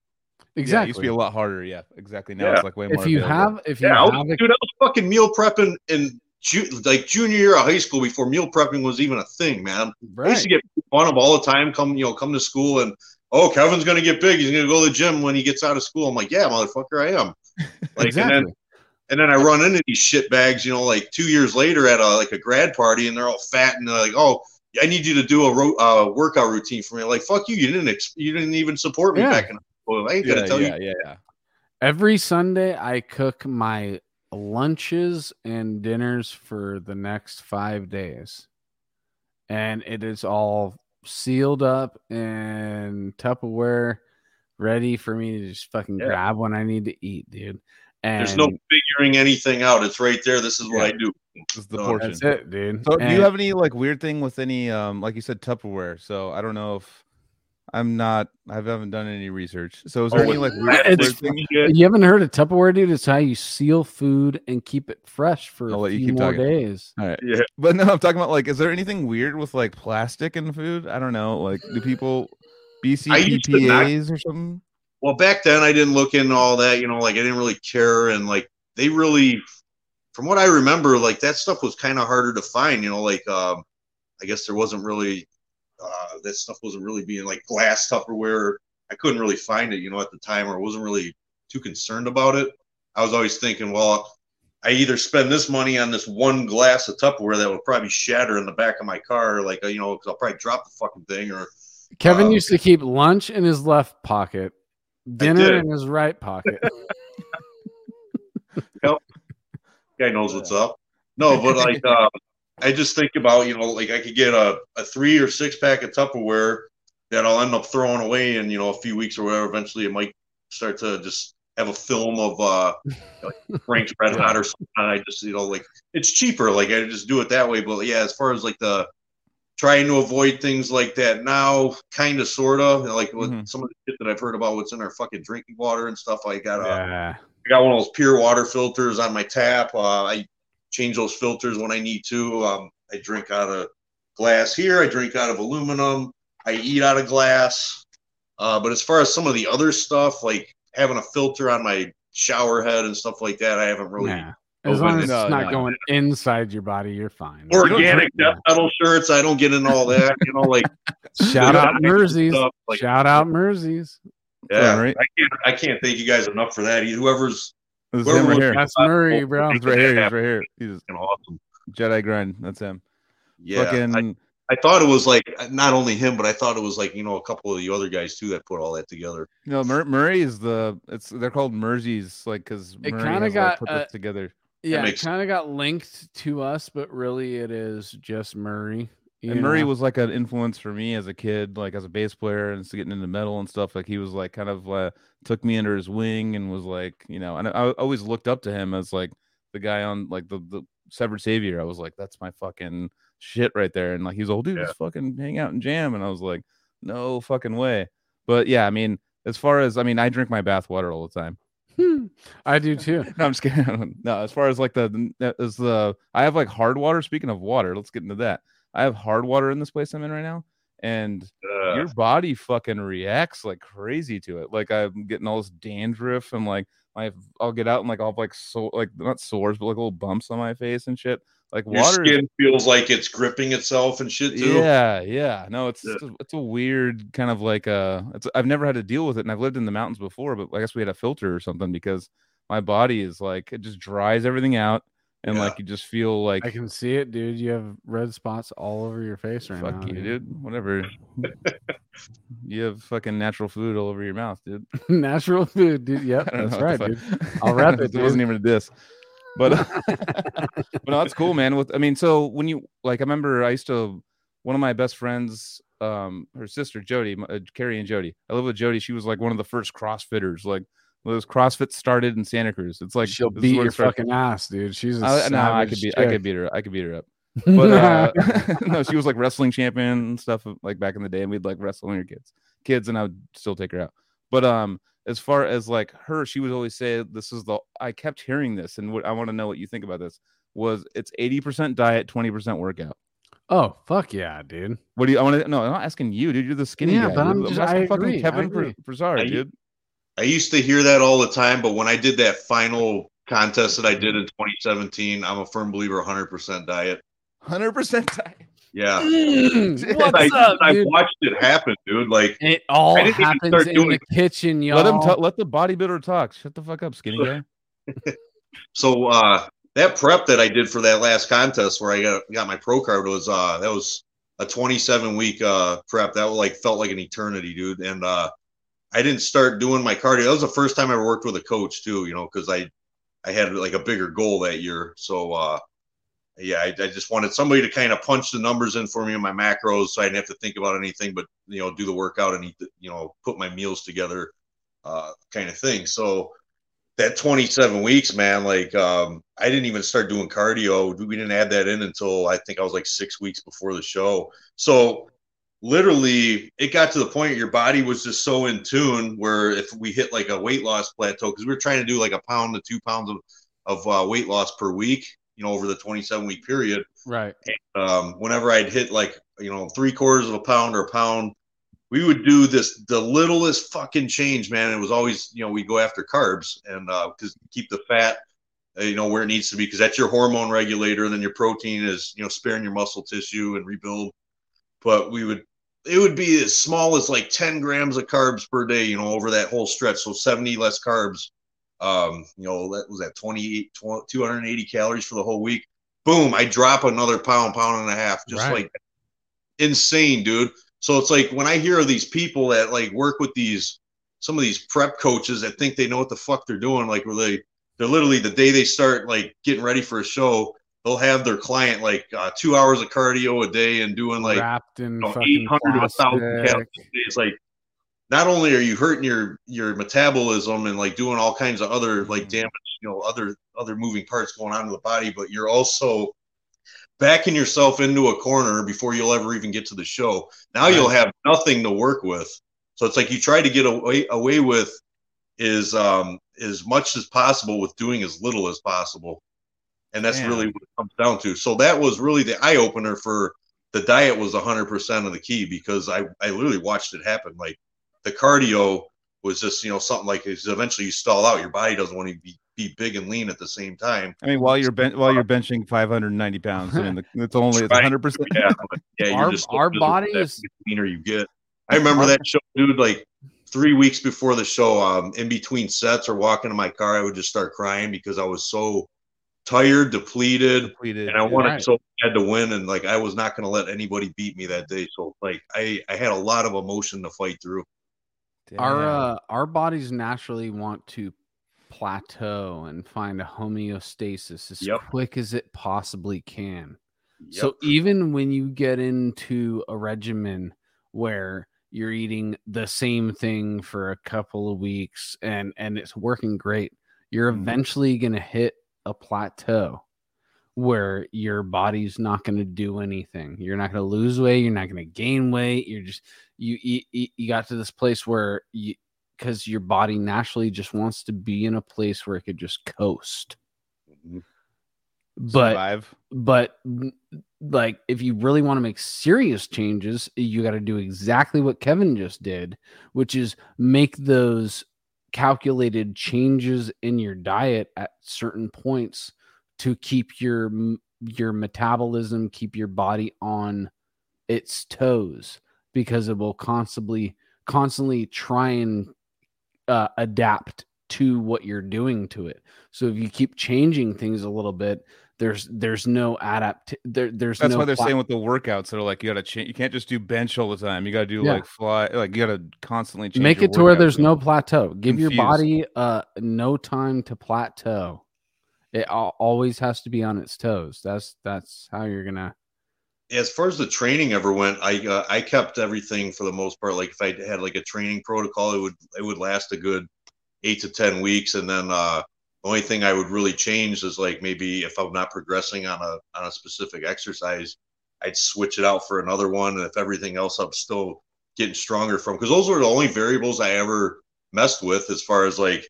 Yeah, it used to be a lot harder. Yeah, exactly. Now Yeah. it's like way more. if you available. have, if you Yeah, I was, have, a, dude, I was fucking meal prepping in ju- like junior year of high school before meal prepping was even a thing, man. I used to get fun of all the time. Come, you know, come to school and oh, Kevin's gonna get big. He's gonna go to the gym when he gets out of school. I'm like, yeah, motherfucker, I am. Like, exactly. and then and then I run into these shit bags, you know, like two years later at a like a grad party, and they're all fat and they're like, oh. I need you to do a ro- uh, workout routine for me. Like fuck you, you didn't ex- you didn't even support me Yeah. back in. I ain't gonna tell yeah, you. yeah, yeah. Every Sunday, I cook my lunches and dinners for the next five days, and it is all sealed up in Tupperware, ready for me to just fucking Yeah. grab when I need to eat, dude. And There's no figuring anything out. It's right there. This is what Yeah. I do. This is the No, portion. that's it, dude. So, do you have any like weird thing with any, um, like you said, Tupperware? So, I don't know if I'm not, I haven't done any research. So, is there Oh, any like weird, weird thing? You haven't heard of Tupperware, dude? It's how you seal food and keep it fresh for I'll a let you few keep more talking. days. All right, Yeah. but no, I'm talking about like, is there anything weird with like plastic in food? I don't know. Like, do people used to not- or something? Well, back then I didn't look into all that. You know, like I didn't really care, and like they really, from what I remember, like that stuff was kind of harder to find. You know, like um, I guess there wasn't really uh, that stuff wasn't really being like glass Tupperware I couldn't really find it, you know, at the time, or wasn't really too concerned about it. I was always thinking, well, I either spend this money on this one glass of Tupperware that will probably shatter in the back of my car, like you know, because I'll probably drop the fucking thing. Or Kevin um, used to keep lunch in his left pocket, dinner in his right pocket. yep. Guy knows what's up. No, but like uh, I just think about you know, like I could get a, a three or six pack of Tupperware that I'll end up throwing away in you know a few weeks or whatever. Eventually, it might start to just have a film of uh like Frank's Red Hot or something. I just you know like it's cheaper. Like I just do it that way. But yeah, as far as like the trying to avoid things like that now, kind of, sort of like with mm-hmm. some of the shit that I've heard about what's in our fucking drinking water and stuff. I got uh, yeah. I got one of those pure water filters on my tap. Uh, I change those filters when I need to. Um, I drink out of glass here. I drink out of aluminum. I eat out of glass. Uh, but as far as some of the other stuff, like having a filter on my shower head and stuff like that, I haven't really. Yeah. As long as it's no, not no, going inside your body, you're fine. Organic death metal shirts. I don't get in all that. You know, like shout out Merseys. Like, shout out Merseys. Yeah, right. I can't. I can't thank you guys enough for that. Whoever's whoever right here. That's Murray, bro. He's right here. He's right here. He's awesome. Jedi grind. That's him. Yeah. Fucking, I, I thought it was like not only him, but I thought it was like you know a couple of the other guys too that put all that together. You know, Mur- Murray is the it's they're called Merzies, like because it kind of got put uh, together. Yeah, it kind of got linked to us, but really it is just Murray. And know? Murray was like an influence for me as a kid, like as a bass player and getting into metal and stuff. Like he was like kind of uh, took me under his wing and was like, you know, and I, I always looked up to him as like the guy on like the the Severed Savior. I was like, that's my fucking shit right there. And like he's old dude, yeah. just fucking hang out and jam. And I was like, no fucking way. But yeah, I mean, as far as I mean, I drink my bath water all the time. I do too. no, I'm just kidding. No, as far as like the as the I have like hard water. Speaking of water, let's get into that. I have hard water in this place I'm in right now, and your body fucking reacts like crazy to it. Like I'm getting all this dandruff and like I I'll get out and like I'll have like so like not sores but like little bumps on my face and shit. Like Your water skin feels like it's gripping itself and shit too. Yeah, yeah. No, it's yeah. it's, a, it's a weird kind of like uh it's I've never had to deal with it and I've lived in the mountains before, but I guess we had a filter or something because my body is like it just dries everything out and yeah. like you just feel like I can see it, dude. You have red spots all over your face right fuck now. you, dude. dude. Whatever. you have fucking natural food all over your mouth, dude. natural food, dude. Yep, that's right, dude. I'll wrap it. it wasn't even a diss but but no, that's cool, man. With I mean, so when you like, I remember I used to one of my best friends, um, her sister Jody, uh, Carrie and Jody. I live with Jody. She was like one of the first CrossFitters. Like those CrossFit started in Santa Cruz. It's like she'll beat your fucking ass, dude. She's a no, I could beat, chick. I could beat her. I could beat her up. But uh, no, she was like wrestling champion and stuff like back in the day, and we'd like wrestle when we kids, kids, and I would still take her out. But um, as far as like her, she would always say, "This is the." I kept hearing this, and what I want to know what you think about this. Was it's eighty percent diet, twenty percent workout? Oh fuck yeah, dude! What do you? I want to. No, I'm not asking you, dude. You're the skinny yeah, guy. but I'm, just, I'm I fucking Kevin Frasard, dude. I used to hear that all the time, but when I did that final contest that I did in 2017, I'm a firm believer 100% diet. 100% diet. Yeah. Mm, what's I, up, I watched it happen, dude. Like it all happens in the kitchen, y'all. Let him t- let the bodybuilder talk. Shut the fuck up, skinny guy. so uh that prep that I did for that last contest where I got got my pro card was uh that was a 27 week uh prep. That was like felt like an eternity, dude. And uh I didn't start doing my cardio. That was the first time I worked with a coach too, you know, because I I had like a bigger goal that year. So uh yeah, I, I, just wanted somebody to kind of punch the numbers in for me in my macros, so I didn't have to think about anything but you know do the workout and eat, the, you know, put my meals together, uh, kind of thing. So that 27 weeks, man, like um, I didn't even start doing cardio. We didn't add that in until I think I was like six weeks before the show. So literally, it got to the point your body was just so in tune where if we hit like a weight loss plateau, because we were trying to do like a pound to two pounds of of uh, weight loss per week you know, over the 27 week period. Right. And, um, whenever I'd hit like, you know, three quarters of a pound or a pound, we would do this the littlest fucking change, man. It was always, you know, we go after carbs and uh, because keep the fat, uh, you know, where it needs to be because that's your hormone regulator. And then your protein is, you know, sparing your muscle tissue and rebuild. But we would it would be as small as like 10 grams of carbs per day, you know, over that whole stretch. So 70 less carbs. Um, you know, that was at 28, 280 calories for the whole week. Boom, I drop another pound, pound and a half, just right. like insane, dude. So it's like when I hear of these people that like work with these some of these prep coaches that think they know what the fuck they're doing, like where they they're literally the day they start like getting ready for a show, they'll have their client like uh, two hours of cardio a day and doing like wrapped in you know, 800 to 1000 calories it's like not only are you hurting your your metabolism and like doing all kinds of other like mm-hmm. damage you know other other moving parts going on in the body but you're also backing yourself into a corner before you'll ever even get to the show. Now right. you'll have nothing to work with. So it's like you try to get away away with is um as much as possible with doing as little as possible and that's Man. really what it comes down to. So that was really the eye opener for the diet was 100% of the key because I, I literally watched it happen. Like the cardio was just, you know, something like eventually you stall out. Your body doesn't want to be, be big and lean at the same time. I mean, while you're ben- while you're benching 590 pounds, I mean, it's only it's 100. percent Yeah, yeah. Our, just, our body is leaner you get. I remember that show, dude. Like three weeks before the show, um, in between sets or walking to my car, I would just start crying because I was so tired, depleted, depleted and I wanted right. so bad to win. And like I was not going to let anybody beat me that day. So like I I had a lot of emotion to fight through. Damn. Our uh, our bodies naturally want to plateau and find a homeostasis as yep. quick as it possibly can. Yep. So even when you get into a regimen where you're eating the same thing for a couple of weeks and and it's working great, you're mm-hmm. eventually going to hit a plateau where your body's not going to do anything. You're not going to lose weight. You're not going to gain weight. You're just you, you you got to this place where you because your body naturally just wants to be in a place where it could just coast. Mm-hmm. But Survive. but like if you really want to make serious changes, you got to do exactly what Kevin just did, which is make those calculated changes in your diet at certain points to keep your your metabolism keep your body on its toes because it will constantly constantly try and uh, adapt to what you're doing to it. So if you keep changing things a little bit there's there's no adapt there, there's that's no why they're pla- saying with the workouts they're like you gotta change you can't just do bench all the time. You gotta do yeah. like fly like you gotta constantly change make it to where there's no plateau. Give Confused. your body uh no time to plateau. It always has to be on its toes. That's that's how you're gonna as far as the training ever went i uh, i kept everything for the most part. Like if i had like a training protocol it would it would last a good eight to ten weeks and then uh the only thing I would really change is like maybe if I'm not progressing on a on a specific exercise, I'd switch it out for another one. And if everything else I'm still getting stronger from, because those are the only variables I ever messed with as far as like,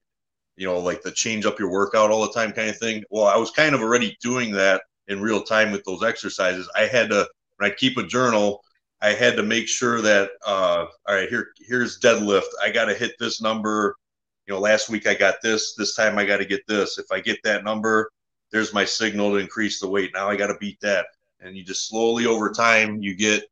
you know, like the change up your workout all the time kind of thing. Well, I was kind of already doing that in real time with those exercises. I had to when I keep a journal, I had to make sure that uh, all right, here here's deadlift. I got to hit this number you know, last week I got this, this time I got to get this. If I get that number, there's my signal to increase the weight. Now I got to beat that. And you just slowly over time, you get,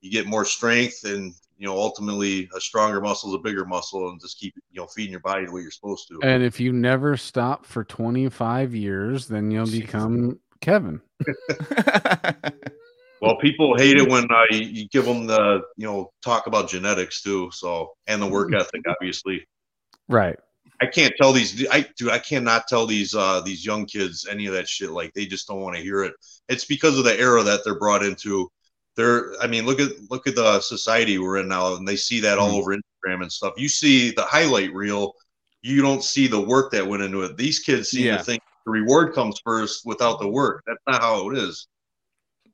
you get more strength and, you know, ultimately a stronger muscle is a bigger muscle and just keep, you know, feeding your body the way you're supposed to. And if you never stop for 25 years, then you'll become Kevin. well, people hate it when uh, you give them the, you know, talk about genetics too. So, and the work ethic, obviously. Right. I can't tell these I do I cannot tell these uh these young kids any of that shit like they just don't want to hear it. It's because of the era that they're brought into. They're I mean look at look at the society we're in now and they see that mm-hmm. all over Instagram and stuff. You see the highlight reel, you don't see the work that went into it. These kids seem yeah. to think the reward comes first without the work. That's not how it is.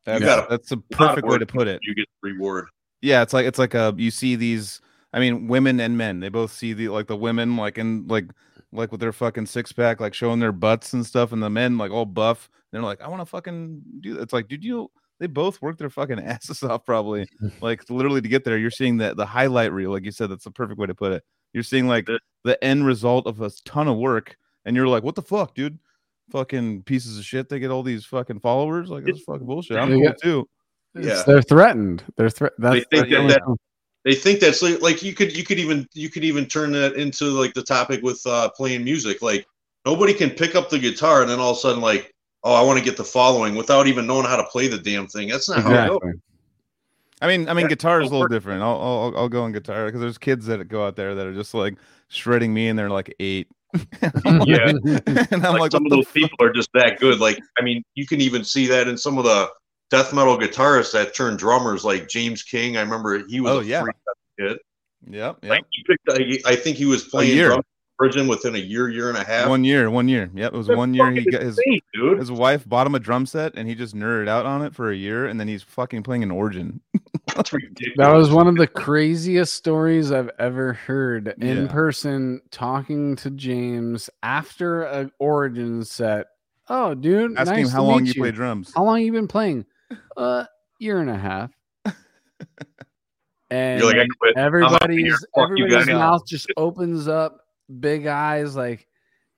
That's, gotta, that's a perfect way to put it. You get reward. Yeah, it's like it's like a you see these I mean, women and men, they both see the like the women like in like like with their fucking six pack, like showing their butts and stuff, and the men like all buff. They're like, I want to fucking do. That. It's like, dude, you they both work their fucking asses off, probably like literally to get there. You're seeing that the highlight reel, like you said, that's the perfect way to put it. You're seeing like the end result of a ton of work, and you're like, what the fuck, dude? Fucking pieces of shit. They get all these fucking followers. Like this fucking bullshit. I'm cool too Yeah. they're threatened. They're threat. That's They think the that only that- thing. They think that's like, like you could you could even you could even turn that into like the topic with uh playing music like nobody can pick up the guitar and then all of a sudden like oh i want to get the following without even knowing how to play the damn thing that's not how it goes. exactly. I mean, I mean, Yeah, guitar is a little different. I'll, I'll, I'll go on guitar because there's kids that go out there that are just like shredding me, and they're like eight. Yeah. and I'm like, like, some of the those people are just that good like i mean you can even see that in some of the death metal guitarists that turned drummers like james king i remember he was Oh, a yeah. freak as kid. Yep, yep. like he picked I, I think he was playing year. drums in prison within a year year and a half One year, one year. Yep, it was That's one year. He fucking got his dude his wife bought him a drum set, and he just nerded out on it for a year, and then he's fucking playing an origin. that's ridiculous That was one of the craziest stories I've ever heard in Yeah. person talking to James after an origin set. Oh, dude, Asking nice him how to long meet you play drums. How long you been playing? Uh, year and a half. And you're like i quit I'm out of here. everybody's you everybody's mouth just opens up, big eyes, like,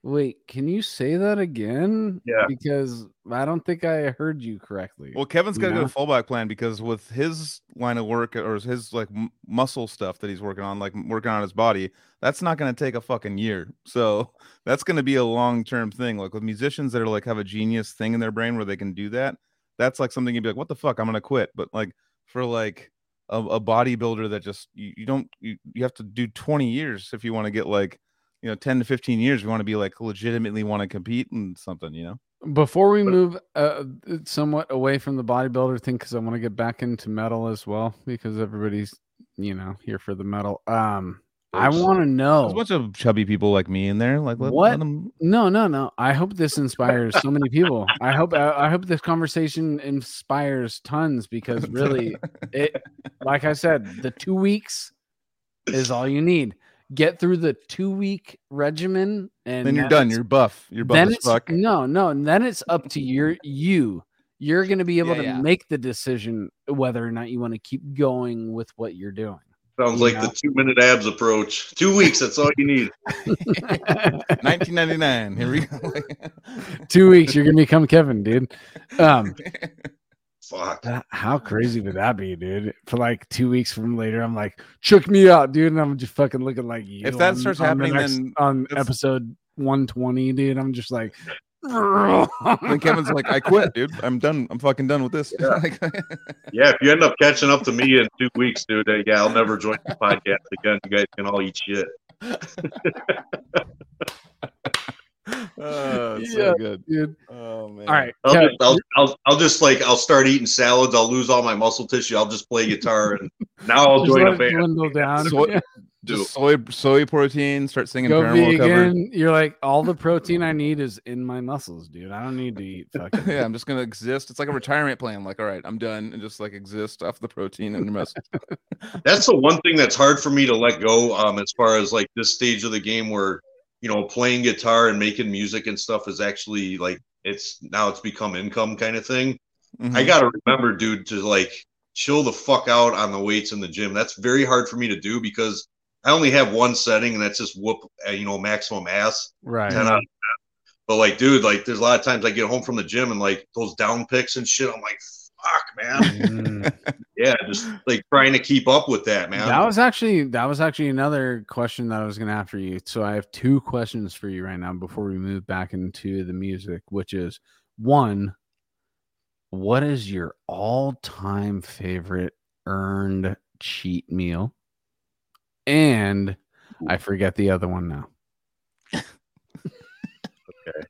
wait, can you say that again? Yeah. because I don't think I heard you correctly. Well, Kevin's got to Yeah. go fallback plan because with his line of work or his like m- muscle stuff that he's working on, like working on his body, that's not going to take a fucking year. So that's going to be a long term thing. Like with musicians that are like have a genius thing in their brain where they can do that, that's like something you'd be like, what the fuck, I'm going to quit. But like for like a, a bodybuilder that just you, you don't you, you have to do 20 years if you want to get like you know 10 to 15 years you want to be like legitimately want to compete in something you know Before we But- move uh, somewhat away from the bodybuilder thing, because I want to get back into metal as well, because everybody's you know here for the metal. Um, I want to know. there's a bunch of chubby people like me in there like let, What? let them No, no, no. I hope this inspires so many people. I hope I, I hope this conversation inspires tons because really, it like I said, the two weeks is all you need. Get through the two week regimen, and then you're done. You're buff. You're buff as fuck. no, no. and Then it's up to your you. You're going to be able Yeah, to yeah. make the decision whether or not you want to keep going with what you're doing. Sounds like Yeah. the two minute abs approach two weeks that's all you need 1999. Here we go. Two weeks, you're going to become Kevin, dude. Um, fuck how crazy would that be, dude? For like two weeks from later, I'm like, check me out, dude, and I'm just fucking looking like you. If that on- starts on the happening, next- then on episode 120, dude, I'm just like, then Kevin's like, I quit, dude. I'm done. I'm fucking done with this. Yeah. Yeah, if you end up catching up to me in two weeks, dude, uh, yeah, I'll never join the podcast again. You guys can all eat shit. oh, Yeah. so good. dude. Oh man. All right, I'll just, I'll, I'll, I'll just like I'll start eating salads. I'll lose all my muscle tissue. I'll just play guitar, and now I'll just join a band. dwindle down. So- Yeah. Do. Just soy soy protein. Start singing Go Paramore cover. vegan. You're like, all the protein I need is in my muscles, dude. I don't need to eat fucking. yeah, I'm just gonna exist. It's like a retirement plan. Like, all right, I'm done, and just like exist off the protein and the rest. That's the one thing that's hard for me to let go. Um, as far as like this stage of the game where you know playing guitar and making music and stuff is actually like it's now it's become income kind of thing. Mhm. I gotta remember, dude, to like chill the fuck out on the weights in the gym. That's very hard for me to do because I only have one setting, and that's just whoop, uh, you know, maximum ass. Right. 10 out of 10. But like, dude, like, there's a lot of times I get home from the gym and like those down picks and shit. I'm like, fuck, man. Mm. yeah, just like trying to keep up with that, man. That was actually that was actually another question that I was gonna have for you. So I have two questions for you right now before we move back into the music, which is one, what is your all-time favorite earned cheat meal? And I forget the other one now. Okay.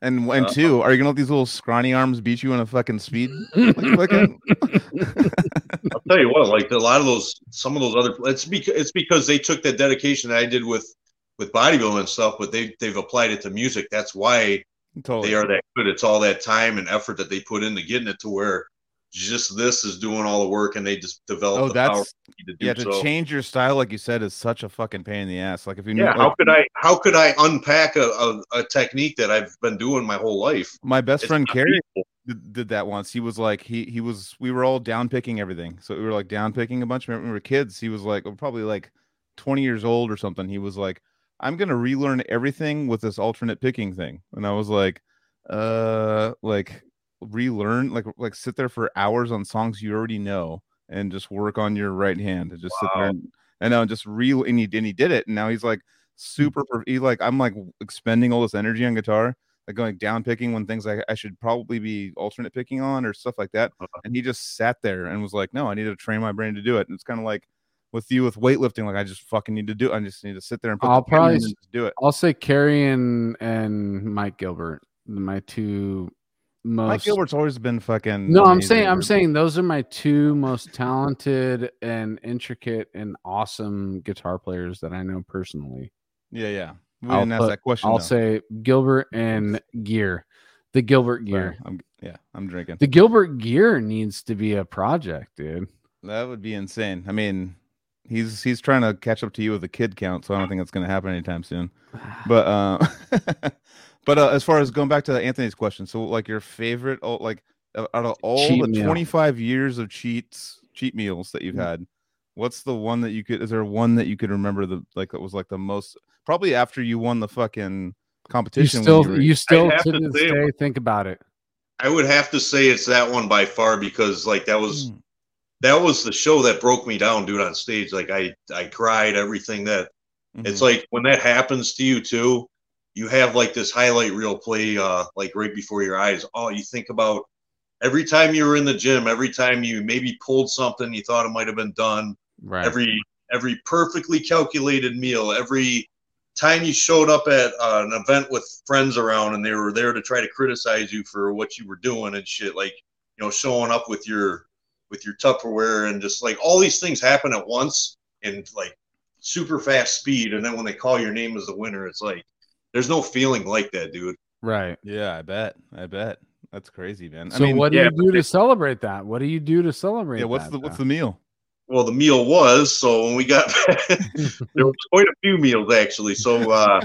And and Uh, two, are you gonna let these little scrawny arms beat you in a fucking speed? Like, fucking- I'll tell you what, like a lot of those, some of those other, it's because it's because they took that dedication that I did with with bodybuilding and stuff, but they they've applied it to music. That's why totally. they are that good. It's all that time and effort that they put into getting it to where just this is doing all the work, and they just develop Oh, the power that's to do yeah. To so. change your style, like you said, is such a fucking pain in the ass. Like if you knew, Yeah, like, how could I how could I unpack a, a, a technique that I've been doing my whole life? my best It's friend Carrie did, did that once. He was like, he he was, we were all down picking everything. So we were like down picking a bunch. Remember, when we were kids. He was like, probably like 20 years old or something. He was like, I'm gonna relearn everything with this alternate picking thing. And I was like, uh, like, relearn like like sit there for hours on songs you already know and just work on your right hand and just wow. sit there and, and know just real and he, and he did it and now he's like super he like i'm like expending all this energy on guitar like going down picking when things like I should probably be alternate picking on or stuff like that. Uh-huh. And he just sat there and was like, "No, I need to train my brain to do it." And it's kind of like with you with weightlifting, like I just fucking need to do. It. I just need to sit there and put I'll probably do it. I'll say Kerry and and Mike Gilbert, my two most. Mike Gilbert's always been fucking. No, I'm saying I'm saying those are my two most talented and intricate and awesome guitar players that I know personally. Yeah, yeah. We I'll didn't put, ask that question. I'll though. say Gilbert and Gear. The Gilbert Gear. I'm, yeah, I'm drinking. The Gilbert Gear needs to be a project, dude. That would be insane. I mean, he's he's trying to catch up to you with the kid count, so I don't think it's going to happen anytime soon. But uh, but uh, as far as going back to Anthony's question, so like your favorite, oh, like out of all cheat the meal. 25 years of cheats cheat meals that you've mm. had, what's the one that you could? Is there one that you could remember the like that was like the most probably after you won the fucking competition. You still, you, you still to, to this day think about it. I would have to say it's that one by far because like that was mm. that was the show that broke me down, dude, on stage. Like I I cried, everything that mm-hmm. it's like when that happens to you too, you have like this highlight reel play uh like right before your eyes. Oh, you think about every time you were in the gym, every time you maybe pulled something you thought it might have been done, right. every every perfectly calculated meal, every time you showed up at uh, an event with friends around and they were there to try to criticize you for what you were doing and shit, like you know, showing up with your with your Tupperware and just like all these things happen at once in like super fast speed, and then when they call your name as the winner, it's like there's no feeling like that, dude. Right. Yeah, I bet. I bet. That's crazy, man. So I mean, what do yeah, you do to celebrate that? What do you do to celebrate? Yeah, what's that, the what's the meal? well the meal was so when we got back, there was quite a few meals actually so uh,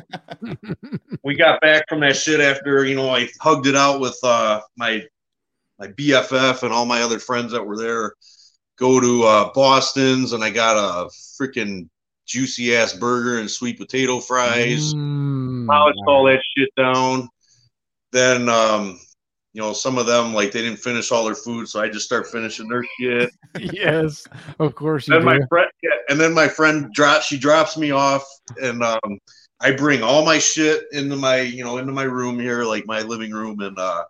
we got back from that shit after you know i hugged it out with uh, my my bff and all my other friends that were there go to uh, boston's and i got a freaking juicy ass burger and sweet potato fries mm, polished all that shit down then um, you know, some of them like they didn't finish all their food, so I just start finishing their shit. yes, of course. and my friend, yeah, and then my friend drops. She drops me off, and um, I bring all my shit into my, you know, into my room here, like my living room, and uh,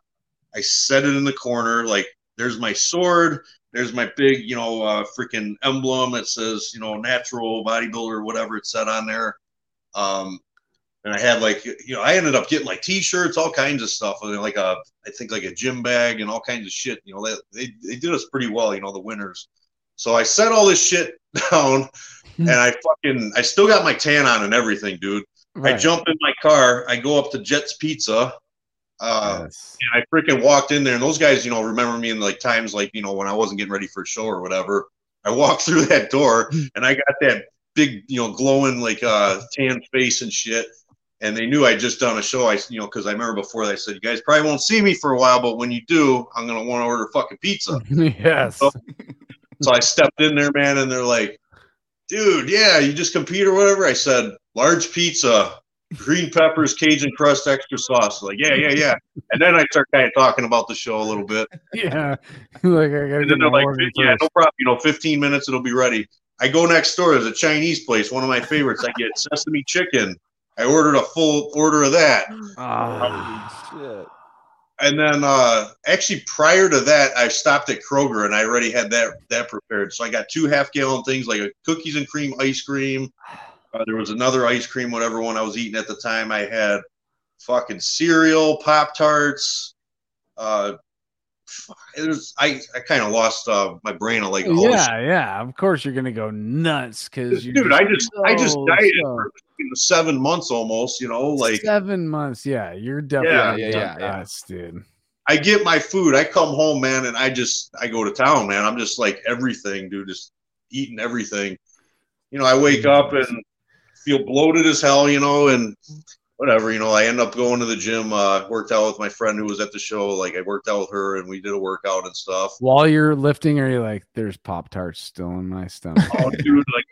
I set it in the corner. Like, there's my sword. There's my big, you know, uh, freaking emblem that says, you know, natural bodybuilder, whatever it said on there. Um, and I had like you know I ended up getting like T-shirts, all kinds of stuff, and like a I think like a gym bag and all kinds of shit. You know they they, they did us pretty well, you know the winners. So I set all this shit down, hmm. and I fucking I still got my tan on and everything, dude. Right. I jump in my car, I go up to Jet's Pizza. Uh, yes. and I freaking walked in there, and those guys, you know, remember me in like times like you know when I wasn't getting ready for a show or whatever. I walked through that door, and I got that big, you know, glowing like uh tan face and shit and they knew I'd just done a show. I, you know, because I remember before they said, "You guys probably won't see me for a while, but when you do, I'm gonna want to order fucking pizza." yes. So, so, I stepped in there, man, and they're like, "Dude, yeah, you just compete or whatever." I said, "Large pizza, green peppers, Cajun crust, extra sauce." Like, yeah, yeah, yeah. And then I start kind of talking about the show a little bit. Yeah. like, I and then they're like, "Yeah, no problem. You know, 15 minutes, it'll be ready." I go next door. There's a Chinese place, one of my favorites. I get sesame chicken I ordered a full order of that. Oh, shit. And then uh, actually prior to that, I stopped at Kroger and I already had that that prepared. So I got two half gallon things like a cookies and cream ice cream. Uh, there was another ice cream, whatever one I was eating at the time. I had fucking cereal, Pop Tarts, uh, it was I, I kind of lost uh, my brain on like yeah yeah of course you're gonna go nuts because dude I just so, I just dieted so. for seven months almost you know like seven months yeah you're definitely yeah, yeah, yeah, nuts, dude I get my food I come home man and I just I go to town man I'm just like everything dude just eating everything you know I wake up and feel bloated as hell you know and whatever, you know, I end up going to the gym, uh, worked out with my friend who was at the show. Like I worked out with her and we did a workout and stuff. While you're lifting, are you like, there's Pop Tarts still in my stomach? oh, dude, like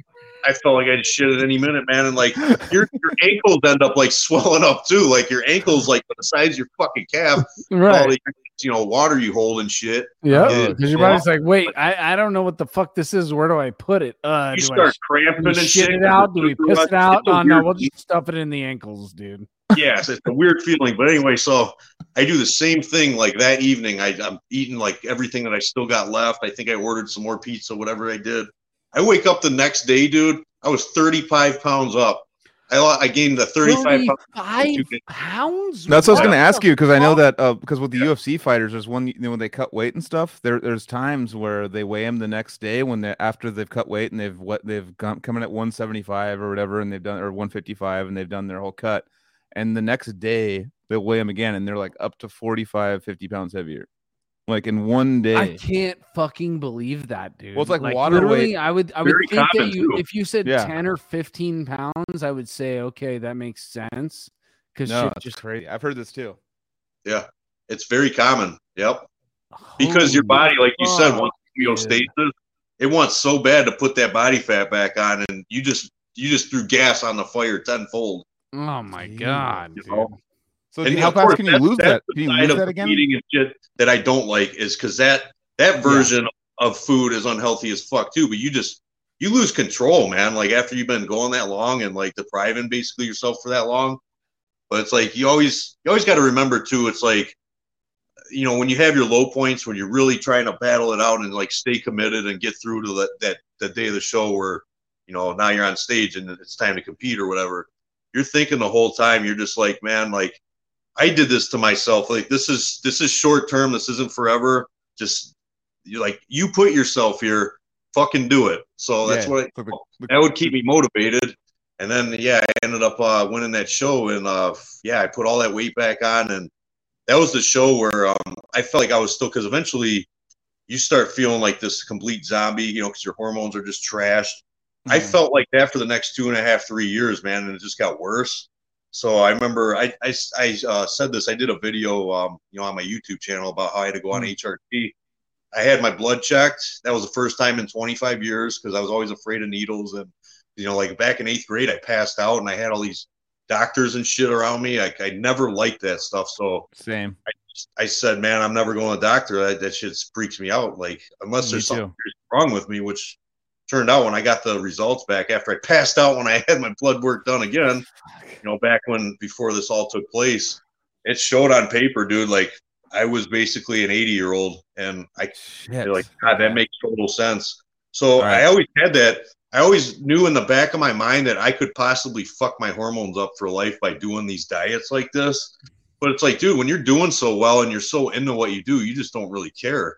I felt like I'd shit at any minute, man. And like your your ankles end up like swelling up too. Like your ankles like the size of your fucking calf. right. you know water you hold and shit. Yeah, Yeah. because your body's like, wait, I, I don't know what the fuck this is. Where do I put it? Uh, You do I start sh- cramping and shit. shit it out? Do we piss it out? It's a Oh no, we'll just stuff it in the ankles, dude. yes, it's a weird feeling. But anyway, so I do the same thing like that evening. I, I'm eating like everything that I still got left. I think I ordered some more pizza, whatever I did. I wake up the next day, dude. I was 35 pounds up. I, lo- I gained the 35 pounds. pounds. That's what I was going to ask you because I know fuck? that uh, because with the UFC fighters, there's one you know when they cut weight and stuff. There, there's times where they weigh them the next day when they after they've cut weight and they've what they've gone coming at 175 or whatever, and they've done or 155 and they've done their whole cut, and the next day they'll weigh them again and they're like up to 45, 50 pounds heavier, like in one day. I can't fucking believe that, dude. Well, it's like water literally, weight. I would, I would Very think that you, too. if you said Yeah. ten or fifteen pounds, I would say, okay, that makes sense. Because no, shit it's just crazy. I've heard this too. Yeah, it's very common. Yep. Because your body, like you said, fuck, wants dude. homeostasis. It wants so bad to put that body fat back on, and you just you just threw gas on the fire tenfold. Oh my Jeez. god, You dude. know? So And how fast can you lose that? Can you lose that again? Eating shit that I don't like is because that that version of food is unhealthy as fuck too. But you just you lose control, man. Like after you've been going that long and like depriving basically yourself for that long. But it's like you always you always got to remember too. It's like you know when you have your low points when you're really trying to battle it out and like stay committed and get through to that that the day of the show where you know now you're on stage and it's time to compete or whatever. You're thinking the whole time. You're just like, man, like I did this to myself. Like this is this is short term. This isn't forever. Just you like you put yourself here. Fucking do it. So that's Yeah, what I, it's like the- the- that would keep me motivated. And then yeah, I ended up uh, winning that show, and uh, yeah, I put all that weight back on, and that was the show where um, I felt like I was still because eventually you start feeling like this complete zombie, you know, because your hormones are just trashed. I Mhm. felt like that for the next two and a half, three years, man, and it just got worse. So I remember I I, I uh, said this. I did a video, um, you know, on my YouTube channel about how I had to go on HRT. I had my blood checked. That was the first time in 25 years because I was always afraid of needles. And you know, like back in eighth grade, I passed out and I had all these doctors and shit around me. I, I never liked that stuff. So Same. I I said, man, I'm never going to the doctor. That, that shit freaks me out. Like unless Me there's too. something wrong with me, which turned out when I got the results back after I passed out when I had my blood work done again, you know, back when before this all took place, it showed on paper, dude, like I was basically an 80 year old and I like God, that makes total sense. So right. I always had that. I always knew in the back of my mind that I could possibly fuck my hormones up for life by doing these diets like this. But it's like, dude, when you're doing so well and you're so into what you do, you just don't really care,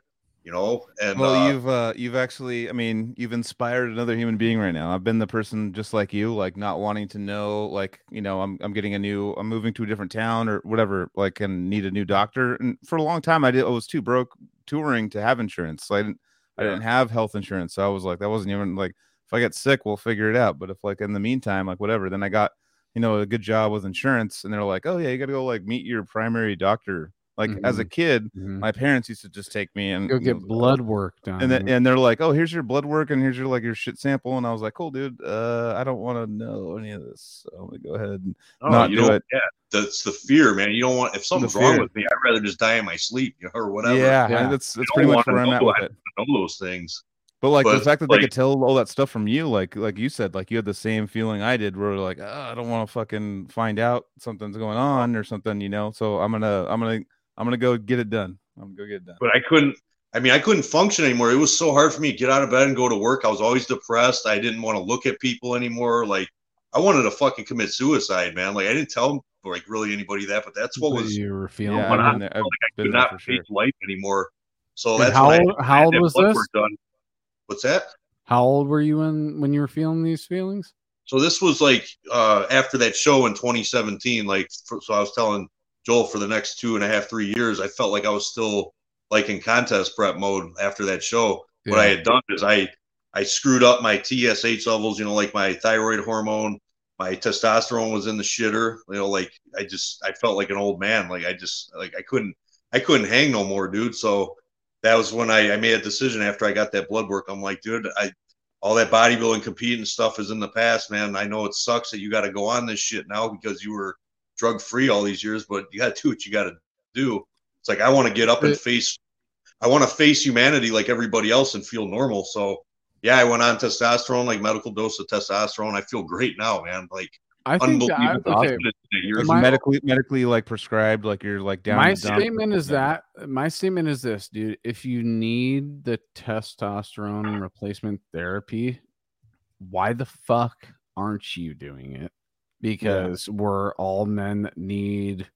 you know. And well, uh, you've uh, you've actually, I mean, you've inspired another human being right now. I've been the person just like you, like not wanting to know, like you know, I'm I'm getting a new, I'm moving to a different town or whatever, like, and need a new doctor. And for a long time, I did, I was too broke touring to have insurance, so I didn't, I didn't have health insurance. So I was like, that wasn't even like, if I get sick, we'll figure it out. But if like in the meantime, like whatever, then I got, you know, a good job with insurance, and they're like, oh yeah, you got to go like meet your primary doctor. Like as a kid, Mhm. my parents used to just take me and Go you get know, blood work done. and then and they're like, "Oh, here's your blood work, and here's your like your shit sample." And I was like, "Cool, dude. Uh, I don't want to know any of this. So I'm gonna go ahead and no, not you do it. Yeah, that's the fear, man. You don't want if something's wrong with me, I'd rather just die in my sleep, or whatever. yeah, I- Yeah. that's that's don't pretty much wanna where I'm at know with it. it. I know those things. But like the fact that they could tell all that stuff from you, like like you said, like you had the same feeling I did, where like, oh, I don't want to fucking find out something's going on or something, you know. So I'm gonna I'm gonna I'm gonna go get it done. I'm gonna go get it done. but I couldn't. I mean, I couldn't function anymore. It was so hard for me to get out of bed and go to work. I was always depressed. I didn't want to look at people anymore. Like I wanted to fucking commit suicide, man. Like I didn't tell like really anybody that, but that's what What was. you were feeling. yeah, when I've I- been there. I've I been could not for sure. life anymore. So And that's how when I- old- how I had old was this? Done. What's that? How old were you when when you were feeling these feelings? So this was like uh, after that show in 2017. Like, for, so I was telling Joel for the next two and a half, three years, I felt like I was still like in contest prep mode after that show. What I had done is I I screwed up my TSH levels. You know, like my thyroid hormone, my testosterone was in the shitter. You know, like I just I felt like an old man. Like I just like I couldn't I couldn't hang no more, dude. So that was when I, I made a decision after I got that blood work. I'm like, dude, I all that bodybuilding competing stuff is in the past, man. I know it sucks that you got to go on this shit now because you were drug free all these years, but you got to do what you got to do. It's like I want to get up and face, I want to face humanity like everybody else and feel normal. So yeah, I went on testosterone, like medical dose of testosterone. I feel great now, man. Like I think that, I, okay, you're my, medically medically like prescribed, like you're like down. My statement is that my statement is this, dude. If you need the testosterone replacement therapy, why the fuck aren't you doing it? Because yeah. we're all men that need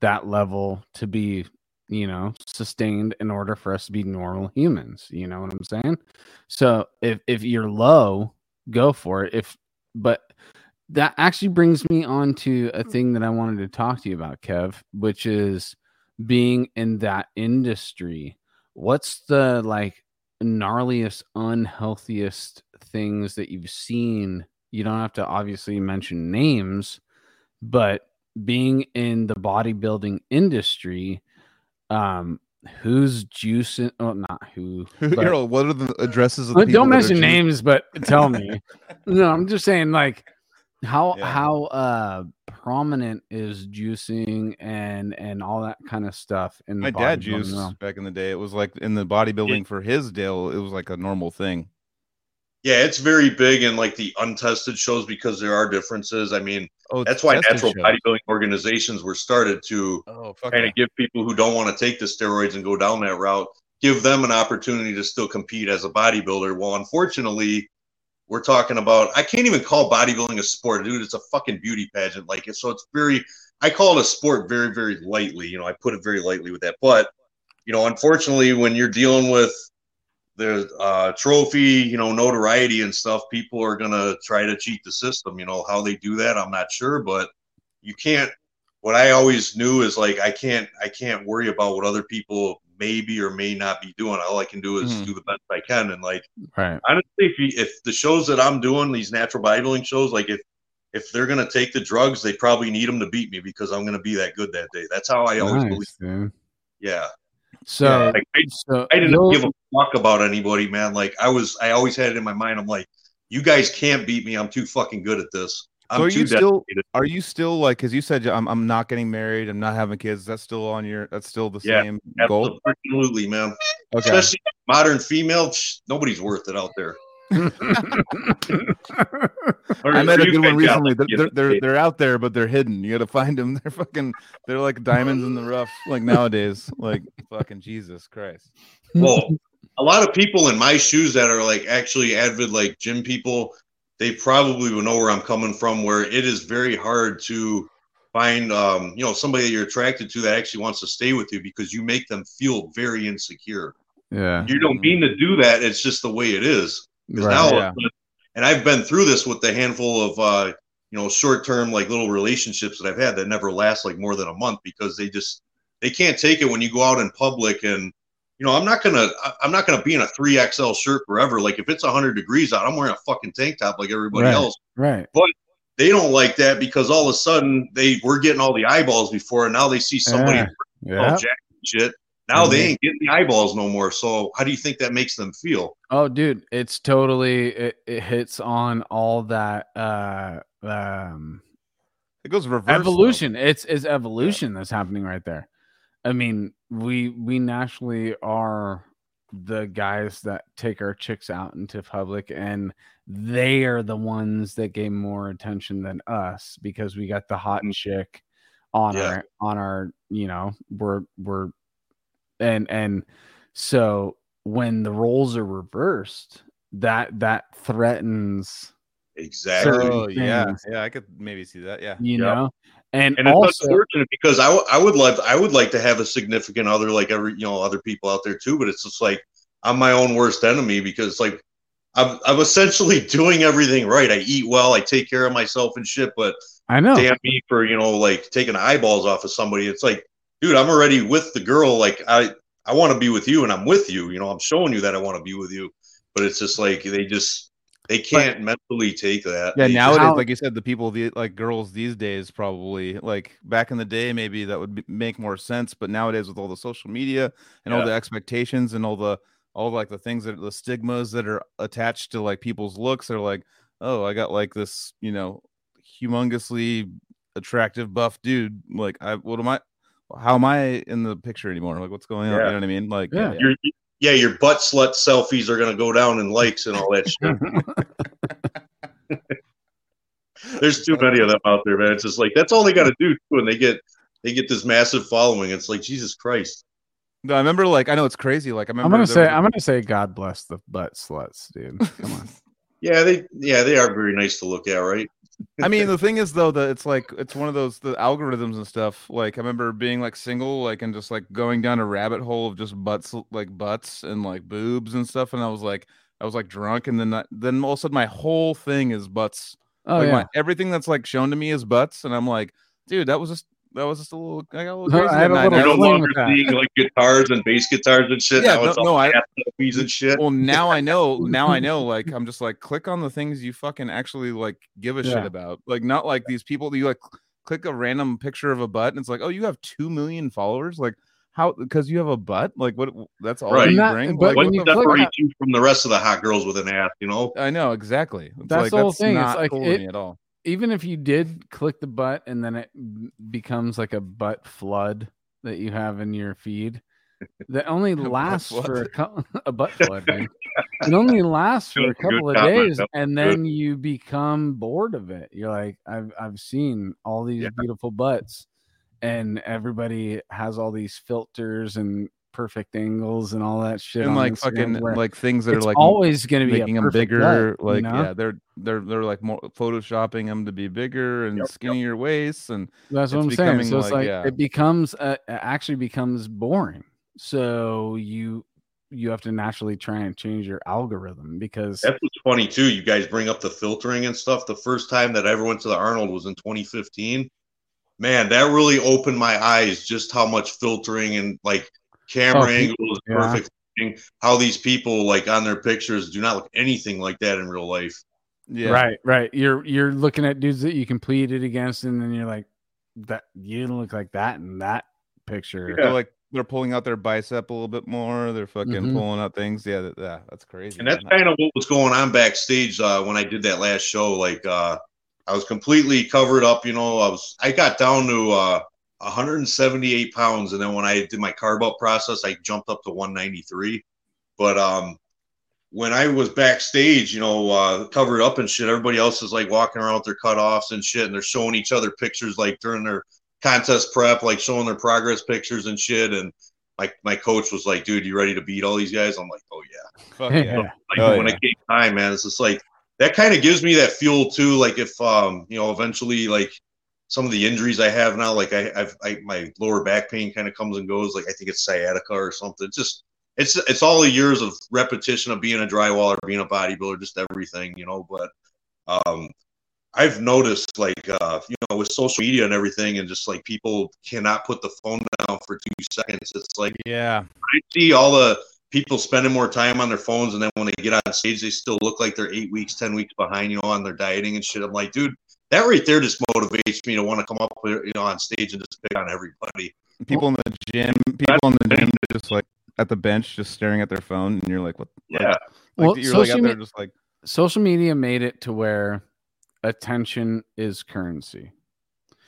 that level to be, you know, sustained in order for us to be normal humans. You know what I'm saying? So if if you're low, go for it. If but that actually brings me on to a hmm. thing that I wanted to talk to you about, Kev, which is being in that industry. What's the like gnarliest, unhealthiest things that you've seen? You don't have to obviously mention names, but being in the bodybuilding industry, um, who's juicing? Oh, not who. But, what are the addresses? Of the don't mention names, but tell me. no, I'm just saying, like, how yeah. how uh prominent is juicing and and all that kind of stuff in my dad juiced back in the day it was like in the bodybuilding yeah. for his deal it was like a normal thing yeah it's very big in like the untested shows because there are differences i mean oh, that's why natural shows. bodybuilding organizations were started to oh, kind of give people who don't want to take the steroids and go down that route give them an opportunity to still compete as a bodybuilder well unfortunately we're talking about I can't even call bodybuilding a sport, dude. It's a fucking beauty pageant. Like it, so it's very I call it a sport very, very lightly. You know, I put it very lightly with that. But, you know, unfortunately, when you're dealing with the uh, trophy, you know, notoriety and stuff, people are gonna try to cheat the system. You know, how they do that, I'm not sure, but you can't what I always knew is like I can't I can't worry about what other people maybe or may not be doing. All I can do is mm-hmm. do the best I can. And like, right. honestly, if you, if the shows that I'm doing, these natural bodybuilding shows, like if if they're gonna take the drugs, they probably need them to beat me because I'm gonna be that good that day. That's how I always nice, believe. Yeah. So, yeah, like, I, so I didn't give a fuck about anybody, man. Like I was, I always had it in my mind. I'm like, you guys can't beat me. I'm too fucking good at this. I'm so are you still are you still like because you said I'm I'm not getting married, I'm not having kids. That's still on your that's still the yeah, same goal. Absolutely, man. Okay. Especially modern female, nobody's worth it out there. I met a good one recently. They're, they're, they're they're out there, but they're hidden. You got to find them. They're fucking. They're like diamonds in the rough. Like nowadays, like fucking Jesus Christ. Well, a lot of people in my shoes that are like actually avid like gym people they probably will know where I'm coming from. Where it is very hard to find, um, you know, somebody that you're attracted to that actually wants to stay with you because you make them feel very insecure. Yeah, you don't mean to do that. It's just the way it is. Because right, now, yeah. and I've been through this with the handful of, uh, you know, short-term like little relationships that I've had that never last like more than a month because they just they can't take it when you go out in public and you know, I'm not gonna I'm not gonna be in a three XL shirt forever. Like if it's hundred degrees out, I'm wearing a fucking tank top like everybody right, else. Right. But they don't like that because all of a sudden they were getting all the eyeballs before, and now they see somebody yeah. Jack shit. Now they ain't getting the eyeballs no more. So how do you think that makes them feel? Oh, dude, it's totally it, it hits on all that uh um it goes reverse evolution. Though. It's it's evolution yeah. that's happening right there. I mean, we we naturally are the guys that take our chicks out into public and they are the ones that gain more attention than us because we got the hot mm. chick on yeah. our on our you know we're we're and and so when the roles are reversed that that threatens exactly oh, yeah yeah i could maybe see that yeah you yep. know and, and also, it's unfortunate because I, w- I would love I would like to have a significant other like every you know other people out there too, but it's just like I'm my own worst enemy because like I'm I'm essentially doing everything right. I eat well, I take care of myself and shit, but I know damn me for you know like taking eyeballs off of somebody. It's like, dude, I'm already with the girl. Like I I want to be with you and I'm with you. You know, I'm showing you that I want to be with you, but it's just like they just they can't but, mentally take that. Yeah, nowadays, like you said, the people, the like girls these days, probably like back in the day, maybe that would be, make more sense. But nowadays, with all the social media and yeah. all the expectations and all the all like the things that the stigmas that are attached to like people's looks, they're like, oh, I got like this, you know, humongously attractive buff dude. Like, I what am I? How am I in the picture anymore? Like, what's going on? Yeah. You know what I mean? Like, Yeah. yeah. Your, yeah, your butt slut selfies are gonna go down in likes and all that shit. There's too many of them out there, man. It's just like that's all they got to do when they get they get this massive following. It's like Jesus Christ. No, I remember like I know it's crazy. Like I remember I'm gonna say was a- I'm gonna say God bless the butt sluts, dude. Come on. Yeah, they yeah they are very nice to look at, right? I mean, the thing is though that it's like it's one of those the algorithms and stuff. Like I remember being like single, like and just like going down a rabbit hole of just butts, like butts and like boobs and stuff. And I was like, I was like drunk, and then that, then all of a sudden my whole thing is butts. Oh like yeah. my, everything that's like shown to me is butts, and I'm like, dude, that was just that was just a little. I got a little No, crazy I had that a night. little I You're no longer with that. seeing like guitars and bass guitars and shit. Yeah, now no- it's all no, I- ass and shit. well now i know now i know like i'm just like click on the things you fucking actually like give a Yeah. shit about like not like these people that you like click a random picture of a butt and it's like oh you have 2 million followers like how because you have a butt like what that's all Right. you Not- bring but like, when you the click fuck? on- separates you from the rest of the hot girls with an ass? You know? i know exactly it's That's like the whole that's thing, it's not like cool to it- me at all Even if you did click the butt and then it becomes like a butt flood that you have in your feed, that only lasts for a, a butt flood. dude. It only lasts for a couple of days, and then you become bored of it. You're like, I've I've seen all these Yeah. beautiful butts, and everybody has all these filters and perfect angles and all that shit. and like Instagram fucking like things that are like always going to be making them perfect bigger butt, you like know? yeah they're they're they're like more photoshopping them to be bigger and Yep, yep. skinnier waists and That's what I'm saying. becoming So it's like, like yeah. it becomes uh, it actually becomes boring. So you you have to naturally try and change your algorithm because That's what's funny too. You guys bring up the filtering and stuff. The first time that I ever went to the Arnold was in 2015. Man, that really opened my eyes just how much filtering and like camera Oh, he- angles, yeah. perfect lighting, how these people like on their pictures do not look anything like that in real life. yeah right, right. You're you're looking at dudes that you compete it against, and then you're like, that you didn't look like that in that picture. Yeah. They're like they're pulling out their bicep a little bit more. They're fucking Mhm. pulling out things. Yeah, that, yeah, that's crazy. And that's kind of what was going on backstage uh, when I did that last show. Like uh, I was completely covered up. You know, I was I got down to uh, 178 pounds, and then when I did my carb up process, I jumped up to 193. But um, when I was backstage, you know, uh, covered up and shit, everybody else is like walking around with their cutoffs and shit, and they're showing each other pictures like during their contest prep, like showing their progress pictures and shit. And my my coach was like, "Dude, you ready to beat all these guys?" I'm like, "Oh yeah." Fuck yeah. Yeah. like Oh, when yeah. it came time, man, it's just like that kind of gives me that fuel too. Like if um, you know, eventually like some of the injuries I have now, like I I've I, my lower back pain kind of comes and goes. Like I think it's sciatica or something. It's just it's it's all the years of repetition of being a drywaller, being a bodybuilder, just everything, you know. But um I've noticed like uh, you know, with social media and everything and just like people cannot put the phone down for two seconds. It's like Yeah. I see all the people spending more time on their phones, and then when they get on stage, they still look like they're eight weeks, ten weeks behind, you know, on their dieting and shit. I'm like, dude, that right there just motivates me to want to come up, with, you know, on stage and just pick on everybody. People in the gym, people in the gym, they're just like at the bench, just staring at their phone, and you're like, what? Yeah, Like, Well, you're like social out there, just like, social media made it to where attention is currency.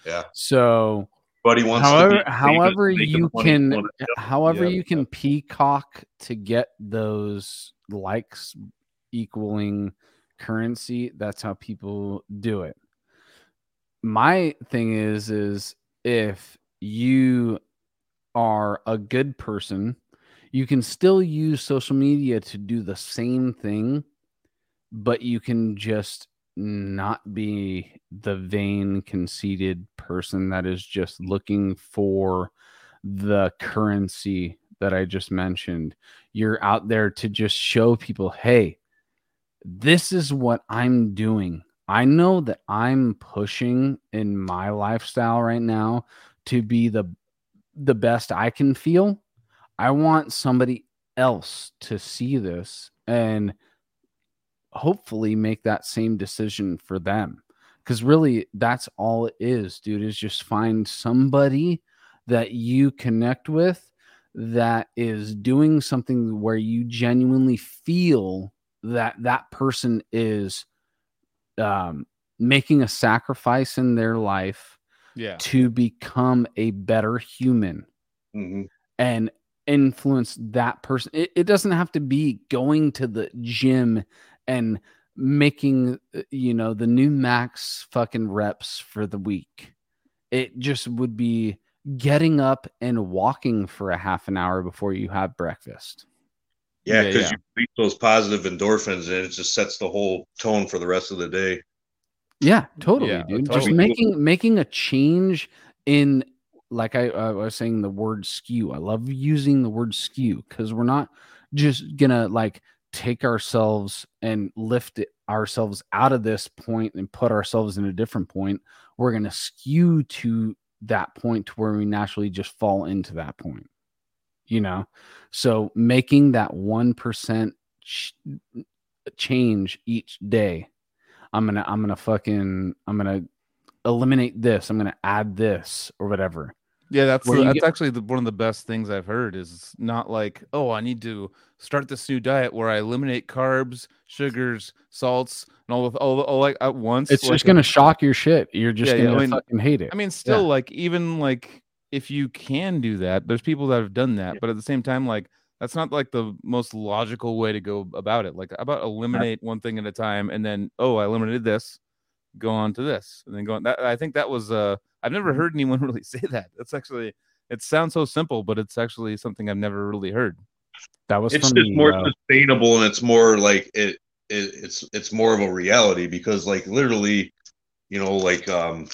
yeah. So Buddy wants however, to be however you can, however Yeah. you can peacock to get those likes equaling currency. That's how people do it. My thing is, is if you are a good person, you can still use social media to do the same thing, but you can just not be the vain, conceited person that is just looking for the currency that I just mentioned. You're out there to just show people, hey, this is what I'm doing. I know that I'm pushing in my lifestyle right now to be the the best I can feel. I want somebody else to see this and hopefully make that same decision for them. Because really, that's all it is, dude, is just find somebody that you connect with that is doing something where you genuinely feel that that person is um, making a sacrifice in their life Yeah. to become a better human Mhm. and influence that person. It, it doesn't have to be going to the gym and making, uh, you know, the new max fucking reps for the week. It just would be getting up and walking for a half an hour before you have breakfast. Yeah, Yeah, because yeah. you release those positive endorphins and it just sets the whole tone for the rest of the day. Yeah, totally, Yeah, dude. Just making making a change in like I, I was saying the word skew. I love using the word skew because we're not just gonna like take ourselves and lift it, ourselves out of this point and put ourselves in a different point. We're gonna skew to that point to where we naturally just fall into that point. You know, so making that one percent ch- change each day I'm gonna I'm gonna fucking I'm gonna eliminate this. I'm gonna add this or whatever. Yeah, that's the- that's get- actually the, one of the best things I've heard. Is not like, oh, I need to start this new diet where I eliminate carbs, sugars, salts, and all of all, all like at once. It's like just a- gonna shock your shit. You're just Yeah, yeah, gonna I mean- fucking hate it. I mean, still, like even like if you can do that, there's people that have done that, but at the same time, like that's not like the most logical way to go about it. Like, how about eliminate one thing at a time, and then oh, I eliminated this, go on to this, and then go on. That I think that was uh, I've never heard anyone really say that. That's actually it sounds so simple, but it's actually something I've never really heard. that was It's from just the, more uh, sustainable and it's more like it, it it's it's more of a reality because like literally, you know, like um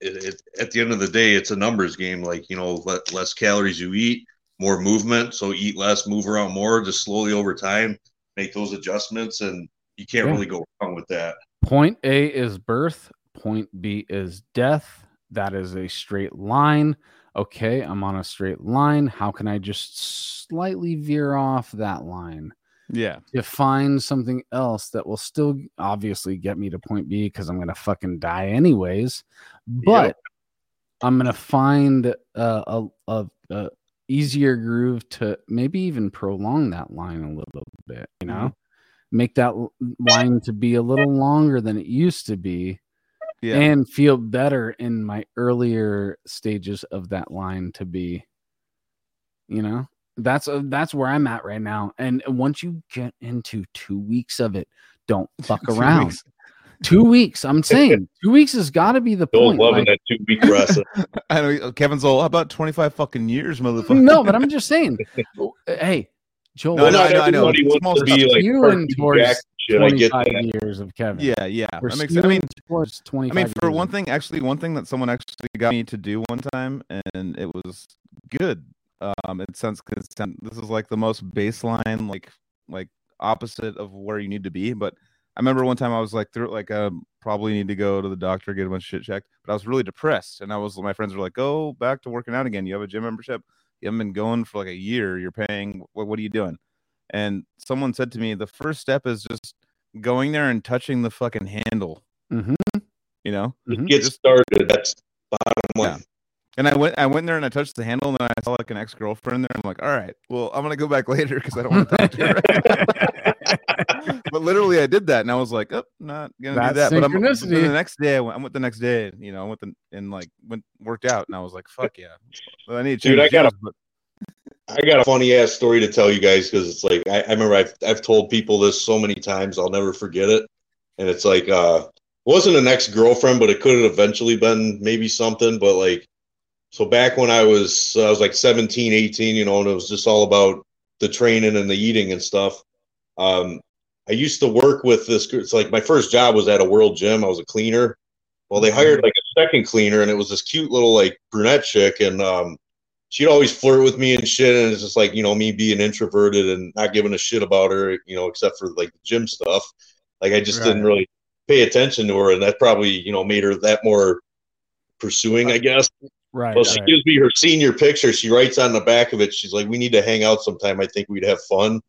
it, it, at the end of the day it's a numbers game. Like, you know, le- less calories you eat, more movement. So eat less, move around more, just slowly over time, make those adjustments and you can't Yeah. really go wrong with that. point A is birth, point B is death. That is a straight line. Okay, I'm on a straight line. How can I just slightly veer off that line? Yeah, to find something else that will still obviously get me to point B because I'm gonna fucking die anyways. But I'm gonna find a, a, a, a easier groove to maybe even prolong that line a little bit. You know, mm-hmm. make that line to be a little longer than it used to be, yeah, and feel better in my earlier stages of that line to be. You know, that's uh, that's where I'm at right now. And once you get into two weeks of it, don't fuck Two around. weeks. Two weeks. I'm saying two weeks has got to be the Still point. loving like- that two week rest. I know Kevin's all about 25 fucking years, motherfucker. no, but I'm just saying. Hey, Joel, No, Well, no, I know, I know. everybody It's wants small to be like Skewing cartoon towards Jack shit. I get 25 that. years of Kevin. Yeah, yeah. We're That makes sense. I mean, skewing towards 25 I mean, for one thing, actually, one thing that someone actually got me to do one time, and it was good. Um, it sounds because this is like the most baseline, like like opposite of where you need to be. But I remember one time I was like through like uh probably need to go to the doctor get a bunch of shit checked. But I was really depressed, and I was my friends were like, "Go back to working out again. You have a gym membership. You haven't been going for like a year. You're paying. What what are you doing?" And someone said to me, "The first step is just going there and touching the fucking handle." mm-hmm. You know. Mhm. Get started. That's bottom line. And I went, I went there and I touched the handle, and then I saw like an ex girlfriend there. I'm like, all right, well, I'm gonna go back later because I don't want to talk to her. but literally, I did that, and I was like, oh, not gonna That's do that. But I'm then the next day, I went, I went the next day, you know, I went the, and like went worked out, and I was like, fuck yeah, well, I need to Dude, I gotta- gyms, but I got a funny ass story to tell you guys because it's like I, I remember I've I've told people this so many times I'll never forget it. And it's like uh it wasn't an ex girlfriend, but it could have eventually been maybe something. But like so back when I was I was like 17, 18, you know, and it was just all about the training and the eating and stuff. Um I used to work with this it's like my first job was at a world gym. I was a cleaner. Well, they hired like a second cleaner and it was this cute little like brunette chick and um she'd always flirt with me and shit and it's just like you know me being introverted and not giving a shit about her you know except for like the gym stuff like i just didn't really pay attention to her and that probably you know made her that more pursuing i guess Right. well she right. gives me her senior picture she writes on the back of it she's like we need to hang out sometime i think we'd have fun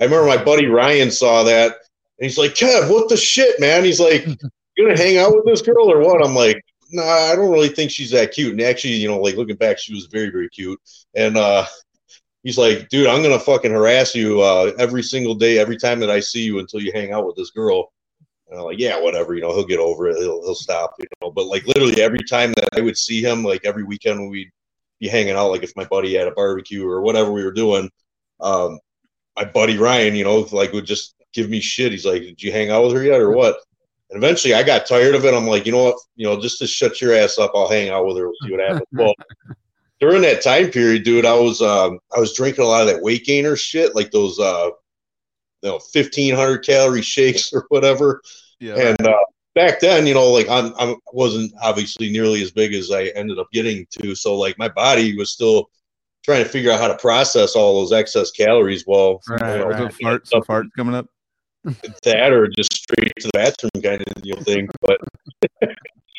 i remember my buddy ryan saw that and he's like kev what the shit man he's like you gonna hang out with this girl or what i'm like nah, I don't really think she's that cute. And actually, you know, like looking back, she was very, very cute. And uh, he's like, dude, I'm gonna fucking harass you uh, every single day, every time that I see you until you hang out with this girl. And I'm like, yeah, whatever, you know, he'll get over it. He'll, he'll stop, you know. But like literally every time that I would see him, like every weekend when we'd be hanging out, like if my buddy had a barbecue or whatever we were doing, um, my buddy Ryan, you know, like would just give me shit. He's like, did you hang out with her yet or what? And eventually I got tired of it. I'm like, you know what, you know, just to shut your ass up, I'll hang out with her. We'll see what happens. well, during that time period, dude, I was, um, I was drinking a lot of that weight gainer shit, like those, uh, you know, 1500 calorie shakes or whatever. Yeah. And uh, back then, you know, like I'm, I wasn't obviously nearly as big as I ended up getting to. So like my body was still trying to figure out how to process all those excess calories. Well, Right, you know, right. So fart, some farts coming up. that or just straight to the bathroom kind of you know, thing. But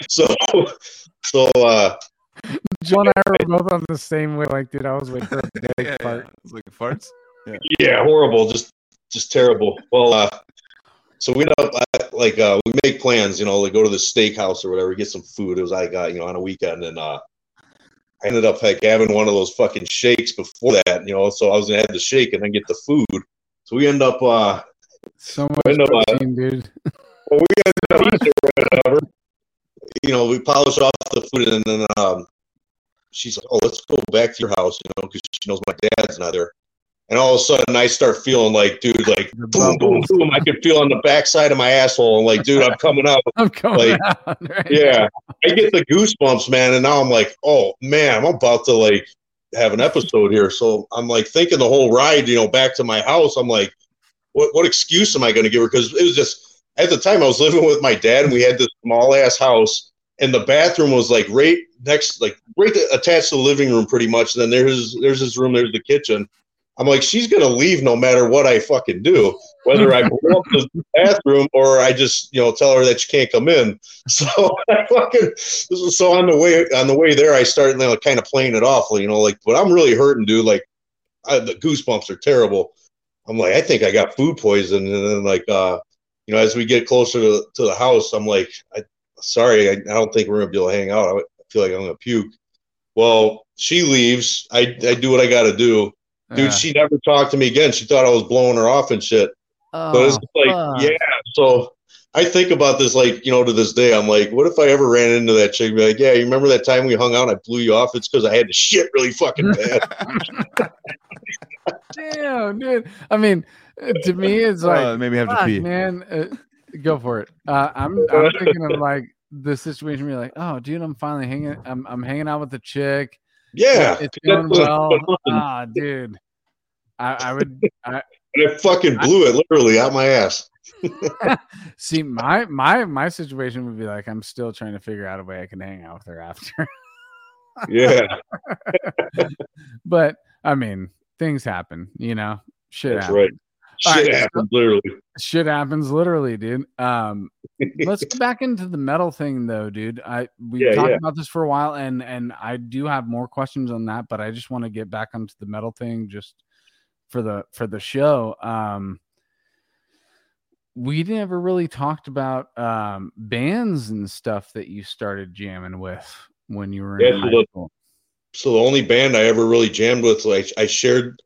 so, so uh, John and I were both on the same way. Like, dude, I was waiting for a big Yeah, part. yeah. It's like farts. yeah, horrible, just just terrible. Well, uh, so we end up like uh, we make plans, you know, like go to the steakhouse or whatever, get some food. It was like uh, you know on a weekend, and uh, I ended up like having one of those fucking shakes before that, you know. So I was gonna have the shake and then get the food. So we end up uh, So much I know, uh, protein, dude. well, we ended up eating or whatever. You know, we polish off the food, and then um, she's like, "Oh, let's go back to your house," you know, because she knows my dad's not there. And all of a sudden, I start feeling like, dude, like boom, boom, boom. I can feel on the backside of my asshole, and like, dude, I'm coming up. I'm coming like, out. Right? Yeah, I get the goosebumps, man, and now I'm like, oh man, I'm about to like have an episode here. So I'm like thinking the whole ride, you know, back to my house. I'm like, what what excuse am I going to give her? Because it was just at the time I was living with my dad, and we had this small ass house, and the bathroom was like right next, like right attached to the living room, pretty much. And then there's there's this room, there's the kitchen. I'm like, she's gonna leave no matter what I fucking do, whether I go up the bathroom or I just, you know, tell her that she can't come in. So I fucking so on the way on the way there, I started you know, kind of playing it off, you know, like, but I'm really hurting, dude. Like, I, the goosebumps are terrible. I'm like, I think I got food poison, and then like, uh, you know, as we get closer to, to the house, I'm like, I, sorry, I, I don't think we're gonna be able to hang out. I feel like I'm gonna puke. Well, she leaves. I I do what I got to do. Dude, Yeah. she never talked to me again. She thought I was blowing her off and shit. But it's Oh, like, fuck. yeah. So I think about this, like, you know, to this day. I'm like, what if I ever ran into that chick? and Be like, yeah, you remember that time we hung out and I blew you off? It's because I had to shit really fucking bad. Damn, dude. I mean, to me, it's like, uh, maybe have to fuck, pee. man. Uh, go for it. Uh, I'm, I'm thinking of like the situation where you're like, oh, dude, I'm finally hanging. I'm, I'm hanging out with the chick. Yeah. it's going well. Ah, dude. I, I would I, I fucking blew it literally out my ass. see my my my situation would be like I'm still trying to figure out a way I can hang out with her after. Yeah. but I mean, things happen, you know. Shit That's happens. right. Shit right, so- happens literally. Shit happens literally, dude. Um let's get back into the metal thing though, dude. I we Yeah, talked yeah. about this for a while and and I do have more questions on that, but I just want to get back onto the metal thing just for the for the show. Um we never really talked about um bands and stuff that you started jamming with when you were in Yeah, so high the- school. So the only band I ever really jammed with, like I shared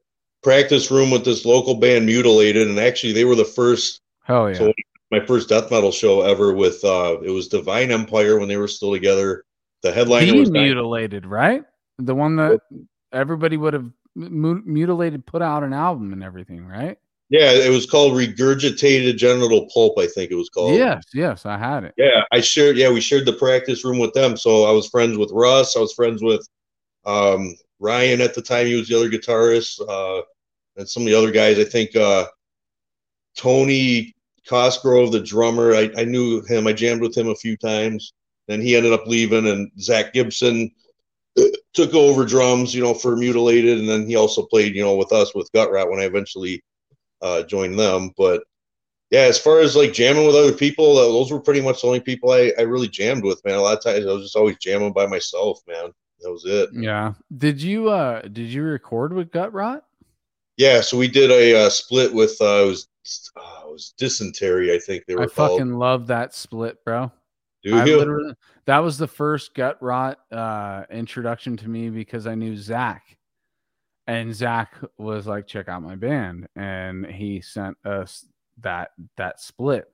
practice room with this local band Mutilated, and actually they were the first Hell yeah. So my first death metal show ever with uh it was Divine Empire when they were still together. The headliner was mutilated, right? The one that everybody would have mu- mutilated put out an album and everything, right? yeah, it was called Regurgitated Genital Pulp, I think it was called. Yes, yes, I had it. Yeah, I shared yeah, we shared the practice room with them. So I was friends with Russ, I was friends with um Ryan at the time, he was the other guitarist, uh and some of the other guys. I think uh Tony Cosgrove, the drummer, I, I knew him, I jammed with him a few times. Then he ended up leaving and Zach Gibson took over drums, you know, for Mutilated, and then he also played, you know, with us with Gut Rot when I eventually uh, joined them. But yeah, as far as like jamming with other people, those were pretty much the only people I, I really jammed with, man. A lot of times I was just always jamming by myself, man. That was it. Yeah. Did you uh did you record with Gut Rot? Yeah, so we did a uh, split with uh, it was uh, it was dysentery, I think they were I called. fucking love that split, bro. Do I you? literally that was the first Gut Rot uh introduction to me because I knew Zach. And Zach was like, check out my band. And he sent us that that split.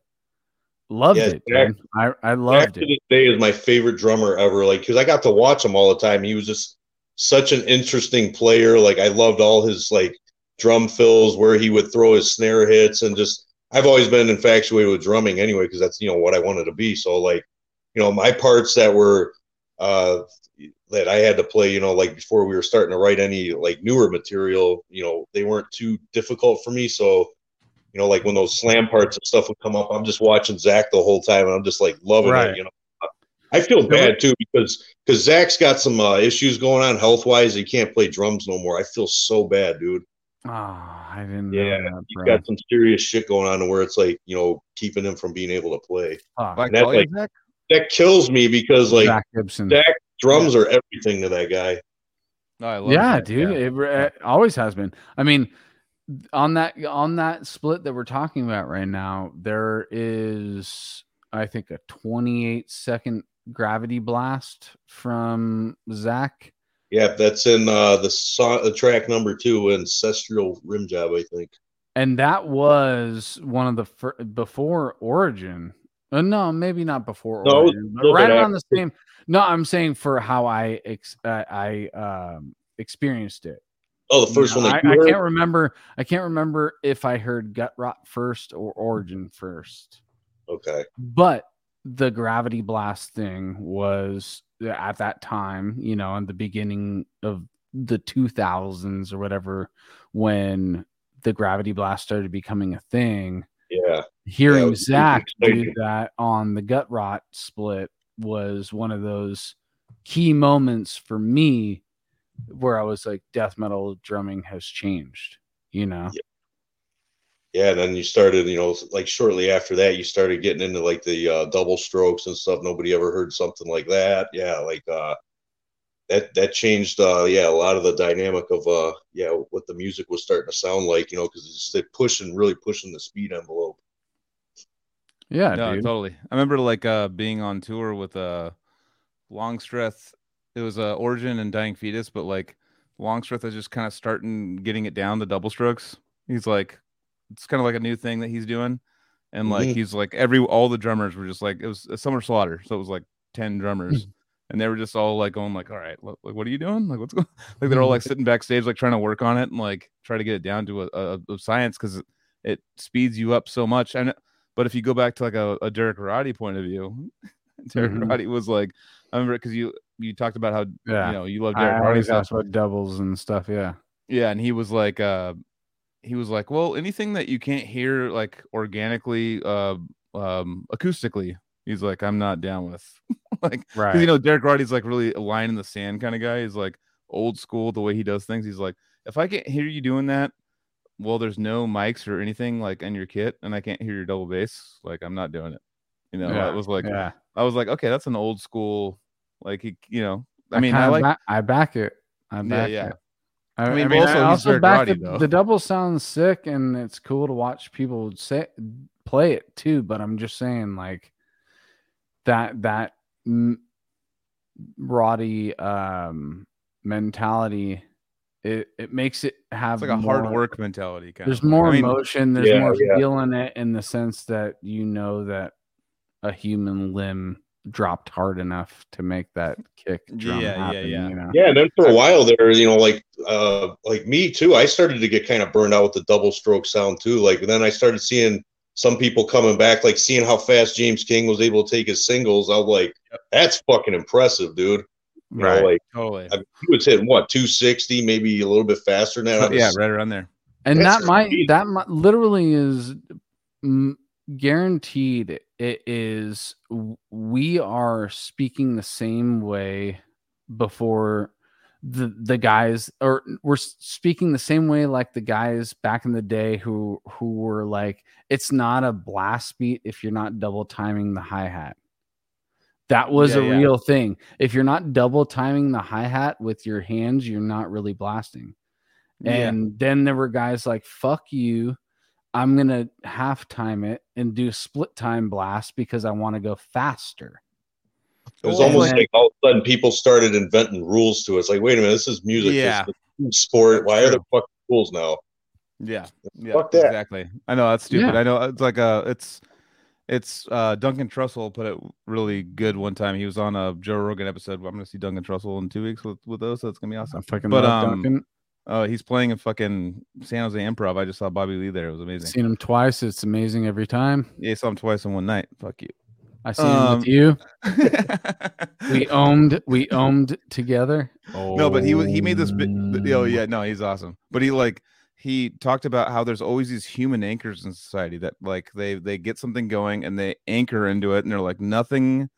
Loved it. Jack- I I loved to it. this day is my favorite drummer ever. Like, because I got to watch him all the time. He was just such an interesting player. Like, I loved all his like drum fills where he would throw his snare hits and just. I've always been infatuated with drumming anyway because that's you know what I wanted to be. So like, you know, my parts that were uh that I had to play, you know, like before we were starting to write any like newer material, you know, they weren't too difficult for me. So, you know, like when those slam parts and stuff would come up, I'm just watching Zach the whole time and I'm just like loving Right. it, you know. I feel bad too because because Zach's got some uh, issues going on health wise. He can't play drums no more. I feel so bad, dude. Oh, I didn't Yeah, know that, He's bro. got some serious shit going on to where it's like you know keeping him from being able to play. Fuck. Like, that's call you like- Zach? That kills me because like Zach Gibson. Zach drums are everything to that guy. No, I love yeah, Zach, dude. yeah. It, it always has been. I mean, on that on that split that we're talking about right now, there is I think a 28 second gravity blast from Zach. Yeah, that's in uh, the the track number two, Ancestral Rim Job, I think. and that was one of the fir- before Origin. Uh, no, maybe not before No, Origin, but right around the same. No, I'm saying for how I ex- uh, I um, experienced it. Oh, the first You one I, I can't remember. I can't remember if I heard Gut Rot first or Origin first. Okay. But the gravity blast thing was at that time, you know, in the beginning of the 2000s or whatever, when the gravity blast started becoming a thing. Yeah. Hearing was Zach do that on the gut rot split was one of those key moments for me where I was like, death metal drumming has changed, you know? Yeah. And then you started, you know, like shortly after that, you started getting into like the uh, double strokes and stuff. Nobody ever heard something like that. Yeah. Like, uh, that, that changed, uh, yeah, a lot of the dynamic of, uh, yeah, what the music was starting to sound like, you know, because it's just pushing, really pushing the speed envelope. Yeah, no, dude. totally. I remember like uh being on tour with uh Longstreth. It was uh Origin and Dying Fetus, but like Longstreth is just kind of starting getting it down the double strokes. He's like it's kind of like a new thing that he's doing. And like Mhm. he's like every all the drummers were just like it was a summer slaughter, so it was like 10 drummers. And they were just all like going like, all right, like what are you doing? Like what's going? Like they're all like sitting backstage, like trying to work on it and like try to get it down to a, a, a science because it, it speeds you up so much. And but if you go back to like a, a Derek Roddy point of view, Derek Mhm. Roddy was like, I remember because you you talked about how Yeah. you know you love I Derek Roddy always stuff. about doubles and stuff. Yeah. Yeah, and he was like, uh, he was like, well, anything that you can't hear like organically, uh, um, acoustically, he's like, I'm not down with. like, Right. you know, Derek Roddy's like really a line in the sand kind of guy. He's like old school the way he does things. He's like, if I can't hear you doing that, well, there's no mics or anything like in your kit, and I can't hear your double bass. Like, I'm not doing it. You know, yeah. was like, yeah. I was like, okay, that's an old school, like, he, you know, I mean, I kinda like, ba- I back it. I back yeah. it. I, I I mean, mean, but also I he's also back Roddy, it. though. The double sounds sick, and it's cool to watch people say play it too. But I'm just saying, like that that m- Roddy um, mentality, it it makes it have it's like a hard work mentality. Kind There's of. more I mean, emotion. There's Yeah, more yeah. feel in it in the sense that you know that a human limb dropped hard enough to make that kick drum Yeah, yeah, happen. yeah. You know? Yeah, and then for a while there, you know, like uh like me too, I started to get kind of burned out with the double stroke sound too. Like then I started seeing some people coming back, like seeing how fast James King was able to take his singles. I was like, that's fucking impressive, dude. You Right. know, like totally. I mean, he was hitting what 260, maybe a little bit faster now. yeah, was- right around there. and That's that might that might, literally is guaranteed it is we are speaking the same way before the the guys or we're speaking the same way like the guys back in the day who who were like it's not a blast beat if you're not double timing the hi-hat that was Yeah, a yeah. real thing if you're not double timing the hi-hat with your hands you're not really blasting Yeah. and then there were guys like, fuck you. I'm going to half time it and do split time blast because I want to go faster. It was Oh, almost man. like all of a sudden people started inventing rules to it. It's like, wait a minute, this is music. Yeah. This is sport. Why are there True. fucking rules now? Yeah, yeah, Fuck that. exactly. I know that's stupid. Yeah. I know it's like a it's It's uh, Duncan Trussell put it really good one time. He was on a Joe Rogan episode. I'm gonna see Duncan Trussell in two weeks with, with those, so it's gonna be I awesome. fucking But, love um, Duncan. Uh, he's playing in fucking San Jose Improv. I just saw Bobby Lee there. It was amazing. Seen him twice. It's amazing every time. Yeah, I saw him twice in one night. Fuck you. I seen him Um, with you. We owned. We owned together. no, but he he made this. Big, oh yeah, no, he's awesome. But he like he talked about how there's always these human anchors in society that like they they get something going and they anchor into it and they're like nothing,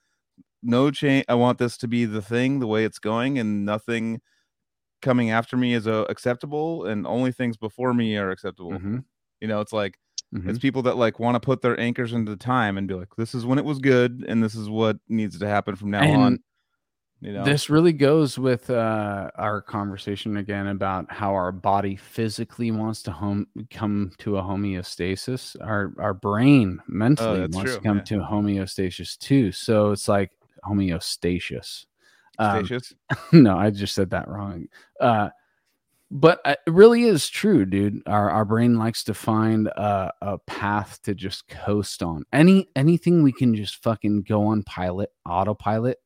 no change. I want this to be the thing the way it's going and nothing coming after me is uh, acceptable and only things before me are acceptable. Mhm, You know, it's like mhm. it's people that like want to put their anchors into the time and be like, this is when it was good and this is what needs to happen from now on. You know, This really goes with uh, our conversation again about how our body physically wants to home come to a homeostasis. Our our brain mentally Oh, wants true, to come yeah. to homeostasis too. So it's like homeostasis. Um, no, I just said that wrong. Uh, but uh, it really is true, dude. Our our brain likes to find a, a path to just coast on. Any anything we can just fucking go on pilot, autopilot.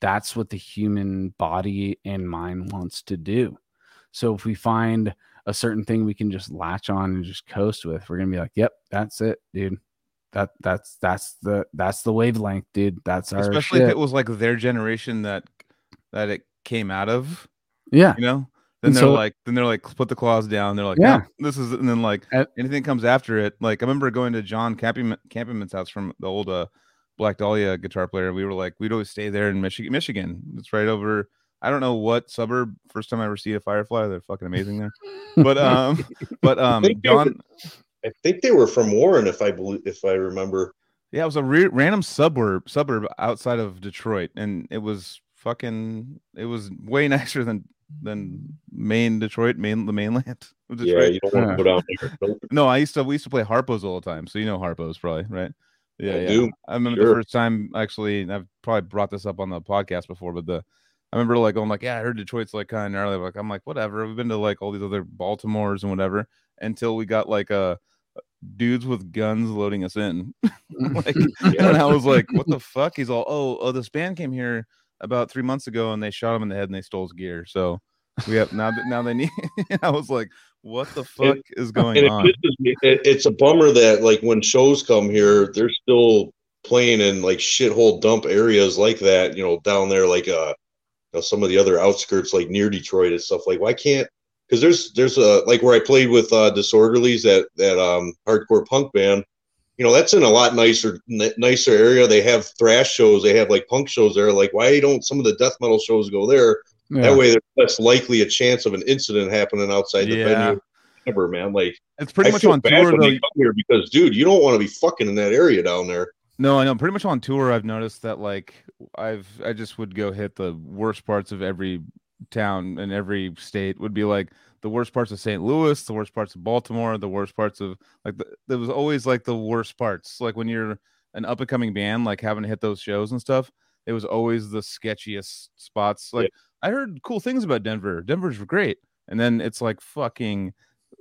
That's what the human body and mind wants to do. So if we find a certain thing we can just latch on and just coast with, we're gonna be like, "Yep, that's it, dude. That that's that's the that's the wavelength, dude. That's our especially shit." if it was like their generation that that it came out of yeah, you know? Then And they're so- like then they're like put the claws down. They're like Yeah. yeah this is and then like And- anything comes after it. Like i remember going to john camping Kempainen's house from the old uh black dahlia guitar player. We were like we'd always stay there in michigan michigan. It's right over i don't know what suburb. First time i ever see a firefly. They're fucking amazing there. But um but um think they were- john I think they were from Warren, if I believe, if I remember. Yeah, it was a re- random suburb suburb outside of Detroit, and it was fucking. It was way nicer than than main Detroit, main the mainland. of Yeah, you don't want to go down there. Nope. No, I used to we used to play harpos all the time, so you know harpos probably, right? Yeah, I yeah. do. I remember Sure. the first time actually, I've probably brought this up on the podcast before, but the I remember like going like, yeah, I heard Detroit's like kind of gnarly. Like I'm like, whatever. We've been to like all these other Baltimores and whatever until we got like uh dudes with guns loading us in. like, and I was like, what the fuck? He's all, oh, oh, this band came here about three months ago and they shot him in the head and they stole his gear. So we have now that now they need. I was like, what the fuck is going it on? me- it- it's a bummer that like when shows come here, they're still playing in like shithole dump areas like that. You know, down there like uh, you know, some of the other outskirts like near Detroit and stuff. Like, why can't? Because there's there's a like where I played with uh, Disorderlies that that um hardcore punk band. You know, that's in a lot nicer n- nicer area. They have thrash shows. They have like punk shows there. Like, why don't some of the death metal shows go there? Yeah. That way, there's less likely a chance of an incident happening outside the Yeah. venue. Ever, man. Like, It's pretty I much on tour though. come here because, dude, you don't want to be fucking in that area down there. No, I know. Pretty much on tour, I've noticed that like I've I just would go hit the worst parts of every town and every state would be like the worst parts of St. Louis, the worst parts of Baltimore, the worst parts of like the, there was always like the worst parts. Like when you're an up and coming band, like having to hit those shows and stuff, it was always the sketchiest spots. Like I heard cool things about Denver. Denver's great, and then it's like fucking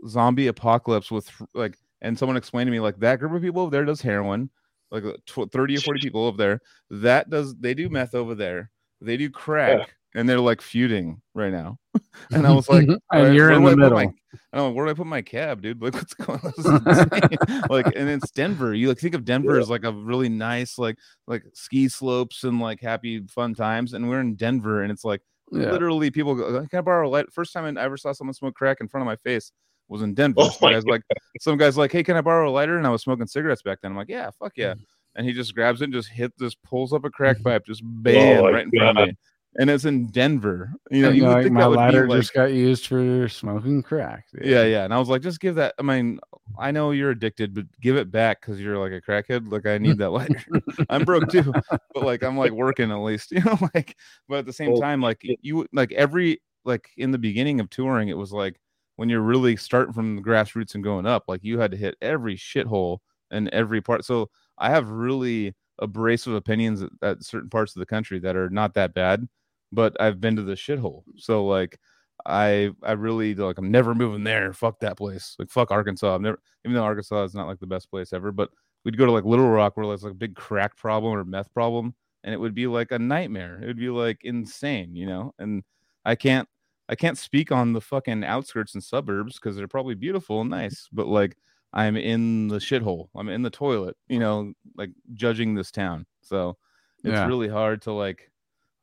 zombie apocalypse with like, and someone explained to me like that group of people over there does heroin like uh, tw- 30 or 40 people over there that does they do meth over there they do crack and they're like feuding right now and i was like mm-hmm. and all right, you're where in do the I put middle. my- I don't know where do I put my cab, dude? Like, what's going on? This is insane. like, and it's Denver. You like think of Denver as like a really nice, like, like ski slopes and like happy, fun times. And we're in Denver, and it's like Yeah. literally people go, "Can I borrow a light?" First time I ever saw someone smoke crack in front of my face was in Denver. Oh some my guys like, some guys like, "Hey, can I borrow a lighter?" And I was smoking cigarettes back then. I'm like, "Yeah, fuck yeah." Mm-hmm. And he just grabs it, and just hit, just pulls up a crack mm-hmm. pipe, just bam, oh my right in front of me. And it's in Denver. You know, you you're like, my that would be lighter like, just got used for smoking crack. dude." yeah, yeah. And I was like, just give that. I mean, I know you're addicted, but give it back because you're like a crackhead. Like, I need that lighter. I'm broke too, but like, I'm like working at least, you know, like, but at the same Well, time, like, you, like, every, like, in the beginning of touring, it was like when you're really starting from the grassroots and going up, like, you had to hit every shithole and every part. So I have really abrasive opinions at, at certain parts of the country that are not that bad, but I've been to the shithole. So, like, I I really like I'm never moving there. Fuck that place. Like fuck Arkansas. I've never even though Arkansas is not like the best place ever, but we'd go to like Little Rock where there's like a big crack problem or meth problem, and it would be like a nightmare. It would be like insane, you know. And I can't I can't speak on the fucking outskirts and suburbs because they're probably beautiful and nice, but like I'm in the shithole. I'm in the toilet, you know, like judging this town. So it's Yeah. really hard to like.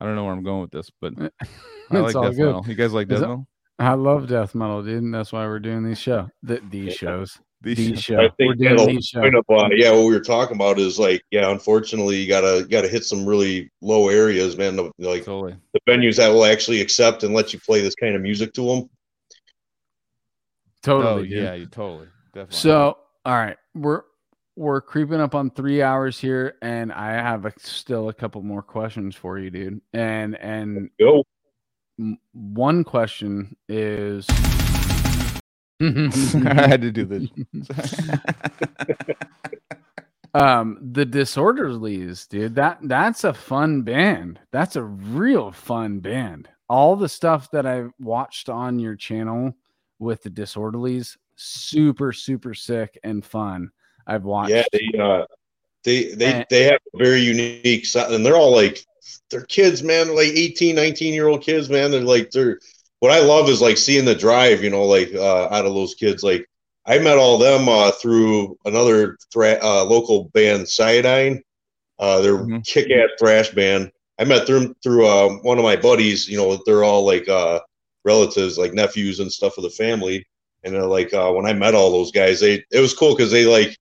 I don't know where I'm going with this, but I like all death good. metal. You guys like Is death that- metal? I love death metal, dude. And that's why we're doing these show. The, these shows. These These shows- show. I We're think doing yeah, these the show. point uh, yeah, what we were talking about is like yeah, unfortunately you gotta gotta hit some really low areas, man. The- Like Totally. the venues that will actually accept and let you play this kind of music to them. Totally. oh yeah, you totally definitely. So, all right, we're we're creeping up on three hours here, and I have a, still a couple more questions for you, dude. And and Go. one question is, I had to do this. um, the Disorderlies, dude. That that's a fun band. That's a real fun band. All the stuff that I watched on your channel with the Disorderlies, super super sick and fun. I've watched. Yeah, they uh, they they And- they have a very unique and they're all like they're kids, man. They're like 18, 19 year old kids, man. They're like they're what I love is like seeing the drive, you know, like uh, out of those kids. Like I met all them uh, through another thra- uh, local band, Cyanide. Uh, they're Mhm. kick ass thrash band. I met them through uh, one of my buddies. You know, they're all like uh, relatives, like nephews and stuff of the family. And they're like, uh, when I met all those guys, they it was cool because they like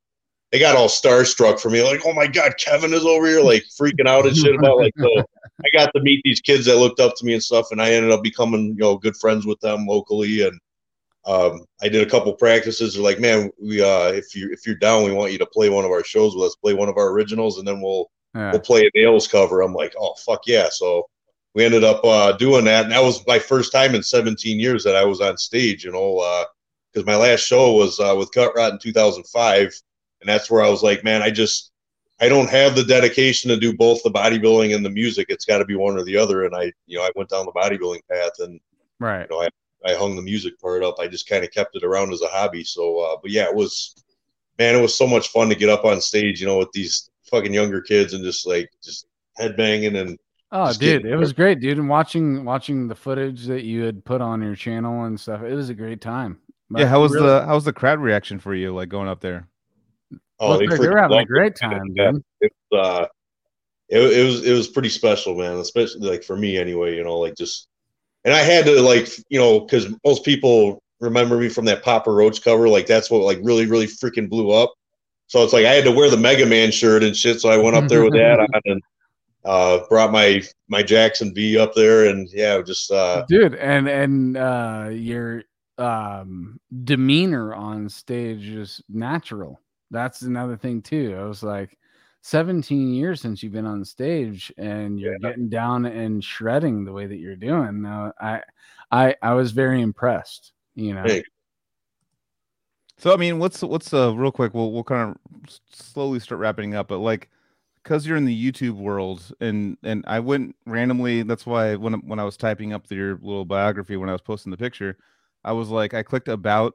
they got all starstruck for me, like, oh my god, Kevin is over here, like freaking out and shit about like. So I got to meet these kids that looked up to me and stuff, and I ended up becoming you know good friends with them locally, and um, I did a couple practices. They're like, man, we uh, if you if you're down, we want you to play one of our shows with us, play one of our originals, and then we'll Yeah. we'll play a Nails cover. I'm like, oh fuck yeah! So we ended up uh, doing that, and that was my first time in 17 years that I was on stage. You know, because my last show was uh, with Gut Rot in 2005, and that's where I was like, man, I just I don't have the dedication to do both the bodybuilding and the music. It's got to be one or the other. And I, you know, I went down the bodybuilding path, and Right. you know, I I hung the music part up. I just kind of kept it around as a hobby. So, uh, but yeah, it was, man, it was so much fun to get up on stage, you know, with these fucking younger kids and just like just headbanging and Oh, dude, getting it was great, dude. And watching watching the footage that you had put on your channel and stuff, it was a great time. yeah, how was Really- the how was the crowd reaction for you, like going up there? Oh, like they freaking were having a great time, Yeah. It, was, uh, it, it was it was pretty special, man. Especially like for me, anyway. You know, like just and I had to like you know because most people remember me from that Papa Roach cover. Like that's what like really really freaking blew up. So it's like I had to wear the Mega Man shirt and shit. So I went up there with that on and uh, brought my my Jackson V up there and yeah, just uh, dude and and uh your um demeanor on stage is natural that's another thing too i was like 17 years since you've been on stage and you're getting down and shredding the way that you're doing now i i i was very impressed you know Hey. So I mean, what's what's uh real quick? We'll we'll kind of slowly start wrapping up, but like because you're in the YouTube world and and I went randomly. That's why when when I was typing up your little biography when I was posting the picture, I was like I clicked about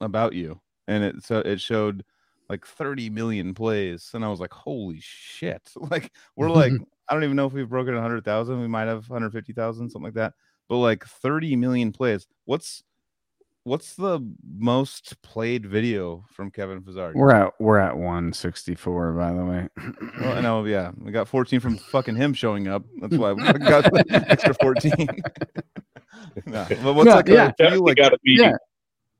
about you and it so it showed like 30 million plays and I was like holy shit like we're like I don't even know if we've broken 100,000 we might have 150,000 something like that but like 30 million plays what's what's the most played video from Kevin Frasard we're at we're at 164 by the way well, I know yeah we got 14 from fucking him showing up that's why we got the extra 14 Nah, but what's No, like yeah. a, for like got to be. yeah.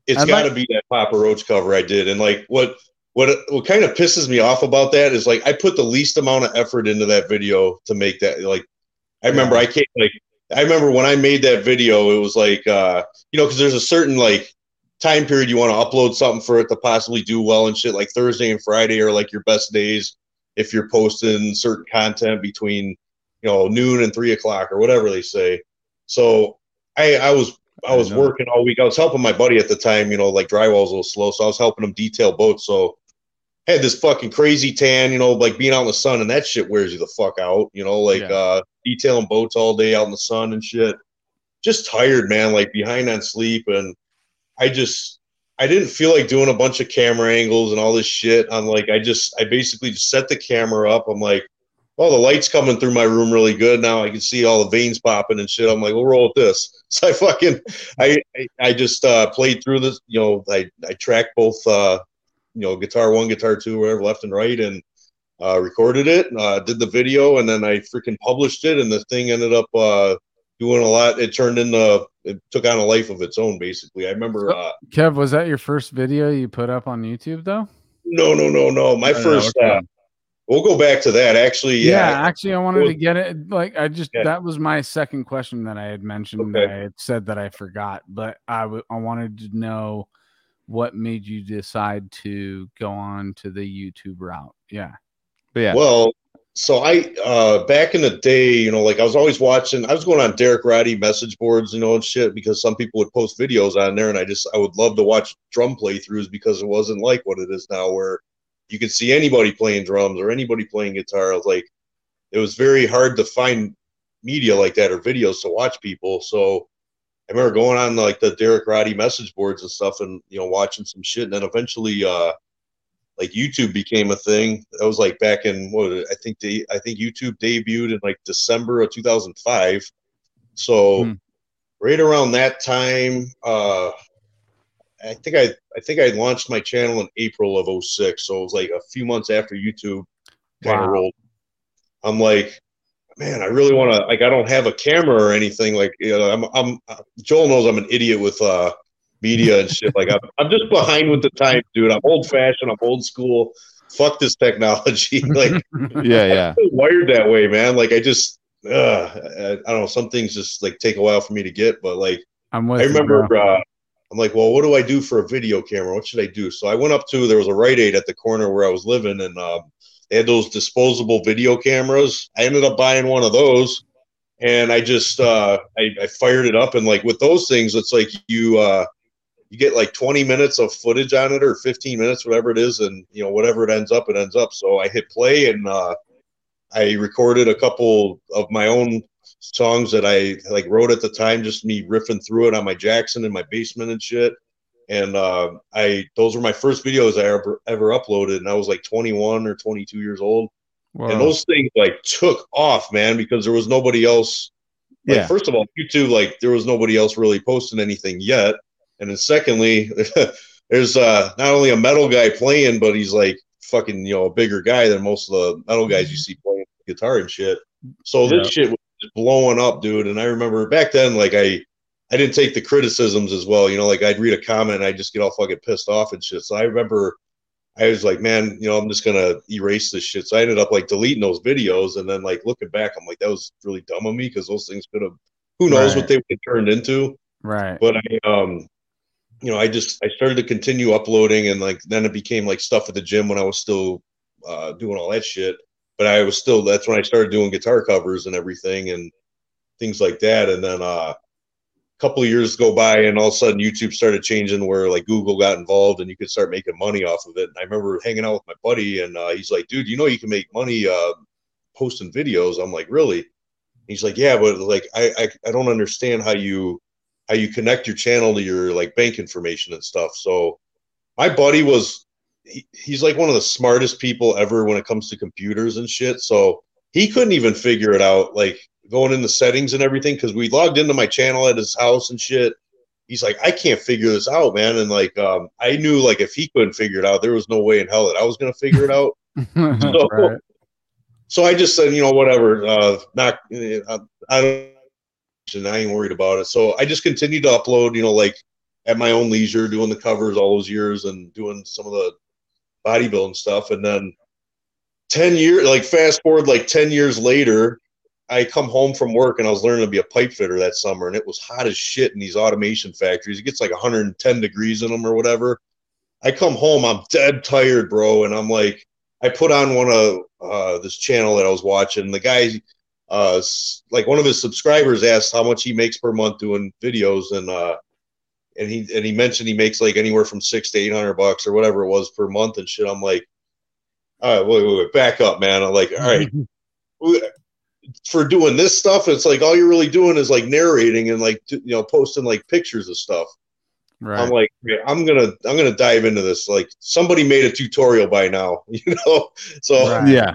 It's I'd got to like- be that Papa Roach cover I did, and like what what what kind of pisses me off about that is like I put the least amount of effort into that video to make that. Like I remember I can't like I remember when I made that video, it was like uh you know because there's a certain like time period you want to upload something for it to possibly do well and shit. Like Thursday and Friday are like your best days if you're posting certain content between you know noon and three o'clock or whatever they say. So I I was I I was know. working all week. I was helping my buddy at the time, you know, like drywall's a little slow, so I was helping him detail boats. So I had this fucking crazy tan, you know, like being out in the sun, and that shit wears you the fuck out, you know, like Yeah. uh detailing boats all day out in the sun and shit. Just tired, man, like behind on sleep, and I just I didn't feel like doing a bunch of camera angles and all this shit. I'm like, I just, I basically just set the camera up. I'm like, oh, the light's coming through my room really good now. I can see all the veins popping and shit. I'm like, we'll roll with this. So I fucking, I, I, I just uh, played through this. You know, I, I tracked both, uh, you know, guitar one, guitar two, whatever, left and right, and uh, recorded it, uh, did the video, and then I freaking published it, and the thing ended up uh, doing a lot. It turned into, it took on a life of its own, basically. I remember. Uh, Kev, was that your first video you put up on YouTube, though? No, no, no, no. My first. Uh, we'll go back to that. Actually, yeah. Yeah, actually, I wanted to get it. Like, I just yeah. that was my second question that I had mentioned. Okay. I had said that I forgot, but I, w- I wanted to know what made you decide to go on to the YouTube route. Yeah. But yeah. Well, so I uh back in the day, you know, like I was always watching. I was going on Derek Roddy message boards, you know, and shit because some people would post videos on there, and I just I would love to watch drum playthroughs because it wasn't like what it is now, where you could see anybody playing drums or anybody playing guitar. Like it was very hard to find media like that or videos to watch people. So I remember going on like the Derek Roddy message boards and stuff, and you know, watching some shit, and then eventually. uh like YouTube became a thing. That was like back in what I think they I think YouTube debuted in like December of 2005. So hmm. right around that time, uh, I think I I think I launched my channel in April of 06. So it was like a few months after YouTube kind of wow. rolled. I'm like, man, I really want to like I don't have a camera or anything. Like you know, I'm I'm Joel knows I'm an idiot with uh media and shit. Like I'm, I'm just behind with the times, dude. I'm old fashioned. I'm old school. Fuck this technology. like, yeah, yeah. wired that way, man. Like I just, uh, I, I, don't know. Some things just like take a while for me to get, but like, I'm I remember. You, uh, I'm like, well, what do I do for a video camera? What should I do? So I went up to there was a Rite Aid at the corner where I was living, and um, they had those disposable video cameras. I ended up buying one of those, and I just uh, I, I fired it up, and like with those things, it's like you uh, you get like 20 minutes of footage on it or 15 minutes, whatever it is, and you know whatever it ends up, it ends up. So I hit play and uh, I recorded a couple of my own songs that I like wrote at the time, just me riffing through it on my Jackson in my basement and shit. And uh, I those were my first videos I ever ever uploaded, and I was like 21 or 22 years old. Wow. And those things like took off, man, because there was nobody else. Like, yeah. First of all, YouTube, like there was nobody else really posting anything yet. And then secondly, there's uh, not only a metal guy playing, but he's like fucking you know a bigger guy than most of the metal guys you see playing guitar and shit. So yeah. this shit was blowing up, dude. And I remember back then, like I I didn't take the criticisms as well. You know, like I'd read a comment and I'd just get all fucking pissed off and shit. So I remember I was like, man, you know, I'm just gonna erase this shit. So I ended up like deleting those videos and then like looking back, I'm like, that was really dumb of me because those things could have who knows right. what they would have turned into. Right. But I um you know, I just I started to continue uploading, and like then it became like stuff at the gym when I was still uh, doing all that shit. But I was still that's when I started doing guitar covers and everything and things like that. And then uh, couple of years go by, and all of a sudden YouTube started changing where like Google got involved, and you could start making money off of it. And I remember hanging out with my buddy, and uh, he's like, "Dude, you know you can make money uh, posting videos." I'm like, "Really?" He's like, "Yeah, but like I, I I don't understand how you." how you connect your channel to your like bank information and stuff. So my buddy was he, he's like one of the smartest people ever when it comes to computers and shit. So he couldn't even figure it out, like going in the settings and everything, because we logged into my channel at his house and shit. He's like, I can't figure this out, man. And like, um, I knew like if he couldn't figure it out, there was no way in hell that I was gonna figure it out. so, right. so I just said, you know, whatever. Uh, not, uh, I don't and I ain't worried about it. So I just continued to upload, you know, like at my own leisure, doing the covers all those years and doing some of the bodybuilding stuff. And then 10 years, like fast forward, like 10 years later, I come home from work and I was learning to be a pipe fitter that summer, and it was hot as shit in these automation factories. It gets like 110 degrees in them or whatever. I come home, I'm dead tired, bro, and I'm like, I put on one of uh, this channel that I was watching. The guy, uh, like one of his subscribers asked how much he makes per month doing videos, and uh, and he and he mentioned he makes like anywhere from six to eight hundred bucks or whatever it was per month and shit. I'm like, all right, wait, wait, wait, back up, man. I'm like, all right. For doing this stuff, it's like all you're really doing is like narrating and like you know posting like pictures of stuff. Right. I'm like, I'm gonna I'm gonna dive into this. Like somebody made a tutorial by now, you know. So right. yeah.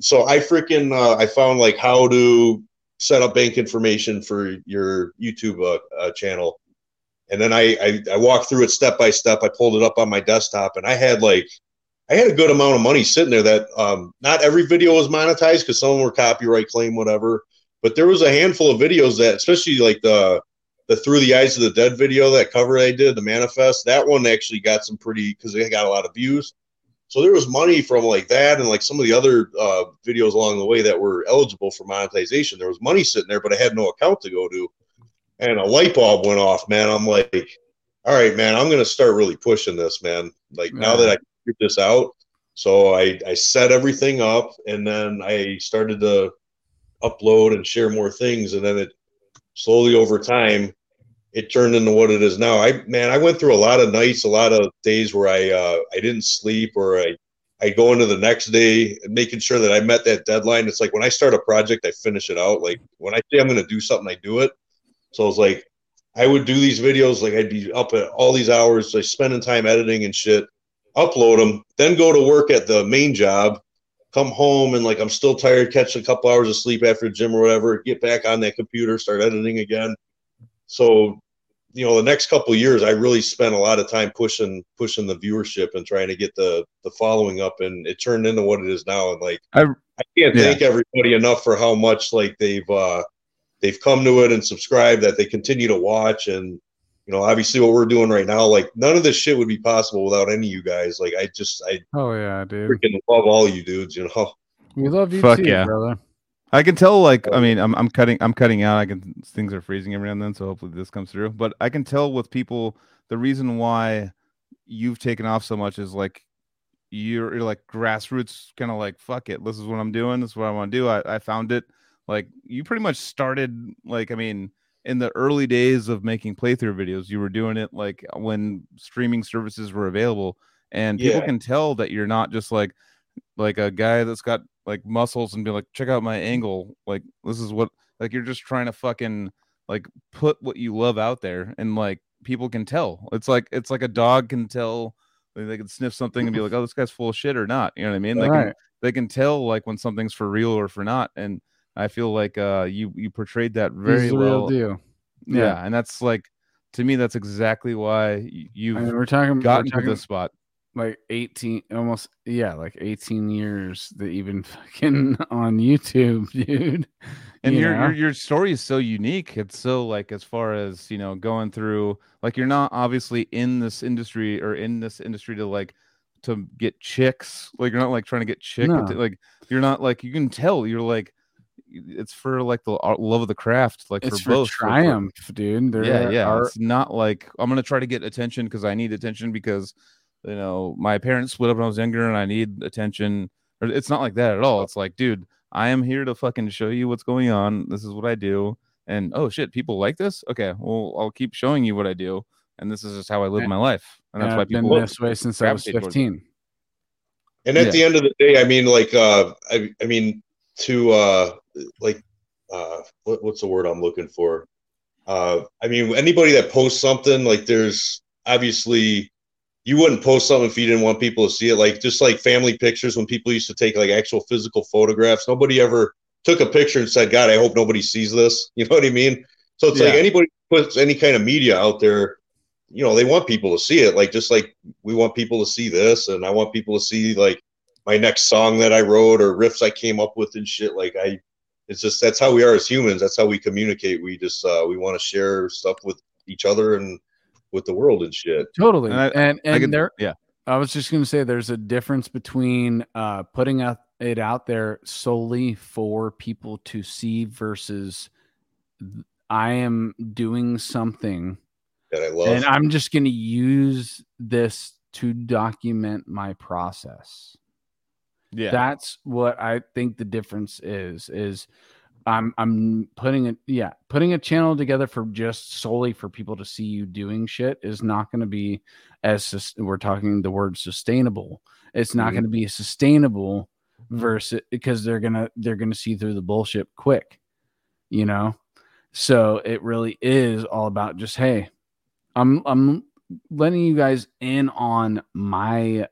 So I freaking uh, I found like how to set up bank information for your YouTube uh, uh, channel, and then I, I I walked through it step by step. I pulled it up on my desktop, and I had like I had a good amount of money sitting there. That um, not every video was monetized because some were copyright claim, whatever. But there was a handful of videos that, especially like the the Through the Eyes of the Dead video, that cover I did, the manifest, that one actually got some pretty because they got a lot of views. So there was money from like that and like some of the other uh, videos along the way that were eligible for monetization. There was money sitting there, but I had no account to go to. And a light bulb went off, man. I'm like, all right, man, I'm gonna start really pushing this, man. Like yeah. now that I this out. So I, I set everything up and then I started to upload and share more things. And then it slowly over time, it turned into what it is now. I man, I went through a lot of nights, a lot of days where I uh, I didn't sleep or I I go into the next day making sure that I met that deadline. It's like when I start a project, I finish it out. Like when I say I'm going to do something, I do it. So it's like I would do these videos, like I'd be up at all these hours, like spending time editing and shit, upload them, then go to work at the main job, come home and like I'm still tired, catch a couple hours of sleep after gym or whatever, get back on that computer, start editing again. So, you know, the next couple years, I really spent a lot of time pushing pushing the viewership and trying to get the the following up, and it turned into what it is now. And like, I, I can't yeah. thank everybody enough for how much like they've uh they've come to it and subscribed, that they continue to watch, and you know, obviously what we're doing right now, like none of this shit would be possible without any of you guys. Like I just I oh yeah, dude. Freaking love all you dudes, you know. We love you Fuck too, yeah. brother. I can tell like I mean I'm I'm cutting I'm cutting out. I can things are freezing every now and then, so hopefully this comes through. But I can tell with people the reason why you've taken off so much is like you're, you're like grassroots kind of like fuck it. This is what I'm doing. This is what I want to do. I, I found it. Like you pretty much started like I mean in the early days of making playthrough videos, you were doing it like when streaming services were available, and people yeah. can tell that you're not just like like a guy that's got like muscles and be like, check out my angle. Like this is what like you're just trying to fucking like put what you love out there, and like people can tell. It's like it's like a dog can tell. They can sniff something and be like, "Oh, this guy's full of shit," or not. You know what I mean? They right. can they can tell like when something's for real or for not, and I feel like uh, you you portrayed that very well. Yeah. yeah. and that's like to me, that's exactly why you've I mean, we're talking gotten we're talking, to this spot. Like 18, almost yeah, like 18 years that even fucking on YouTube, dude. And you your, your your story is so unique. It's so like as far as you know, going through like you're not obviously in this industry or in this industry to like to get chicks. Like you're not like trying to get chick. No. Like you're not like you can tell you're like it's for like the love of the craft, like it's for, both triumph, for, dude. There yeah, yeah. Are... It's not like I'm gonna try to get attention because I need attention because you know my parents split up when I was younger and I need attention. It's not like that at all. It's like, dude, I am here to fucking show you what's going on. This is what I do. And oh shit, people like this. Okay, well I'll keep showing you what I do, and this is just how I live and, my life. And that's why people been this way since I was 15. And at yeah. the end of the day, I mean, like, uh, I, I mean, to uh, like uh, what, what's the word I'm looking for? Uh, I mean, anybody that posts something like there's obviously you wouldn't post something if you didn't want people to see it. Like just like family pictures when people used to take like actual physical photographs. Nobody ever took a picture and said, "God, I hope nobody sees this." You know what I mean? So it's yeah. like anybody puts any kind of media out there, you know, they want people to see it. Like just like we want people to see this, and I want people to see like my next song that I wrote or riffs I came up with and shit. Like I it's just that's how we are as humans. That's how we communicate. We just uh, we want to share stuff with each other and with the world and shit. Totally. And I, and, and can, there, yeah. I was just gonna say there's a difference between uh, putting it out there solely for people to see versus I am doing something that I love, and I'm just gonna use this to document my process. Yeah. That's what I think the difference is is I'm I'm putting it yeah, putting a channel together for just solely for people to see you doing shit is not going to be as we're talking the word sustainable. It's not mm-hmm. going to be sustainable versus because they're going to they're going to see through the bullshit quick. You know? So it really is all about just hey, I'm I'm letting you guys in on my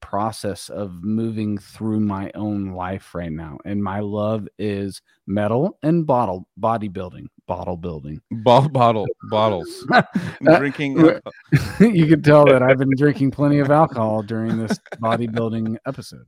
process of moving through my own life right now and my love is metal and bottle bodybuilding bottle building Bottle, bottle, bottles. Drinking. uh, you can tell that i've been drinking plenty of alcohol during this bodybuilding episode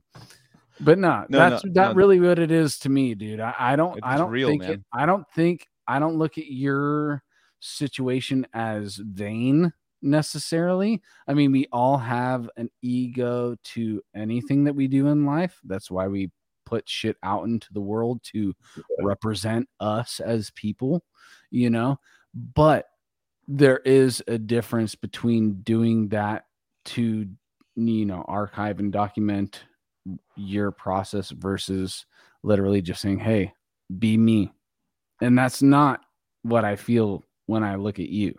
but no, No, that's no, not no. really what it is to me dude i, I don't i don't real, think it, i don't think i don't look at your situation as vain necessarily. I mean, we all have an ego to anything that we do in life. That's why we put shit out into the world to represent us as people, you know. But there is a difference between doing that to, you know, archive and document your process versus literally just saying, hey, be me. And that's not what I feel when I look at you.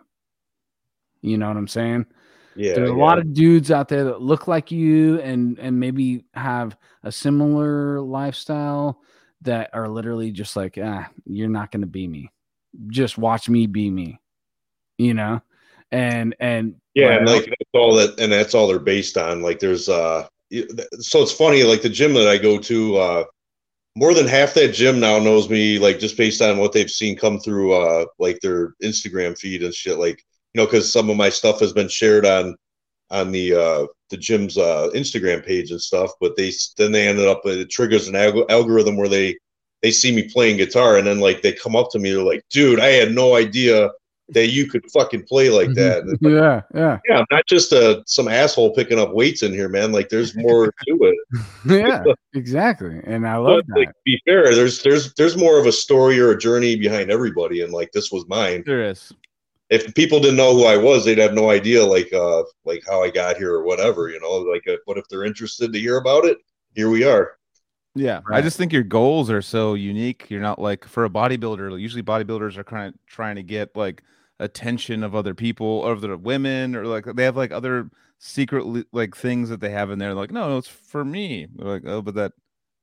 You know what I'm saying? Yeah, There's a yeah. lot of dudes out there that look like you and and maybe have a similar lifestyle that are literally just like, ah, you're not gonna be me. Just watch me be me. You know? And and Yeah, and like that's all that, and that's all they're based on. Like, there's uh, so it's funny. Like the gym that I go to, uh, more than half that gym now knows me. Like just based on what they've seen come through, uh, like their Instagram feed and shit. Like you know, because some of my stuff has been shared on on the uh the gym's uh Instagram page and stuff. But they then they ended up it triggers an alg- algorithm where they they see me playing guitar and then like they come up to me. They're like, "Dude, I had no idea." That you could fucking play like that. And it's like, yeah, yeah, yeah, I'm not just a some asshole picking up weights in here, man. Like there's more to it. yeah, exactly. And I love But that. to be fair, there's there's there's more of a story or a journey behind everybody, and like this was mine. there is. If people didn't know who I was, they'd have no idea like uh like how I got here or whatever, you know. Like, uh, but if they're interested to hear about it, here we are. Yeah, I just think your goals are so unique. You're not like for a bodybuilder. Usually, bodybuilders are kind of trying to get like attention of other people, or other women, or like they have like other secret like things that they have in there. Like, no, no, it's for me. They're like, oh, but that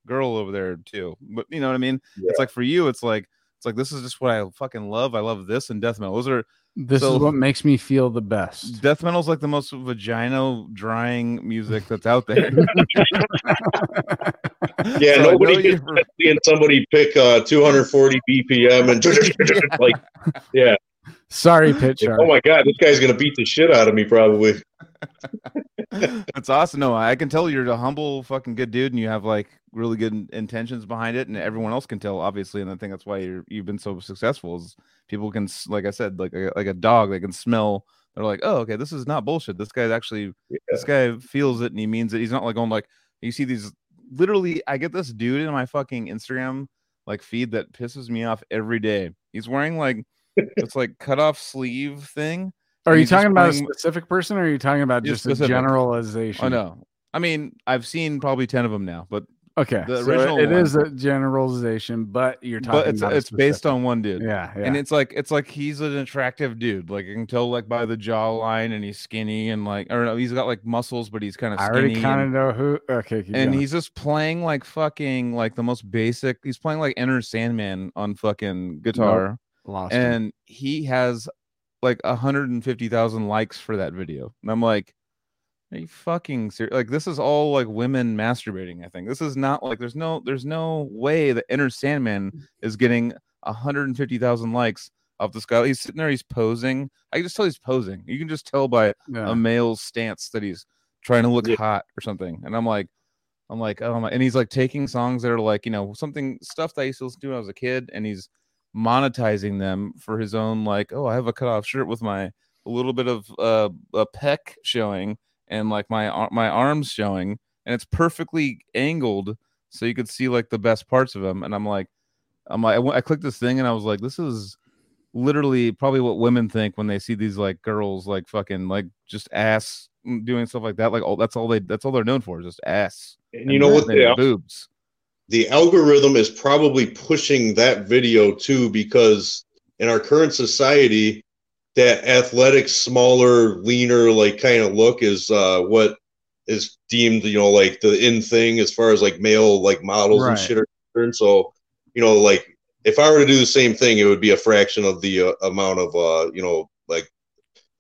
girl over there too. But you know what I mean? Yeah. It's like for you, it's like it's like this is just what I fucking love. I love this and death metal. Those are This so- is what makes me feel the best. death metal's like the most vagina drying music that's out there. Yeah, So nobody can gets you're- seeing somebody pick uh 240 BPM and like, yeah. Sorry, Pit Oh my god, this guy's gonna beat the shit out of me probably. That's awesome. No, I can tell you're a humble, fucking good dude, and you have like really good intentions behind it, and everyone else can tell, obviously. And I think that's why you're you've been so successful. Is people can, like I said, like a, like a dog, they can smell. They're like, oh, okay, this is not bullshit. This guy's actually, this guy feels it and he means it. He's not like going like you see these. Literally, I get this dude in my fucking Instagram like feed that pisses me off every day. He's wearing like it's like cut off sleeve thing. Are you talking about a specific person or are you talking about Just a generalization? Oh no. I mean, I've seen probably 10 of them now, but Okay. The so it one. is a generalization, but you're talking but it's about it's based on one dude. Yeah, yeah. And it's like it's like he's an attractive dude. Like you can tell like by the jawline and he's skinny and like I don't know, he's got like muscles, but he's kind of I already kind of know who. Okay, keep and going. he's just playing like fucking like the most basic. He's playing like Enter Sandman on fucking guitar. lost. him. and he has like 150,000 likes for that video. And I'm like, are you fucking serious? Like this is all like women masturbating, I think. This is not like there's no there's no way that Enter Sandman is getting 150,000 likes off this guy. He's sitting there, he's posing. I can just tell he's posing. You can just tell by Yeah. a male's stance that he's trying to look Yeah. hot or something. And I'm like, I'm like, oh my, and he's like taking songs that are like, you know, something stuff that I used to listen to when I was a kid, and he's monetizing them for his own, like, oh, I have a cut off shirt with my a little bit of uh a peck showing and like my my arms showing, and it's perfectly angled so you could see like the best parts of him. And I'm like, I'm like, I, clicked this thing and I was like, this is literally probably what women think when they see these like girls like fucking like just ass mm, doing stuff like that. Like all that's all they that's all they're known for is just ass. And you know what? and The, boobs. The algorithm is probably pushing that video too because in our current society that athletic smaller leaner like kind of look is uh what is deemed you know like the in thing as far as like male like models and shit are concerned so you know like if i were to do the same thing it would be a fraction of the uh, amount of uh you know like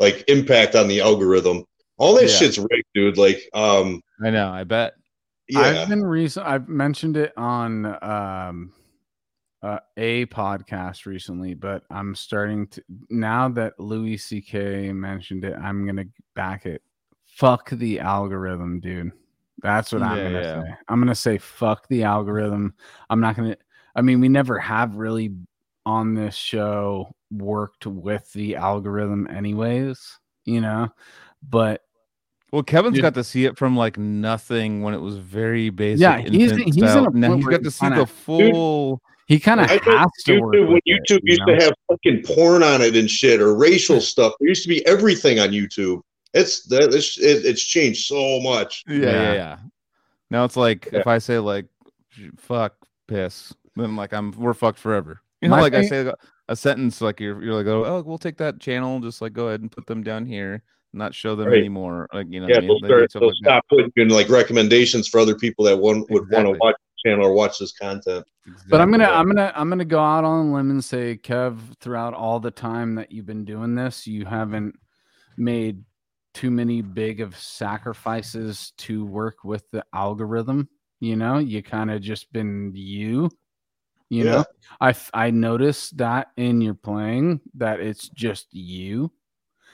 like impact on the algorithm. All that Yeah. shit's rigged, dude. Like, um, I know. I bet. Yeah, I've been recent. I've mentioned it on um, uh, a podcast recently, but I'm starting to now that Louis C.K. mentioned it. I'm gonna back it. Fuck the algorithm, dude. That's what I'm gonna yeah. say. I'm gonna say fuck the algorithm. I'm not gonna. I mean, we never have really on this show worked with the algorithm, anyways. You know, but Well, Kevin's Dude. got to see it from like nothing when it was very basic. Yeah, he's- infant he's in a style. now point he's where got to see kinda- the full. he kind of I thought has to work YouTube, when with it, YouTube you used know? to have fucking porn on it and shit, or racial stuff. There used to be everything on YouTube. It's that it's, it, it's changed so much. Yeah, yeah, Yeah. yeah. Now it's like Yeah. if I say like "fuck," piss, then like I'm we're fucked forever. You know, My like I say a- a sentence, like you're you're like, oh, oh, we'll take that channel, just like go ahead and put them down here, not show them Right. anymore. Like you know, Yeah, what I they'll, mean? They do start, stuff they'll like that. stop putting in like recommendations for other people that one would want to watch the channel or watch this content. But I'm gonna I'm gonna I'm gonna go out on a limb and say, Kev, throughout all the time that you've been doing this, you haven't made too many big of sacrifices to work with the algorithm. You know, you kind of just been you. You Yeah. know, I noticed that in your playing that it's just you.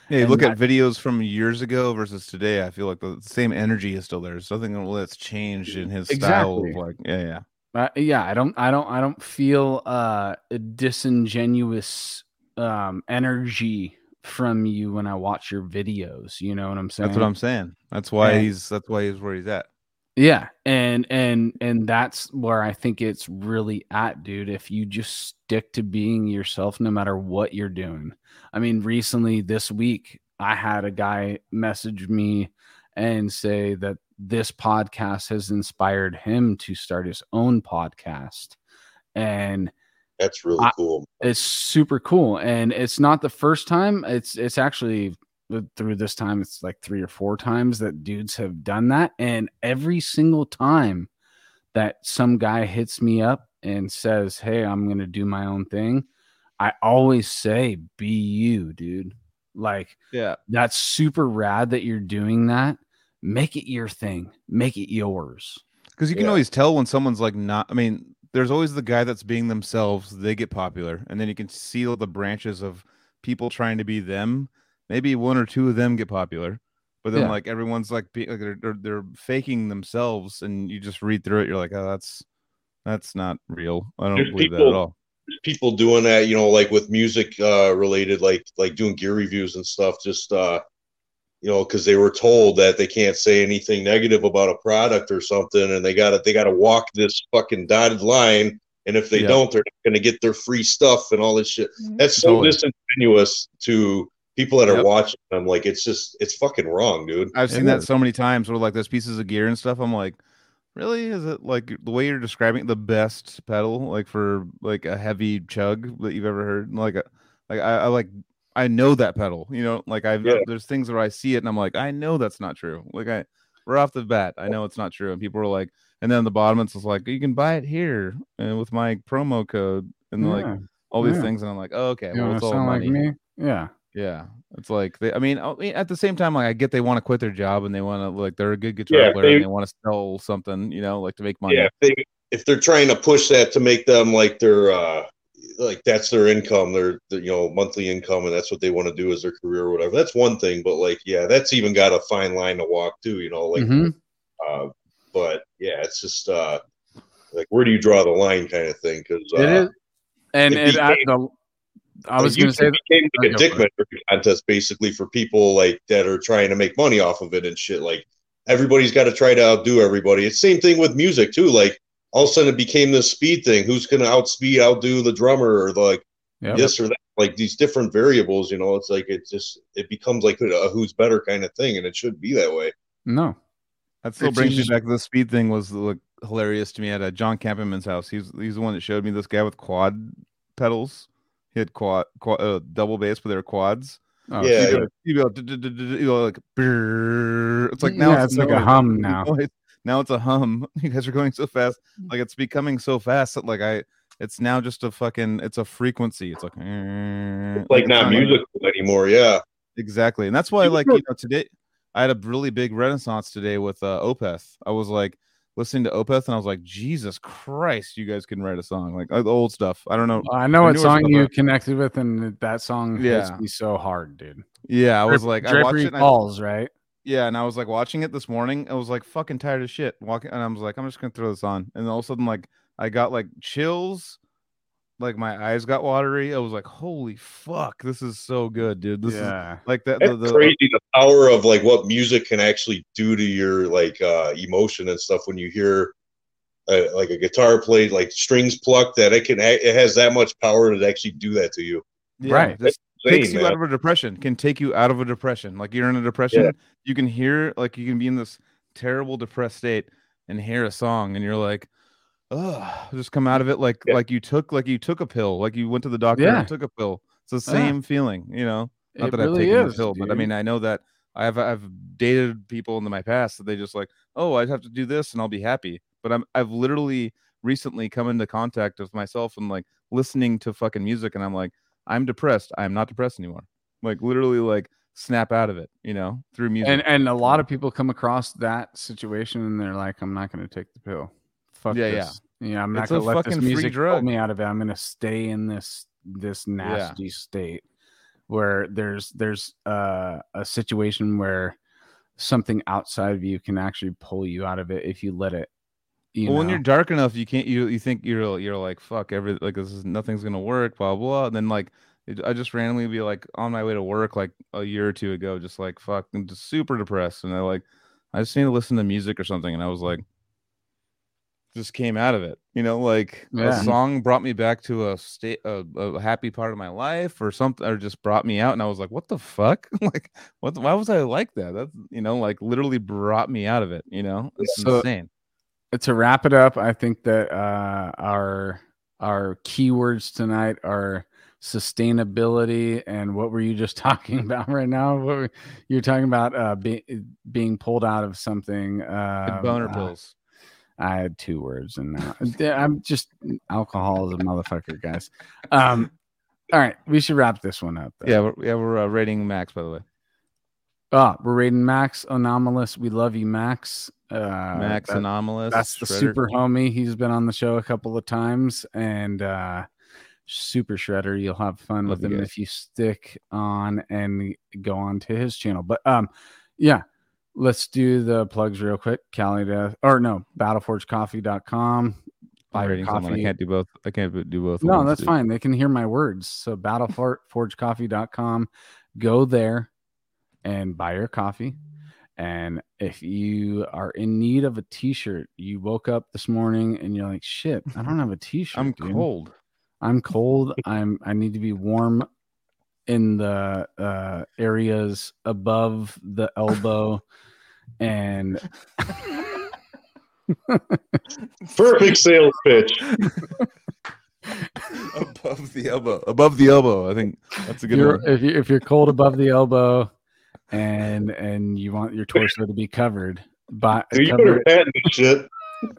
Yeah, you look at videos from years ago versus today. I feel like the same energy is still there. There's nothing that's changed in his style. Like, yeah, yeah. Uh, yeah, I don't, I don't, I don't feel uh a disingenuous um energy from you when I watch your videos. You know what I'm saying? That's what I'm saying. That's why he's that's why he's where he's at. Yeah, and and and that's where I think it's really at, dude. If you just stick to being yourself, no matter what you're doing. I mean, recently this week, I had a guy message me and say that this podcast has inspired him to start his own podcast, and That's really I- cool. it's super cool. And it's not the first time. It's it's actually through this time it's like three or four times that dudes have done that and every single time that some guy hits me up and says hey i'm gonna do my own thing i always say be you dude like Yeah. that's super rad that you're doing that make it your thing make it yours Because you can Yeah. always tell when someone's like not. I mean, there's always the guy that's being themselves. They get popular, and then you can see all the branches of people trying to be them. Maybe one or two of them get popular, but then Yeah. like everyone's like, be, like they're, they're they're faking themselves, and you just read through it. You're like, oh, that's that's not real. I don't There's believe that at people- all. There's people doing that, you know, like with music uh related, like like doing gear reviews and stuff, just uh you know, because they were told that they can't say anything negative about a product or something, and they gotta they gotta walk this fucking dotted line. And if they Yeah. don't, they're not gonna get their free stuff and all this shit. That's so Totally. disingenuous to people that are Yep. watching. I'm like, it's just it's fucking wrong, dude. I've seen It that is. so many times where like those pieces of gear and stuff. I'm like, really? Is it like the way you're describing the best pedal, like for like a heavy chug that you've ever heard? Like, a, like I, I like I know that pedal. You know, like I've Yeah. there's things where I see it and I'm like, I know that's not true. Like I we're off the bat, I know it's not true. And people are like, and then the bottom it's just like you can buy it here and with my promo code and like all these yeah. things. And I'm like, oh, okay, you well it's all sound like me yeah Yeah, it's like they. I mean, I mean, at the same time, like I get they want to quit their job and they want to like they're a good guitar Yeah, player they- and they want to sell something, you know, like to make money. Yeah, if, they, if they're trying to push that to make them like their uh like that's their income, their, their you know monthly income, and that's what they want to do as their career or whatever. That's one thing, but like yeah, that's even got a fine line to walk too. You know, like Mhm. uh, but yeah, it's just uh like where do you draw the line kind of thing? Because uh, and at became- the I was going to say became like a go dick for contest basically for people like that are trying to make money off of it and shit. Like everybody's got to try to outdo everybody. It's same thing with music too. Like all of a sudden it became this speed thing. Who's gonna outspeed, outdo the drummer or the, like Yep. this or that? Like these different variables. You know, it's like it just it becomes like a who's better kind of thing, and it should be that way. no That still It's brings me back to the speed thing. Was like hilarious to me at uh, John Campman's house. He's he's the one that showed me this guy with quad pedals. He had quad, quad uh, double bass, but they're quads. Oh, Yeah, you go, you go, you go like, it's like now Yeah, it's like a hum now. Now it's a hum. You guys are going so fast. Like it's becoming so fast that like I, it's now just a fucking, it's a frequency. It's like, It's like not not like- musical anymore. Yeah, exactly, and that's why, like you know, today I had a really big renaissance today with uh, Opeth. I was like listening to Opeth, and I was like, Jesus Christ, you guys can write a song like uh, the old stuff. I don't know. I know what song you connected with, and that song hits Yeah. me so hard, dude. Yeah, I was like, I watched it. And I, right? yeah, and I was like watching it this morning. I was like fucking tired of shit walking, and I was like, I'm just gonna throw this on, and all of a sudden, like, I got like chills. Like my eyes got watery. I was like, "Holy fuck, this is so good, dude! This is yeah. like that." That's The, the, crazy the power of like what music can actually do to your like uh emotion and stuff when you hear uh, like a guitar played like strings plucked that it can it has that much power to actually do that to you yeah, Right. this Insane, takes you man. out of a depression. Can take you out of a depression. Like you're in a depression, Yeah. you can hear like you can be in this terrible depressed state and hear a song, and you're like, "Oh, just come out of it like Yeah. like you took like you took a pill, like you went to the doctor Yeah. and took a pill." It's the Yeah. same feeling, you know. Not It that I've taken is, the pill, but I mean, I know that I've I've dated people in my past that they just like, oh, I have to do this and I'll be happy. But I'm I've literally recently come into contact with myself and like listening to fucking music, and I'm like, I'm depressed. I'm not depressed anymore. Like literally, like snap out of it, you know, through music. and and a lot of people come across that situation and they're like, I'm not going to take the pill. Fuck Yeah, yeah. this. Yeah, I'm not It's a going to let this fucking free music pull me out of it. I'm to stay in this this nasty state where there's there's uh, a situation where something outside of you can actually pull you out of it if you let it. You well, when you're dark enough, you can't. You you think you're you're like fuck every like this is nothing's gonna work. Blah blah. And then like it, I just randomly be like on my way to work like a year or two ago, just like fuck, I'm just super depressed, and I like I just need to listen to music or something, and I was like, just came out of it. You know, like Yeah. a song brought me back to a state a, a happy part of my life or something, or just brought me out, and I was like, what the fuck? like what? the- Why was I like that? That's you know, like literally brought me out of it. You know, it's So- insane. to wrap it up, I think that uh, our our keywords tonight are sustainability and what were you just talking about right now? What were, you're talking about uh, be, being pulled out of something. Uh, boner pills. I had two words and now I'm just alcohol is a motherfucker, guys. Um, all right, we should wrap this one up. though. Yeah, we're, yeah, we're uh, rating Max by the way. Oh, we're rating Max Anomalous. We love you, Max. Uh, Max that- Anomalous. That's the Shredder. super homie. He's been on the show a couple of times and uh super shredder. You'll have fun Love with him guys. if you stick on and go on to his channel. But um yeah, let's do the plugs real quick. Cali Death or no, battleforgecoffee.com. Buy I'm your rating someone. I can't do both. I can't do both. No, that's fine. They can hear my words. So battleforgecoffee.com. Go there and buy your coffee. And if you are in need of a t-shirt, you woke up this morning and you're like, shit, I don't have a t-shirt. I'm dude. cold. I'm cold. I'm I need to be warm in the uh areas above the elbow and perfect sales pitch above the elbow. Above the elbow. I think that's a good you're, one. if you if you're cold above the elbow and and you want your torso to be covered by Dude, you cover, better patent this shit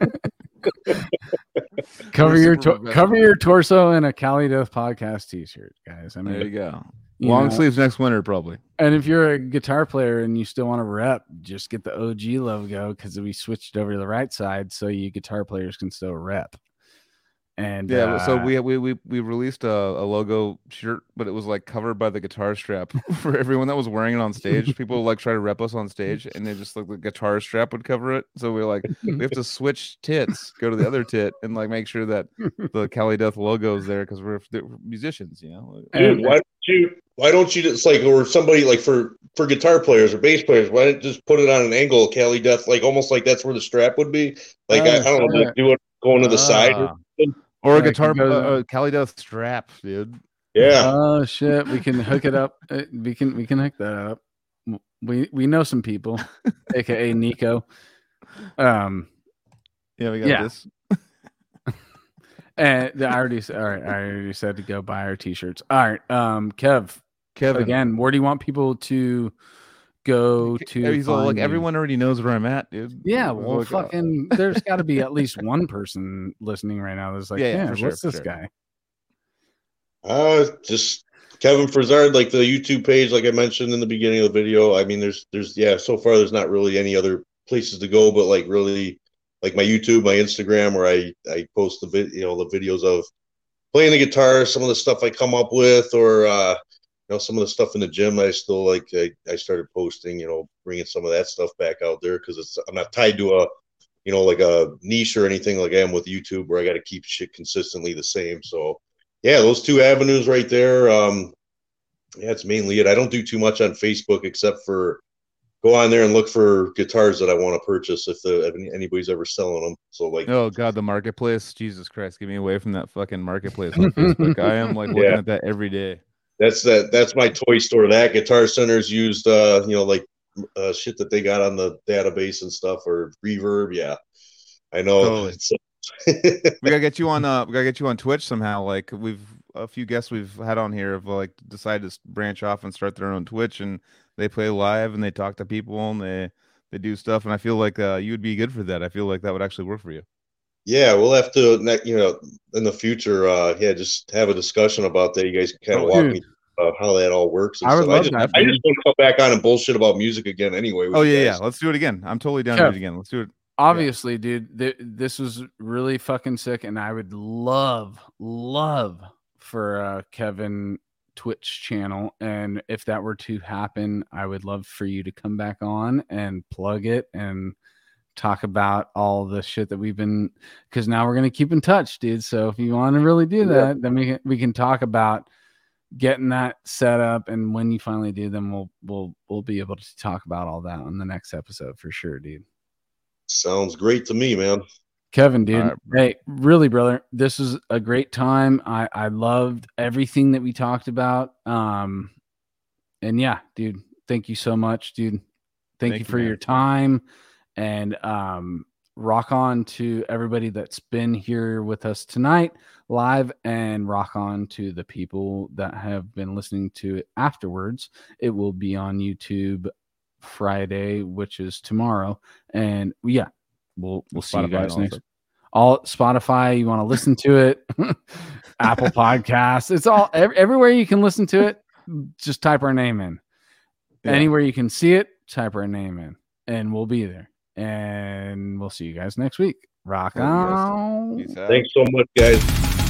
cover your tor- cover your torso in a Cali Death podcast t-shirt, guys. I There you go. you Long know, sleeves next winter, probably. and if you're a guitar player and you still want to rep, just get the OG logo because we switched over to the right side so you guitar players can still rep. And Yeah. well, so uh, we we we we released a, a logo shirt, but it was like covered by the guitar strap for everyone that was wearing it on stage. People like try to rep us on stage, and they just like the guitar strap would cover it. So we are like, we have to switch tits, go to the other tit, and like make sure that the Cali Death logo is there because we're, we're musicians, you know. dude And- why don't you why don't you just like or somebody like for for guitar players or bass players why don't you just put it on an angle cali death like almost like that's where the strap would be like I, I don't know like do it going to the side Ah. Or a guitar, goes- uh, Cali Death strap, dude. yeah Oh shit, we can hook it up. Uh, We can we can hook that up. We we know some people, aka Nico. Um, Yeah, we got Yeah. this. and the- I already s- all right. I already said to go buy our t-shirts. All right, um, Kev. Kevin, Again, where do you want people to go to? he's all like find everyone already knows where I'm at, dude. Yeah, well, like, fucking. there's got to be at least one person listening right now that's like, Yeah, yeah, yeah, sure, what's this sure. guy? uh just Kevin Frasard, like the YouTube page, like I mentioned in the beginning of the video. I mean, there's, there's, yeah, so far there's not really any other places to go, but like really, like my YouTube, my Instagram, where I I post the vid, you know, the videos of playing the guitar, some of the stuff I come up with, or uh, you know, some of the stuff in the gym. I still like. I, I started posting, you know, bringing some of that stuff back out there because it's I'm not tied to a, you know, like a niche or anything like I am with YouTube, where I got to keep shit consistently the same. So yeah, those two avenues right there. Um, yeah, it's mainly it. I don't do too much on Facebook except for go on there and look for guitars that I want to purchase if the if anybody's ever selling them. So like, oh god, the marketplace, Jesus Christ, get me away from that fucking marketplace on Facebook. I am like looking yeah. at that every day. That's that. That's my toy store. That Guitar Center's used, uh, you know, like uh, shit that they got on the database and stuff, or Reverb. Yeah, I know. Totally. we gotta get you on. Uh, we gotta get you on Twitch somehow. Like we've a few guests we've had on here have like decided to branch off and start their own Twitch, and they play live and they talk to people and they they do stuff. And I feel like uh, you would be good for that. I feel like that would actually work for you. Yeah, we'll have to, you know, in the future, uh, yeah, just have a discussion about that. You guys can kind of oh, walk dude. me uh, how that all works. I would stuff. love I just, that. I just want to come back on and bullshit about music again anyway. Oh yeah, yeah. Let's do it again. I'm totally down to do it again. Let's do it obviously yeah. dude th- this was really fucking sick and i would love love for uh kevin twitch channel and if that were to happen i would love for you to come back on and plug it and talk about all the shit that we've been because now we're going to keep in touch dude so if you want to really do that yeah. then we can, we can talk about getting that set up and when you finally do then we'll we'll we'll be able to talk about all that on the next episode for sure dude Sounds great to me, man. Kevin, dude. Right, hey, really, brother. This is a great time. I I loved everything that we talked about. Um, and yeah, dude. Thank you so much, dude. Thank, thank you for you, your time, and um, rock on to everybody that's been here with us tonight live, and rock on to the people that have been listening to it afterwards. It will be on YouTube Friday, which is tomorrow. And yeah, we'll we'll see you guys next. All Spotify, you want to listen to it, Apple Podcasts, it's all everywhere you can listen to it. Just type our name in. Yeah. Anywhere you can see it, type our name in, and we'll be there. And we'll see you guys next week. Rock on. Thanks so much, guys.